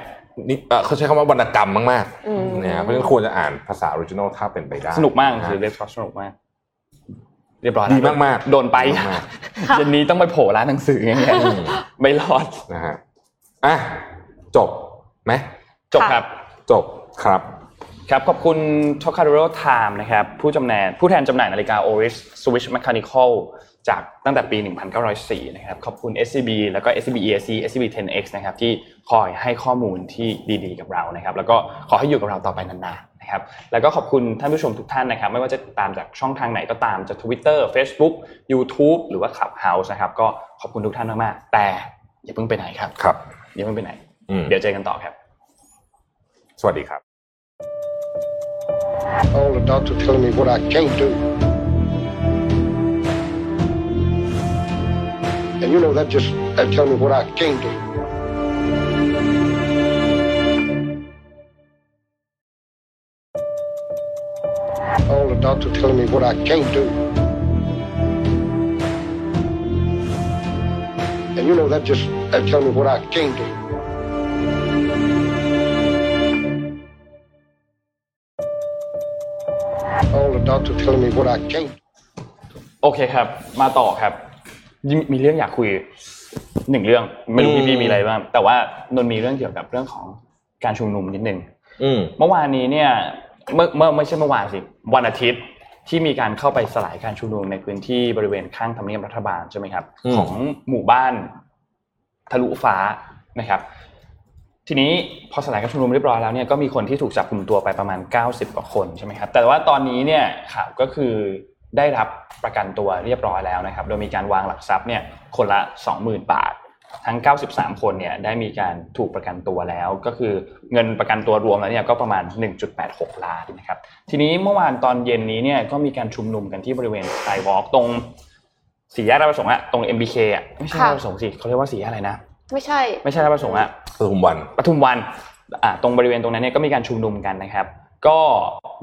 นี่เอ่อเขาใช้คำว่าวรรณกรรมมากอืมๆนะเพราะฉะนั้นควรจะอ่านภาษา original ถ้าเป็นไปได้ สนุกมากะคือ Dave Trott สนุกมากเรียบร้อยดีแล้วมากๆโดนไปดีมากเย็นนี้ต้องไปโผล่ร้านหนังสืออย่างเงี้ยอืมไม่รอดนะฮะอะจบไหมจบครับ จบครับ ครับขอบคุณ t o k a d o r o Time นะครับผู้จำแหน่ผู้แทนจำหน่ายนาฬิกา Oris Swiss Mechanical จากตั้งแต่ปี 1904 นะครับ ขอบคุณ SCB แล้วก็ SCB ESC SCB 10X นะครับที่คอยให้ข้อมูลที่ดีๆ กับเรานะครับ แล้วก็ขอให้อยู่กับเราต่อไปนานๆ นะครับแล้วก็ขอบคุณท่านผู้ชมทุกท่านนะครับ ไม่ว่าจะติดตามจากช่องทางไหนก็ตามจาก Twitter Facebook YouTube หรือว่า Clubhouse นะครับ ก็ขอบคุณทุกท่านมากๆแต่อย่าเพิ่งไปไหนครับครับอย่าเพิ่งไปไหนอืมเดี๋ยวเจอกันต่อครับ สวัสดีครับ All the doctor telling me what I can't do. And you know that just that telling me what I can't do. All the doctor telling me what I can't do. And you know that just that telling me what I can't do. All the doctor telling me what I can't โอเคครับ มาต่อครับมีมีเรื่องอยากคุยหนึ่งเรื่อง ไม่รู้อืมพี่ๆมีอะไรบ้างแต่ว่านนท์มีเรื่องเกี่ยวกับเรื่องของการชุมนุมนิดนึงอืมเมื่อวานนี้เนี่ย เมื่อเมื่อไม่ใช่เมื่อวานสิวันอาทิตย์ที่มีการเข้าไปสลายการชุมนุมในพื้นที่บริเวณข้างทำเนียบรัฐบาลใช่ไหมครับอืมของหมู่บ้านทะลุฟ้านะครับ ทีนี้พอสลายการชุมนุมเรียบร้อยแล้วเนี่ยก็มีคนที่ถูกจับกลุ่มตัวไปประมาณ 90กว่าคนใช่ไหมครับ แต่ว่าตอนนี้เนี่ยข่าวก็คือได้รับประกันตัวเรียบร้อยแล้วนะครับ โดยมีการวางหลักทรัพย์เนี่ยคนละ 20,000 บาท ทั้ง 93 คนเนี่ยได้มีการถูกประกันตัวแล้ว ก็คือเงินประกันตัวรวมแล้วเนี่ยก็ประมาณ 1.86 ล้านนะครับทีนี้เมื่อวานตอนเย็นนี้เนี่ยก็มีการชุมนุมกันที่บริเวณสกายวอล์กตรงสี่แยกราชประสงค์อะตรง MBK อะไม่ใช่ค่ะราชประสงค์สิเขาเรียกว่าสี่แยกอะไรนะ ไม่ใช่ ไม่ใช่ราชประสงค์อะปทุมวันปทุมวันอ่าตรงบริเวณตรงนั้นเนี่ยก็มีการชุมนุมกันนะครับ ก็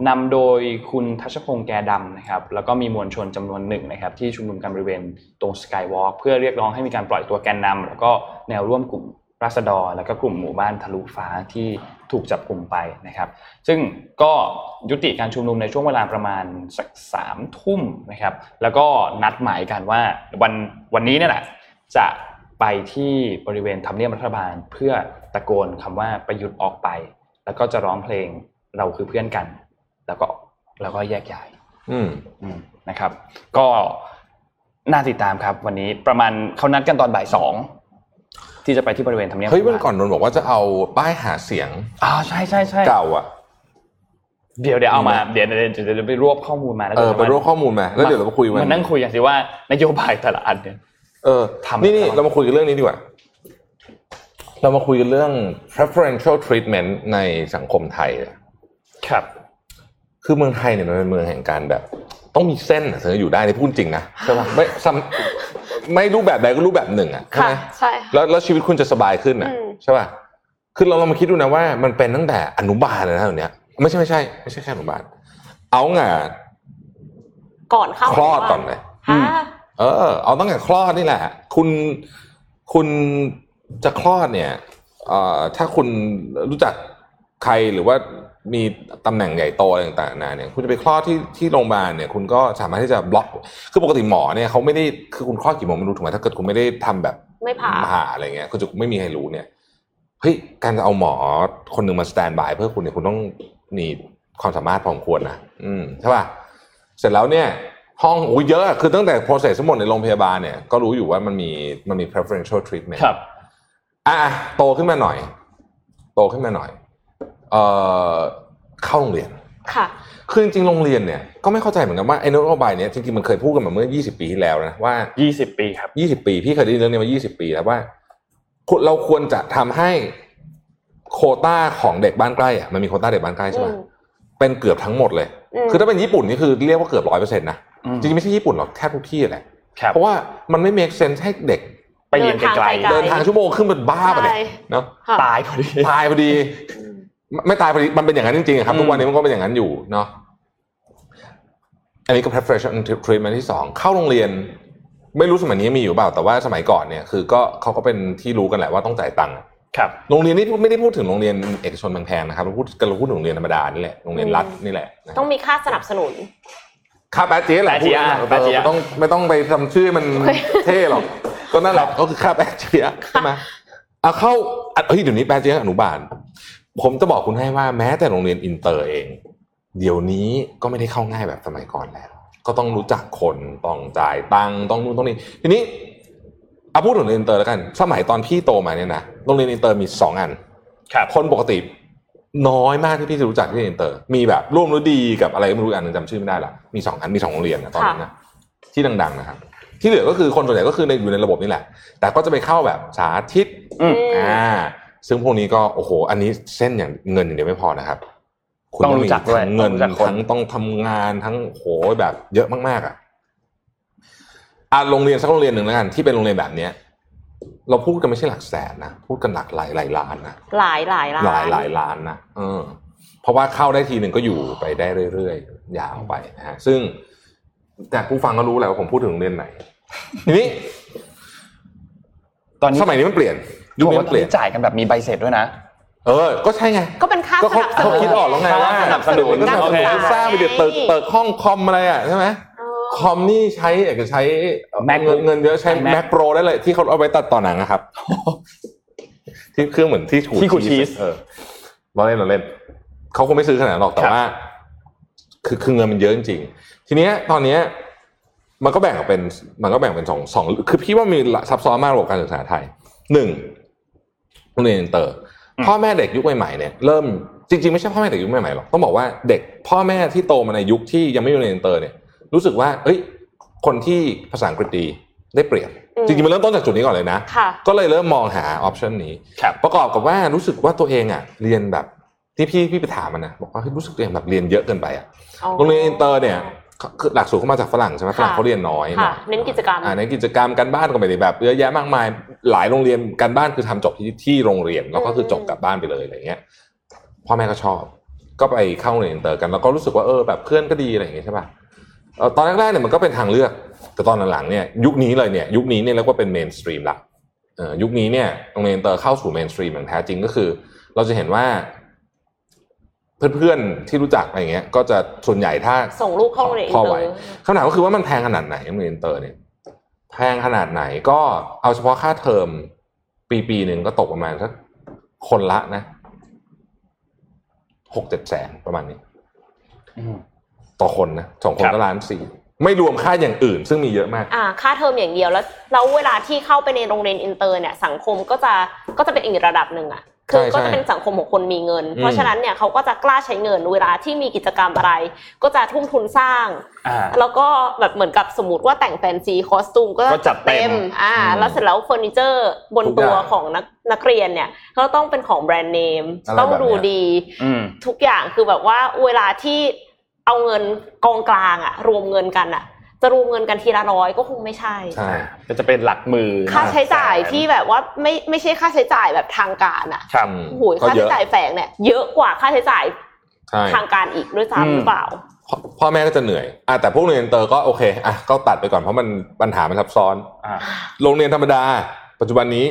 นำโดยคุณทัชพงษ์แกดำนะครับ แล้วก็มีมวลชนจำนวนหนึ่งนะครับ ที่ชุมนุมกันบริเวณตรงสกายวอล์กเพื่อเรียกร้องให้มีการปล่อยตัวแกนนำแล้วก็แนวร่วมกลุ่มราษฎร แล้วก็กลุ่มหมู่บ้านทะลุฟ้าที่ถูกจับกลุ่มไปนะครับ ซึ่งก็ยุติการชุมนุมในช่วงเวลาประมาณสักสามทุ่มนะครับ แล้วก็นัดหมายกันว่าวันวันนี้เนี่ยแหละจะไปที่บริเวณทำเนียบรัฐบาล เพื่อตะโกนคำว่าประยุทธ์ออกไป แล้วก็จะร้องเพลง เราคือเพื่อนกัน แล้วก็แล้วก็แยกย้ายอืมอืมนะครับ ก็น่าติดตามครับ วันนี้ประมาณเขานัดกันตอนบ่ายสองที่จะไปที่บริเวณทำเนียบเฮ้ยรัฐบาลวันก่อนนนท์บอกว่าจะเอาป้ายหาเสียงอ่าใช่ใช่ใช่เก่าอะเดี๋ยวเดี๋ยวเอามาเดี๋ยวเดี๋ยวเดี๋ยวเดี๋ยวไปรวบข้อมูลมาแล้วเออดี๋ยวไปรวบข้อมูลมาแล้วเดี๋ยวเรามาคุยมันนั่งคุยกันสิว่านโยบายแต่ละอันเนี่ยเออทำนี่นี่ทำเรามาคุยกันเรื่องนี้ดีกว่า เรามาคุยกันเรื่อง preferential treatment ในสังคมไทยอะ ครับ คือเมืองไทยเนี่ยมันเป็นเมืองแห่งการแบบ ต้องมีเส้นอะถึงจะอยู่ได้ในพูดจริงนะใช่ไหมไม่ซ้ำไม่รูปแบบใดก็รูปแบบหนึ่งอะใช่ค่ะไหมใช่ค่ะแล้วแล้วชีวิตคุณจะสบายขึ้นอะอืมใช่ป่ะคือเราลองมาคิดดูนะว่ามันเป็นตั้งแต่อนุบาลเลยนะแบบเนี้ยไม่ใช่ไม่ใช่ไม่ใช่แค่อนุบาลเอาไงก่อนเข้าคลอดก่อนเลยค่ะเออ เอาตั้งแต่คลอดนี่แหละ คุณคุณจะคลอดเนี่ยเอ่อถ้าคุณรู้จักใครหรือว่า มีตำแหน่งใหญ่โตอะไรต่างๆนานาเนี่ยคุณจะไปคลอดที่ที่โรงพยาบาลเนี่ยคุณก็สามารถที่จะบล็อก คือปกติหมอเนี่ยเขาไม่ได้คือคุณคลอดกี่โมงไม่รู้ถูกไหมถ้าเกิดคุณไม่ได้ทำแบบไม่ผ่าผ่าอะไรเงี้ยคุณจะไม่มีใครรู้เนี่ยเฮ้ยการจะเอาหมอคนหนึ่งมาสแตนบายเพื่อคุณเนี่ยคุณต้องมีความสามารถพอสมควรนะอืมใช่ป่ะเสร็จแล้วเนี่ยห้องอุ้ยเยอะอะคือตั้งแต่ process ทั้งหมดในโรงพยาบาลเนี่ยก็รู้อยู่ว่ามันมีมันมี preferential treatment ครับ อะโตขึ้นมาหน่อย โตขึ้นมาหน่อย เอ่อเข้าโรงเรียนค่ะคือจริงๆโรงเรียนเนี่ยก็ไม่เข้าใจเหมือนกันว่าไอ้นโยบายเนี่ยจริงๆมันเคยพูดกันมาเมื่อ 20 ปีที่แล้วนะว่ายี่สิบปีครับยี่สิบปีพี่เคยได้ยินเรื่องนี้มายี่สิบปีแล้วว่าคุณเราควรจะทำให้โควต้าของเด็กบ้านใกล้อะมันมีโควต้าเด็กบ้านใกล้ใช่ไหมอืมเป็นเกือบทั้งหมดเลยอืมคือถ้าเป็นญี่ปุ่นนี่คือเรียกว่าเกือบร้อยเปอร์เซ็นต์นะอืมจริงๆไม่ใช่ญี่ปุ่นหรอกแทบทุกที่แหละครับเพราะว่ามันไม่ make sense ให้เด็กไปเรียนไกลเดินทางไกลเดินทางชั่วโมงขึ้นเป็นบ้าไปเลยใช่เนาะค่ะๆตายพอดีตายพอดี ไม่ไม่ตายพอดีมันเป็นอย่างนั้นจริงๆอะครับอืมทุกวันนี้มันก็เป็นอย่างนั้นอยู่เนาะอันนี้ก็ preparation treatment ที่สองเข้าโรงเรียน ไม่รู้สมัยนี้มีอยู่เปล่าแต่ว่าสมัยก่อนเนี่ยคือก็เขาก็เป็นที่รู้กันแหละว่าต้องจ่ายตังค์ครับโรงเรียนนี่ไม่ได้พูดถึงโรงเรียนเอกชนแพงๆนะครับเราพูดกันเราพูดถึงโรงเรียนธรรมดานี่แหละโรงเรียนรัฐนี่แหละนะต้องมีค่าสนับสนุนค่าแป๊ะเจี๊ยะแหละแป๊ะเจี๊ยะพูดแป๊ะเจี๊ยะไม่ต้องไม่ต้องไปทำชื่อมันเท่หรอกก็นั่นแหละก็คือค่าแป๊ะเจี๊ยะใช่ไหมเอาเข้าอะเฮ้ยเดี๋ยวนี้แป๊ะเจี๊ยะอนุบาล ผมจะบอกคุณให้ว่าแม้แต่โรงเรียนอินเตอร์เอง เดี๋ยวนี้ก็ไม่ได้เข้าง่ายแบบสมัยก่อนแล้ว ก็ต้องรู้จักคนต้องจ่ายตังค์ต้องนู่นต้องนี่ทีนี้เอาพูดถึงโรงเรียนอินเตอร์แล้วกัน สมัยตอนพี่โตมาเนี่ยนะโรงเรียนอินเตอร์มีสองอันครับคนปกติน้อยมากที่พี่จะรู้จักที่อินเตอร์ มีแบบร่วมฤดีกับอะไรก็ไม่รู้อีกอันหนึ่งจำชื่อไม่ได้ละมีสองอันมีสองโรงเรียนนะตอนนั้นนะที่ดังๆนะครับ ที่เหลือก็คือคนส่วนใหญ่ก็คือในอยู่ในระบบนี่แหละ แต่ก็จะไปเข้าแบบสาธิตอืมอ่า ซึ่งพวกนี้ก็โอ้โห อันนี้เส้นอย่างเงินอย่างเดียวไม่พอนะครับ คุณต้องรู้จักด้วยทั้งเงินต้องรู้จักคนทั้งต้องทำงานทั้งโหแบบ เยอะมากๆอะอะโรงเรียนสักโรงเรียนหนึ่งแล้วกันที่เป็นโรงเรียนแบบเนี้ยเราพูดกันไม่ใช่หลักแสนนะพูดกันหลักหลายหลายล้านนะหลายหลายล้านหลายหลายล้านนะเออ เพราะว่าเข้าได้ทีหนึ่งก็อยู่ไปได้เรื่อยๆยาวไปนะฮะซึ่งแต่ผู้ฟังก็รู้แหละว่าผมพูดถึงโรงเรียนไหนทีนี้ ตอนนี้สมัยนี้มันเปลี่ยน ยุคบอกนี้ว่ามันเปลี่ยนจ่ายกันแบบมีใบเสร็จด้วยนะ เออ ก็ใช่ไง ก็เป็นค่าก็สเขานับสเขานุน คิดออกแล้วไงว่าสนับสนุน สนับสนุนโอเคสร้างไปเดี๋ยวตึกตึกห้องคอมอะไรอะใช่ไหมเออคอมนี่ใช้เอกใช้ Mac เงินเงินเยอะใช้ Mac Mac Pro ได้เลยที่เขาเอาไปตัดต่อหนังอะครับ ที่เครื่องเหมือนที่ขูดที่ขูดชีส เออเราเล่นเราเล่น เขาคงไม่ซื้อขนาดนั้นหรอกแต่ครับว่า คือคือเงินมันเยอะจริงๆทีเนี้ยตอนเนี้ยมันก็แบ่งออกเป็นมันก็แบ่งเป็นสองสองคือพี่ว่ามีซับซ้อนมากระบบการศึกษาไทยหนึ่ง โรงเรียนอินเตอร์ พ่อแม่เด็กยุคใหม่ๆเนี่ยเริ่มจริงๆไม่ใช่พ่อแม่เด็กยุคใหม่ๆหรอกต้องบอกว่าเด็กพ่อแม่ที่โตมาในยุคที่ยังไม่มีโรงเรียนอินเตอร์เนี่ยรู้สึกว่าเอ้ยคนที่ภาษาอังกฤษดีได้เปรียบอืมจริงๆมันเริ่มต้นจากจุดนี้ก่อนเลยนะค่ะก็เลยเริ่มมองหา option นี้ครับประกอบกับว่ารู้สึกว่าตัวเองอะเรียนแบบที่พี่พี่ไปถามมันนะบอกว่าเฮ้ยรู้สึกตัวเองแบบเรียนเยอะเกินไปอะโรงเรียนอินเตอร์เนี่ยคือหลักสูตรเขามาจากฝรั่งใช่ไหมฝรั่งเขาเรียนน้อยหน่ค่ะอยเน้นกิจกรรมอ่าในกิจกรรมการบ้านก็ไม่ได้แบบเยอะแยะมากมาย หลายโรงเรียนการบ้านคือทำจบที่ที่โรงเรียนแล้วก็คือจบกลับบ้านไปเลยอะไรเงี้ยพ่อแม่ก็ชอบ ก็ไปเข้าโรงเรียนอินเตอร์กัน แล้วก็รู้สึกว่าเออแบบเพื่อนก็ดีอะไรอย่างเงี้ยใช่ป่ะเอ่อตอนแรกๆเนี่ยมันก็เป็นทางเลือก แต่ตอนหลังๆเนี่ยยุคนี้เลยเนี่ยยุคนี้เนี่ยเรียกว่าเป็น mainstream ละเอ่อยุคนี้เนี่ยโรงเรียนอินเตอร์เข้าสู่ mainstream อย่างแท้จริงก็คือ เราจะเห็นว่าเพื่อนๆที่รู้จักอะไรเงี้ย ก็จะส่วนใหญ่ถ้าส่งลูกเข้าโรงเรียนอินเตอร์พ่อไหวคำถามก็คือว่ามันแพงขนาดไหนโรงเรียนอินเตอร์เนี่ย แพงขนาดไหนก็เอาเฉพาะค่าเทอม ปีปีหนึ่งก็ตกประมาณสักคนละนะหกเจ็ดแสนประมาณนี้อืมต่อคนนะสองคนครับก็ล้านสี่ไม่รวมค่าอย่างอื่น ซึ่งมีเยอะมากอ่าค่าเทอมอย่างเดียวแล้วแล้วเวลาที่เข้าไปในโรงเรียนอินเตอร์เนี่ยสังคมก็จะก็จะเป็นอีกระดับหนึ่งอะ คือใช่ใช่ก็จะเป็นสังคมของคนมีเงินอืมเพราะฉะนั้นเนี่ยเขาก็จะกล้าใช้เงินเวลาที่มีกิจกรรมอะไร ก็จะทุ่มทุนสร้างอ่าแล้วก็แบบเหมือนกับสมมติว่าแต่ง fancy costume ก็ก็จัดเต็มอ่าอืมแล้วเสร็จแล้วเฟอร์นิเจอร์บนทุกตัวอย่างของนักนักเรียนเนี่ยก็ต้องเป็นของแบรนด์เนมอะไรต้องแบบเนี้ยดูดีอืมทุกอย่างคือแบบว่าเวลาที่เอาเงินกองกลางอะรวมเงินกันอะ จะรวมเงินกันทีละร้อยก็คงไม่ใช่ใช่ก็จะเป็นหลักหมื่นค่าใช้จ่ายแสนที่แบบว่าไม่ไม่ใช่ค่าใช้จ่ายแบบทางการอะครับอืมโอ้โหก็ค่าเยใช้อะจ่ายแฝงเนี่ยเยอะกว่าค่าใช้จ่ายใช่ทางการอีกด้วยอืมซ้ำหรือเปล่าพ่อพ่อแม่ก็จะเหนื่อยอะแต่พวกโรงเรียนอินเตอร์ก็โอเคอะก็ตัดไปก่อนเพราะมันปัญหามันซับซ้อนอ่าโรงเรียนธรรมดา ปัจจุบันนี้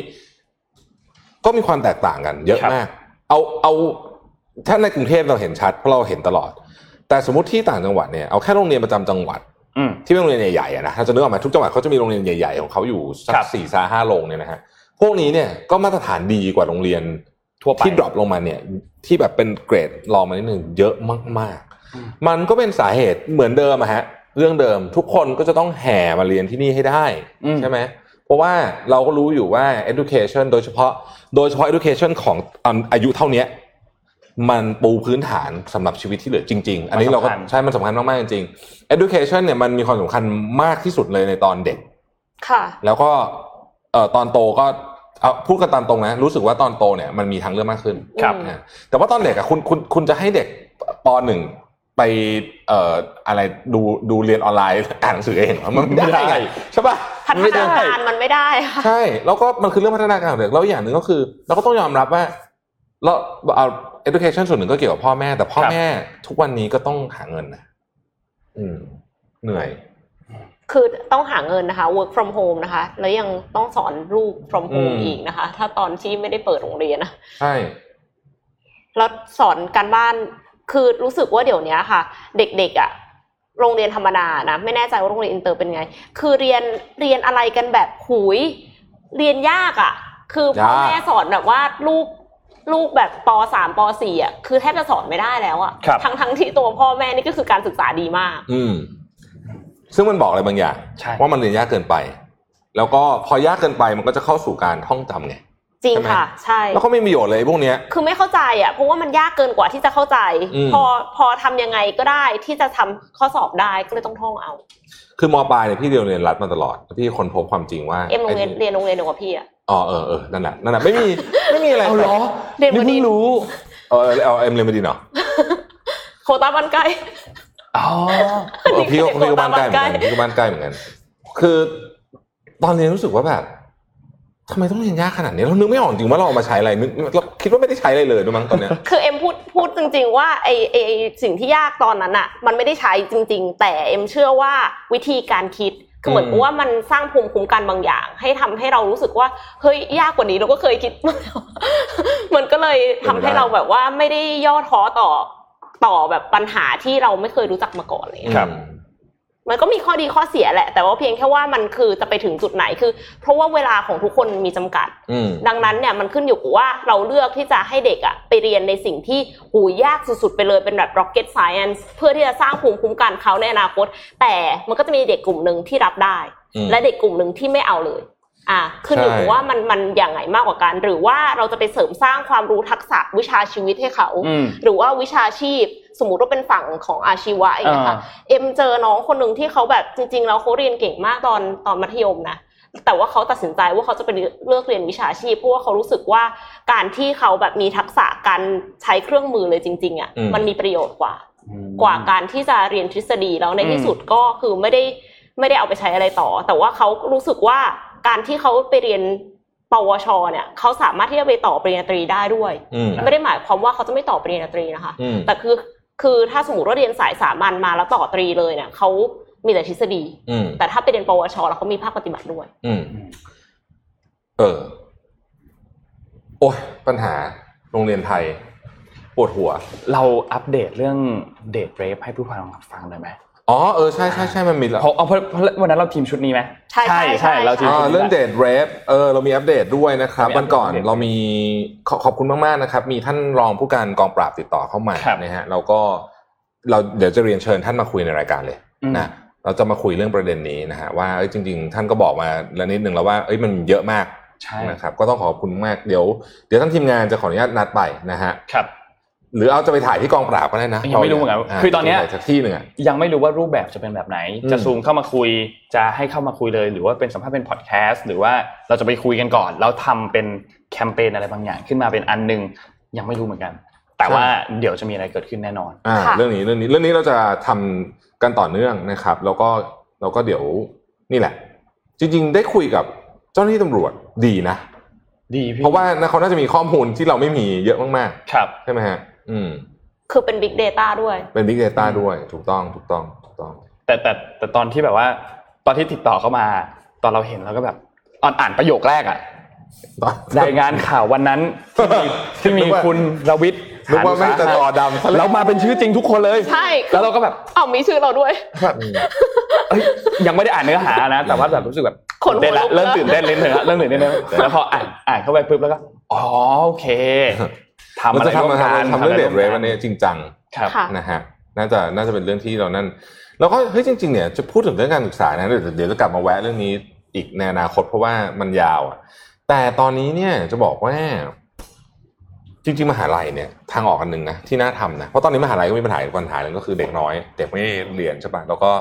ก็มีความแตกต่างกันเยอะครับมาก เอาเอาถ้าในกรุงเทพเราเห็นชัดเพราะเราเห็นตลอด แต่สมมติที่ต่างจังหวัดเนี่ยเอาแค่โรงเรียนประจำจังหวัดอืม ที่เป็นโรงเรียนใหญ่ๆอะนะถ้าจะนึกออกไหมทุกจังหวัดเขาจะมีโรงเรียนใหญ่ ๆ ของเขาอยู่สักครับสี่ซาห้าโรงเนี่ยนะฮะพวกนี้เนี่ยก็มาตรฐานดีกว่าโรงเรียนทั่วไปที่ดรอปลงมาเนี่ยที่แบบเป็นเกรดรองมานิดหนึ่งเยอะมากอืมๆมันก็เป็นสาเหตุเหมือนเดิมอะฮะเรื่องเดิมทุกคนก็จะต้องแห่มาเรียนที่นี่ให้ได้อืมใช่ไหมเพราะว่าเราก็รู้อยู่ว่า education โดยเฉพาะ โดยเฉพาะ education ของตอนอายุเท่าเนี้ย มันปูพื้นฐานสำหรับชีวิตที่เหลือจริง ๆ อันนี้เราก็มันสำคัญใช่มันสำคัญมาก ๆ จริงๆ education เนี่ยมันมีความสำคัญมากที่สุดเลยในตอนเด็ก ค่ะ แล้วก็เอ่อตอนโตก็เอาพูดกันตามตรงนะ รู้สึกว่าตอนโตเนี่ยมันมีทางเลือกมากขึ้นครับนะแต่ว่าตอนเด็กอะคุณคุณคุณจะให้เด็กปหนึ่งไปเอ่ออะไรดูดูเรียนออนไลน์อ่านหนังสือเองเหรอมันไม่ได้ไงใช่ป่ะพัฒไม่นาได้การมันไม่ได้ค่ะใช่ แล้วก็มันคือเรื่องพัฒนาการของเด็กแล้วอย่างหนึ่งก็คือ เราก็ต้องยอมรับว่าเราเอา education ส่วนหนึ่งก็เกี่ยวกับพ่อแม่ แต่พ่อครับแม่ทุกวันนี้ก็ต้องหาเงินนะอืม เหนื่อย คือต้องหาเงินนะคะ work from home นะคะ แล้วยังต้องสอนลูก from อื home มอีกนะคะ ถ้าตอนที่ไม่ได้เปิดโรงเรียนนะใช่แล้วสอนการบ้านคือรู้สึกว่าเดี๋ยวนี้ค่ะ เด็กๆอะโรงเรียนธรรมดานะไม่แน่ใจว่าโรงเรียนอินเตอร์เป็นไง คือเรียนเรียนอะไรกันแบบหุย เรียนยากอะ คือพ่อยากแม่สอนแบบว่าลูก ลูกแบบปสามปสี่อะคือแทบจะสอนไม่ได้แล้วอะครับ ทั้งทั้งที่ตัวพ่อแม่นี่ก็คือการศึกษาดีมาก อืม ซึ่งมันบอกอะไรบางอย่าง ใช่ ว่ามันเรียนยากเกินไป แล้วก็พอยากเกินไปมันก็จะเข้าสู่การท่องจำไง จริงใช่ไหม ค่ะ ใช่ แล้วก็ไม่มีประโยชน์เลยพวกเนี้ย คือไม่เข้าใจอะเพราะว่ามันยากเกินกว่าที่จะเข้าใจ อืม พอพอทำยังไงก็ได้ที่จะทำข้อสอบได้ก็เลยต้องท่องเอา คือมปลายเนี่ยพี่เรียนโรงเรียนรัฐมาตลอดแล้วพี่ค้นพบความจริงว่าเอ็มโรงเรียนไอ้เรียนโรงเรียนเดียวกับพี่อะ อ๋อเออเออนั่นแหละนั่นแหละไม่มีไม่มีอะไรเอาเหรอเรียนนี่มาดีเพิ่งรู้เออเอาเอ็มเรียนมาดีเนาะโควต้าบ้านใกล้อ๋อเออพี่ก็นี่พี่ก็บ้านใกล้เหมือนกันบ้านใกล้พี่ก็บ้านใกล้เหมือนกันคือตอนเรียนรู้สึกว่าแบบทำไมต้องเรียนยากขนาดนี้เรานึกไม่ออกจริงว่าเราเอามาใช้อะไรนึกเราคิดว่าไม่ได้ใช้อะไรเลยด้วยมั้งตอนเนี้ยคือเอ็มพูดพูดจริง ๆ ว่าไอไอไอ้สิ่งที่ยากตอนนั้นอะ มันไม่ได้ใช้จริง ๆ แต่เอ็มเชื่อว่าวิธีการคิด คือเหมือนอืมกับว่ามันสร้างภูมิคุ้มกันบางอย่าง ให้ทำให้เรารู้สึกว่าเฮ้ยยากกว่านี้เราก็เคยคิดมาแล้วมันก็เลยทำให้เราแบบว่าไม่ได้ย่อท้อต่อต่อแบบปัญหาที่เราไม่เคยรู้จักมาก่อนเลยครับ มันก็มีข้อดีข้อเสียแหละ แต่ว่าเพียงแค่ว่ามันคือจะไปถึงจุดไหนคือ เพราะว่าเวลาของทุกคนมีจำกัดอืมดังนั้นเนี่ยมันขึ้นอยู่กับว่าเราเลือกที่จะให้เด็กอะไปเรียนในสิ่งที่หูยากสุดๆไปเลยเป็นแบบ rocket science เพื่อที่จะสร้างภูมิคุ้มกันเขาในอนาคต แต่มันก็จะมีเด็กกลุ่มหนึ่งที่รับได้อืมและเด็กกลุ่มหนึ่งที่ไม่เอาเลยอะขึ้นอยู่กับใช่ว่ามันมันอย่างไงมากกว่ากัน หรือว่าเราจะไปเสริมสร้างความรู้ทักษะวิชาชีวิตให้เขาอืมหรือว่าวิชาชีพ สมมุติว่าเป็นฝั่งของอาชีวะอย่างเงี้ยค่ะเอ็มเจอน้องคนหนึ่งที่เขาแบบจริงๆแล้วเขาเรียนเก่งมากตอนตอนมัธยมนะแต่ว่าเขาตัดสินใจว่าเขาจะไปเลือกเรียนวิชาชีพเพราะว่าเขารู้สึกว่าการที่เขาแบบมีทักษะการใช้เครื่องมือเลยจริง ๆอะอืมมันมีประโยชน์กว่าอืมกว่าการที่จะเรียนทฤษฎีแล้วในอืมที่สุดก็คือไม่ได้ไม่ได้เอาไปใช้อะไรต่อ แต่ว่าเขารู้สึกว่าการที่เขาไปเรียนปวช เนี่ยเขาสามารถที่จะไปต่อปริญญาตรีได้ด้วยอืมไม่ได้หมายความว่าเขาจะไม่ต่อปริญญาตรีนะคะอืมแต่คือ คือถ้าสมมติว่าเรียนสายสามัญมาแล้วต่อตรีเลยเนี่ยเขามีแต่ทฤษฎีอืมแต่ถ้าไปเรียนปวช แล้วเขามีภาคปฏิบัติด้วย อืมเออ โอ้ยปัญหาโรงเรียนไทยปวดหัว เราอัปเดตเรื่องเดทเรฟให้ผู้ฟังฟังได้ไหม อ๋อเออใช่ใช่ใช่มันมีแล้วเพราะเอาเพราะเพราะวันนั้นเราทีมชุดนี้ไหมใช่ใช่ใช่เราทีมอ่าชุดนี้เรื่องเดทเรฟเออเรามีอัปเดตด้วยนะครับมีอัปเดตวันก่อนอัปเดตเรามีขอขอบคุณมากๆนะครับ มีท่านรองผู้การกองปราบติดต่อเข้ามาครับนะฮะเราก็เราเดี๋ยวจะเรียนเชิญท่านมาคุยในรายการเลยอืมนะเราจะมาคุยเรื่องประเด็นนี้นะฮะว่าเอ้ยจริง ๆ ท่านก็บอกมาแล้วนิดนึงแล้วว่าเอ้ยมันเยอะมากใช่นะครับก็ต้องขอบคุณมากเดี๋ยว เดี๋ยวท่านทีมงานจะขออนุญาตนัดไปนะฮะครับ หรือเอาจะไปถ่ายที่กองปราบก็ได้นะยังไม่รู้เหมือนกันาคือตอนเนี้ยจะไปถ่ายสักที่หนึ่งอะยังไม่รู้ว่ารูปแบบจะเป็นแบบไหนอืมจะซูมเข้ามาคุยจะให้เข้ามาคุยเลย หรือว่าเป็นสัมภาษณ์เป็นพอดแคสต์หรือว่าเราจะไปคุยกันก่อนแล้วทำเป็นแคมเปญอะไรบางอย่างขึ้นมาเป็นอันหนึงยังไม่รู้เหมือนกัน แต่ว่าเดี๋ยวจะมีอะไรเกิดขึ้นแน่นอนอ่าค่ะเรื่องนี้เรื่องนี้เรื่องนี้เราจะทำกันต่อเนื่องนะครับ แล้วก็เราก็เดี๋ยวนี่แหละ จริง ๆ ได้คุยกับเจ้าหน้าที่ตำรวจดีนะ ดีพี่เพราะว่าเขาน่าจะมีข้อมูลที่เราไม่มีเยอะมากครับๆใช่ไหมฮะ อืมคือเป็น Big Data ด้วย เป็น Big Data ด้วยถูกต้องถูกต้องถูกต้อง แต่แต่แต่ตอนที่แบบว่า ตอนที่ติดต่อเข้ามา ตอนเราเห็นเราก็แบบอ่านอ่านประโยคแรกอะรายงานข่าววันนั้น ที่มีที่มีนึกว่าคุณรวิทย์นึกว่าไม่งจะจอดำซะแล้วแล้วมาเป็นชื่อจริงทุกคนเลย ใช่ แล้วเราก็แบบเอามีชื่อเราด้วยอืมเอ้ยยังไม่ได้อ่านเนื้อหานะ แต่ว่าแบบรู้สึกแบบขนหัวเต้นละลุกเริ่มแล้วตื่นเต้นเลยเถอะเริ่มตื่นเต้นเลยแล้วพออ่านอ่านเข้าไปปุ๊บแล้วก็อ๋อโอเค ทำเราอะไรจะทำร่วมมากันทำเรื่องเดทเรฟกัวันนี้จริงจังครับค่ะนะฮะน่าจะน่าจะเป็นเรื่องที่เรานั่น แล้วก็เฮ้ยจริง ๆเนี่ยจะพูดถึงเรื่องการศึกษานะเดี๋ยวเดี๋ยวจะกลับมาแวะเรื่องนี้อีกในอนาคตเพราะว่ามันยาวอะแต่ตอนนี้เนี่ยจะบอกว่า จริง ๆ มหาลัยเนี่ย ทางออกอันหนึ่งนะที่น่าทำนะเพราะตอนนี้มหาลัยก็มีปัญหาอีกปัญหาหนึ่งก็คือเด็กน้อย เด็กไม่ได้เรียนใช่ปะแล้วก็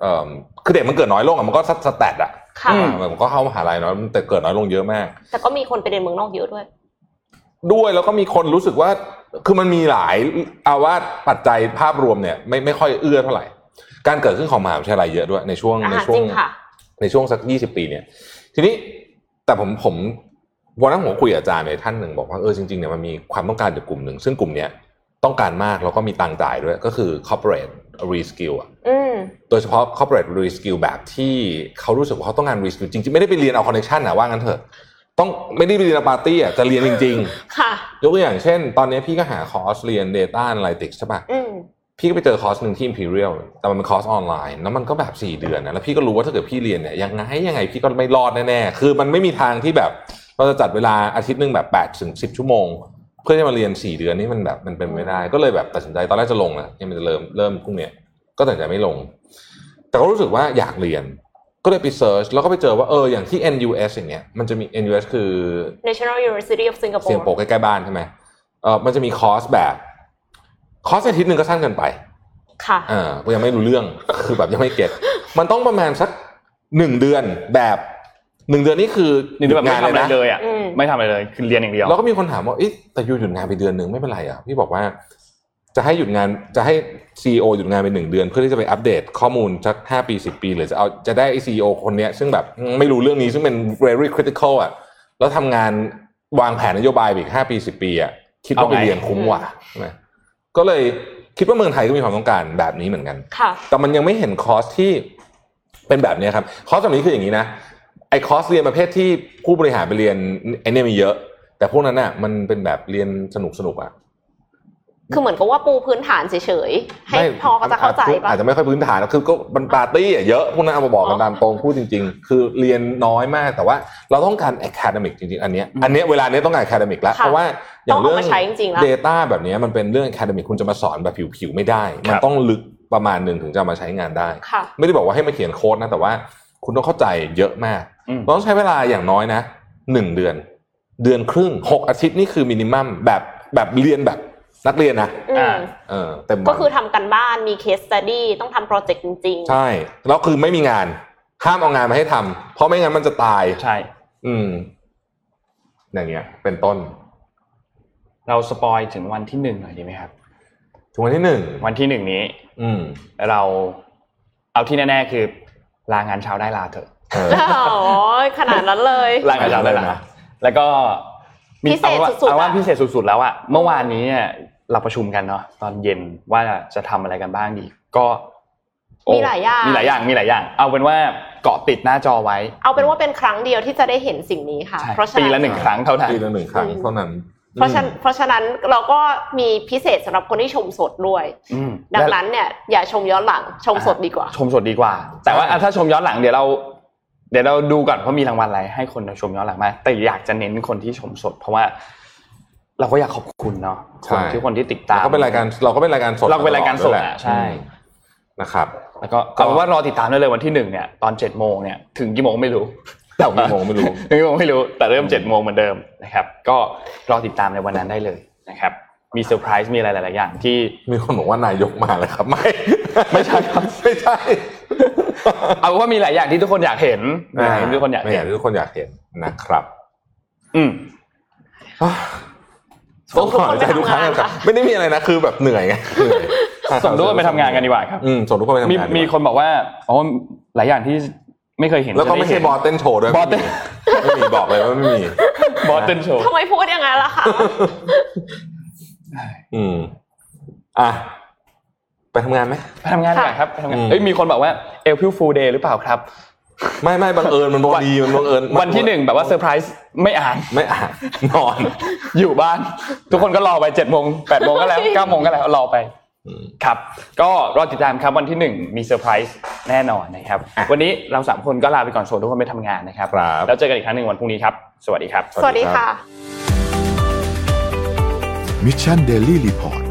เอ่อคือเด็กมันเกิดน้อยลงอะมันก็สแตทอะค่ะอ่ามันก็เข้ามหาลัยน้อยแต่เกิดน้อยลงเยอะมาก แต่ก็มีคนไปเรียนเมืองนอกเยอะด้วย ด้วยแล้วก็มีคนรู้สึกว่า คือมันมีหลายเอาว่าปัจจัยภาพรวมเนี่ยไม่ไม่ค่อยเอื้อเท่าไหร่ การเกิดขึ้นของมหาวิทยาลัยเยอะด้วยในช่วงอ่าในช่วจริงงค่ะในช่วงสักยี่สิบปีเนี่ย ทีนี้แต่ผมผมวันนั้นผมคุยกับอาจารย์ในท่านหนึ่งบอกว่าเออจริงๆเนี่ยมันมีความต้องการอยู่กลุ่มหนึ่งซึ่งกลุ่มเนี้ยต้องการมากแล้วก็มีตังค์จ่ายด้วยก็คือ corporate reskill อะอืมโดยเฉพาะ corporate reskill แบบที่เขารู้สึกว่าเขาต้องการ reskill จริงๆ ไม่ได้ไปเรียนเอา connection นะว่างั้นเถอะ ต้องไม่ได้ไปเรียนปาร์ตี้อะจะเรียนจริง ๆ ค่ะ ยกตัวอย่างเช่น ตอนนี้พี่ก็หาคอร์สเรียน Data Analytics ใช่ปะอืมพี่ก็ไปเจอคอร์สหนึ่งที่ Imperial แต่มันเป็นคอร์สออนไลน์แล้วมันก็แบบ 4 เดือนนะแล้วพี่ก็รู้ว่าถ้าเกิดพี่เรียนเนี่ยยังไงยังไงพี่ก็ไม่รอดแน่ๆคือมันไม่มีทางที่แบบเราจะจัดเวลาอาทิตย์หนึ่งแบบ8ถึง10ชั่วโมง เพื่อที่มาเรียน 4 เดือนนี่มันแบบมันเป็นไม่ได้ ก็เลยแบบตัดสินใจตอนแรกจะลงนะยังไม่จะเริ่มเริ่มพรุ่งเนี้ยก็ตัดสินใจไม่ลง แต่ก็รู้สึกว่าอยากเรียน ก็เลยไป search แล้วก็ไปเจอว่าเอออย่างที่ NUS อย่างเงี้ยมันจะมี NUS คือ National University of Singapore โปกใกล้ๆบ้านใช่ไหมเออมันจะมีคอร์สแบบคอร์สอาทิตย์หนึ่งก็สั้นเกินไป ค่ะอ่าก็ยังไม่รู้เรื่องคือแบบยังไม่ get มันต้องประมาณสักหนึ่งเดือนแบบหนึ่งเดือนนี่คือนี่คือแบบไม่ทำอะไรนะเลยอะอืมไม่ทำอะไรเลยคือเรียนอย่างเดียวแล้วก็มีคนถามว่าเอ๊ะแต่ you หยุดงานไปเดือนหนึ่งไม่เป็นไรอะพี่บอกว่า จะให้หยุดงานจะให้ซีอหยุดงานไปหนึ่งเดือน เพื่อที่จะไปอัปเดตข้อมูลสักห้าปีสิบปี หรือจะเอาจะได้ซีอคนเนี้ย ซึ่งแบบไม่รู้เรื่องนี้ซึ่งเป็น very critical อะแล้วทำงานวางแผนนโยบายไปอีกห้าปีสิบปีอะคิดว่าเอาไปไงเรียนคุ้มกว่าใช่ไหมก็เลยคิดว่าเมืองไทยก็มีความต้องการแบบนี้เหมือนกันค่ะแต่มันยังไม่เห็นคอร์สที่เป็นแบบนี้ครับ คอร์สแบบนี้คืออย่างนี้นะ ไอ้คอร์สเรียนประเภทที่ผู้บริหารไปเรียนไอ้เนี่ยมีเยอะ แต่พวกนั้นน่ะมันเป็นแบบเรียนสนุกสนุกๆอะ คือเหมือนกับว่าปูพื้นฐานเฉยๆให้ไม่พอเขาจะเข้าใจอาปะอาจจะไม่ค่อยพื้นฐานคือก็มันปาร์ตี้อะเยอะพวกนั้นเอามาบอกกันอ๋อตามตรงพูดจริง ๆ คือเรียนน้อยมากแต่ว่าเราต้องการ academic จริงๆ อันเนี้ยอันเนี้ยเวลาเนี้ยต้องการ academic แล้วค่ะเพราะว่าอย่างต้องเอาเรื่องมาใช้จริงๆแล้ว data แบบเนี้ยมันเป็นเรื่อง academic คุณจะมาสอนแบบผิวๆไม่ได้ มันครับต้องลึกประมาณหนึ่งถึงจะเอามาใช้งานได้ค่ะไม่ได้บอกว่าให้มาเขียนโค้ดนะแต่ว่าคุณต้องเข้าใจเยอะมากอืมเราต้องใช้เวลาอย่างน้อยนะหนึ่งเดือน เดือนครึ่งหกอาทิตย์นี่คือ minimum แบบแบบเรียนแบบ นักเรียนนะอือ่ามเออเต็มวันก็คือทำกันบ้านมี case study ต้องทำ project จริงใช่ แล้วคือไม่มีงานห้ามเอางานมาให้ทำเพราะไม่งั้นมันจะตายใช่ อืม อย่างเงี้ย เป็นต้น เรา spoil ถึงวันที่หนึ่งหน่อยดีไหมครับถึงวันที่หนึ่งวันที่หนึ่งนี้ อืม เราเอาที่แน่ๆคือลางานเช้าได้ลาเถอะเออโอ้ยขนาดนั้นเลยลางานเช้าได้ลาเลยนะแล้วก็มีพิเศษอาว่าสุดๆเอาว่าอะพิเศษสุดๆแล้วอะเมื่อวานนี้เนี่ย เราประชุมกันเนาะตอนเย็นว่าจะทำอะไรกันบ้างดี ก็โอ้มีหลายอย่างมีหลายอย่างมีหลายอย่าง เอาเป็นว่าเกาะติดหน้าจอไว้ เอาเป็นว่าเป็นครั้งเดียวที่จะได้เห็นสิ่งนี้ค่ะใช่เพราะฉะปีนั้ละนหนึ่งครั้งเท่านั้นปีละหนึ่งครั้งเท่านั้นเพราะฉะนั้นเพราะฉะนั้นเราก็มีพิเศษสำหรับคนที่ชมสดด้วยอืมดังนั้นเนี่ยอย่าชมย้อนหลังชมสดดีกว่า ชมสดดีกว่า แต่ว่าอะถ้าชมย้อนหลังเดี๋ยวเรา เดี๋ยวเราดูก่อนว่ามีรางวัลอะไรให้คนชมย้อนหลังมาแต่อยากจะเน้นคนที่ชมสด เพราะว่า เราก็อยากขอบคุณเนาะคใช่นที่คนที่ติดตามเราก็เป็นรายการเราก็เป็นรายการสดเราเป็นรายการสดด้วยแหละอะใช่อืมนะครับ แล้วก็เอาเป็นว่ารอติดตามได้เลยวันที่หนึ่งเนี่ยตอนเจ็ดโมงเนี่ยถึงกี่โมงไม่รู้แต่ว่ากี่โมงไม่รู้ถึงกี่โมงไม่รู้แต่เริ่มเจ็ดโมงเหมือนเดิมนะครับ ก็รอติดตามในวันนั้นได้เลยนะครับมีเซอร์ไพรส์มีอะไรหลาย ๆ อย่างที่มีคนบอกว่านายกมาแล้วครับไม่ไม่ใช่ครับไม่ใช่ เอาว่ามีหลายอย่างที่ทุกคนอยากเห็นมีหลายอย่างที่ทุกคนอยากไม่อเห็ยานกที่ทุกคนอยากเห็นนะครับ อืม ต้องขอใจทุกครั้งนะครับไม่ได้มีอะไรนะคือแบบเหนื่อยไงเหนื่อยส่งทุกคนไปทำงานกันดีกว่าครับอืมส่งทุกคนไปทำมีงานดีกว่ามีคนบอกว่าอ๋อหลายอย่างที่ไม่เคยเห็นแล้วก็ไม่ใช่บอสเต้นโชว์ด้วยบอสเต้นไม่มีบอกเลยว่าไม่มีบอสเต้นโชว์ทำไมพูดอย่างนั้นล่ะคะอืมอะไปทำงานไหมไปทำงานดีกว่าครับไปทำงานอืมเอ้ยมีคนบอกว่าเอลพิวฟูเดย์หรือเปล่าครับ ไม่ไม่บังเอิญมันบังดีมันบังเอิญวันที่หนึ่งแบบว่าเซอร์ไพรส์ไม่อ่านไม่อ่านนอน อยู่บ้าน ทุกคนก็รอไปเจ็ดโมงแปดโมงก็แล้วเก้าโมงก็แล้วรอไปอืมครับ ก็รอติดตามครับวันที่หนึ่งมีเซอร์ไพรส์แน่นอนนะครับ วันนี้เราสามคนก็ลาไปก่อนส่วนทุกคนไปทำงานนะครับครับแล้วเจอกันอีกครั้งหนึ่งวันพรุ่งนี้ครับ สวัสดีครับ สวัสดีค่ะ Mission Daily Report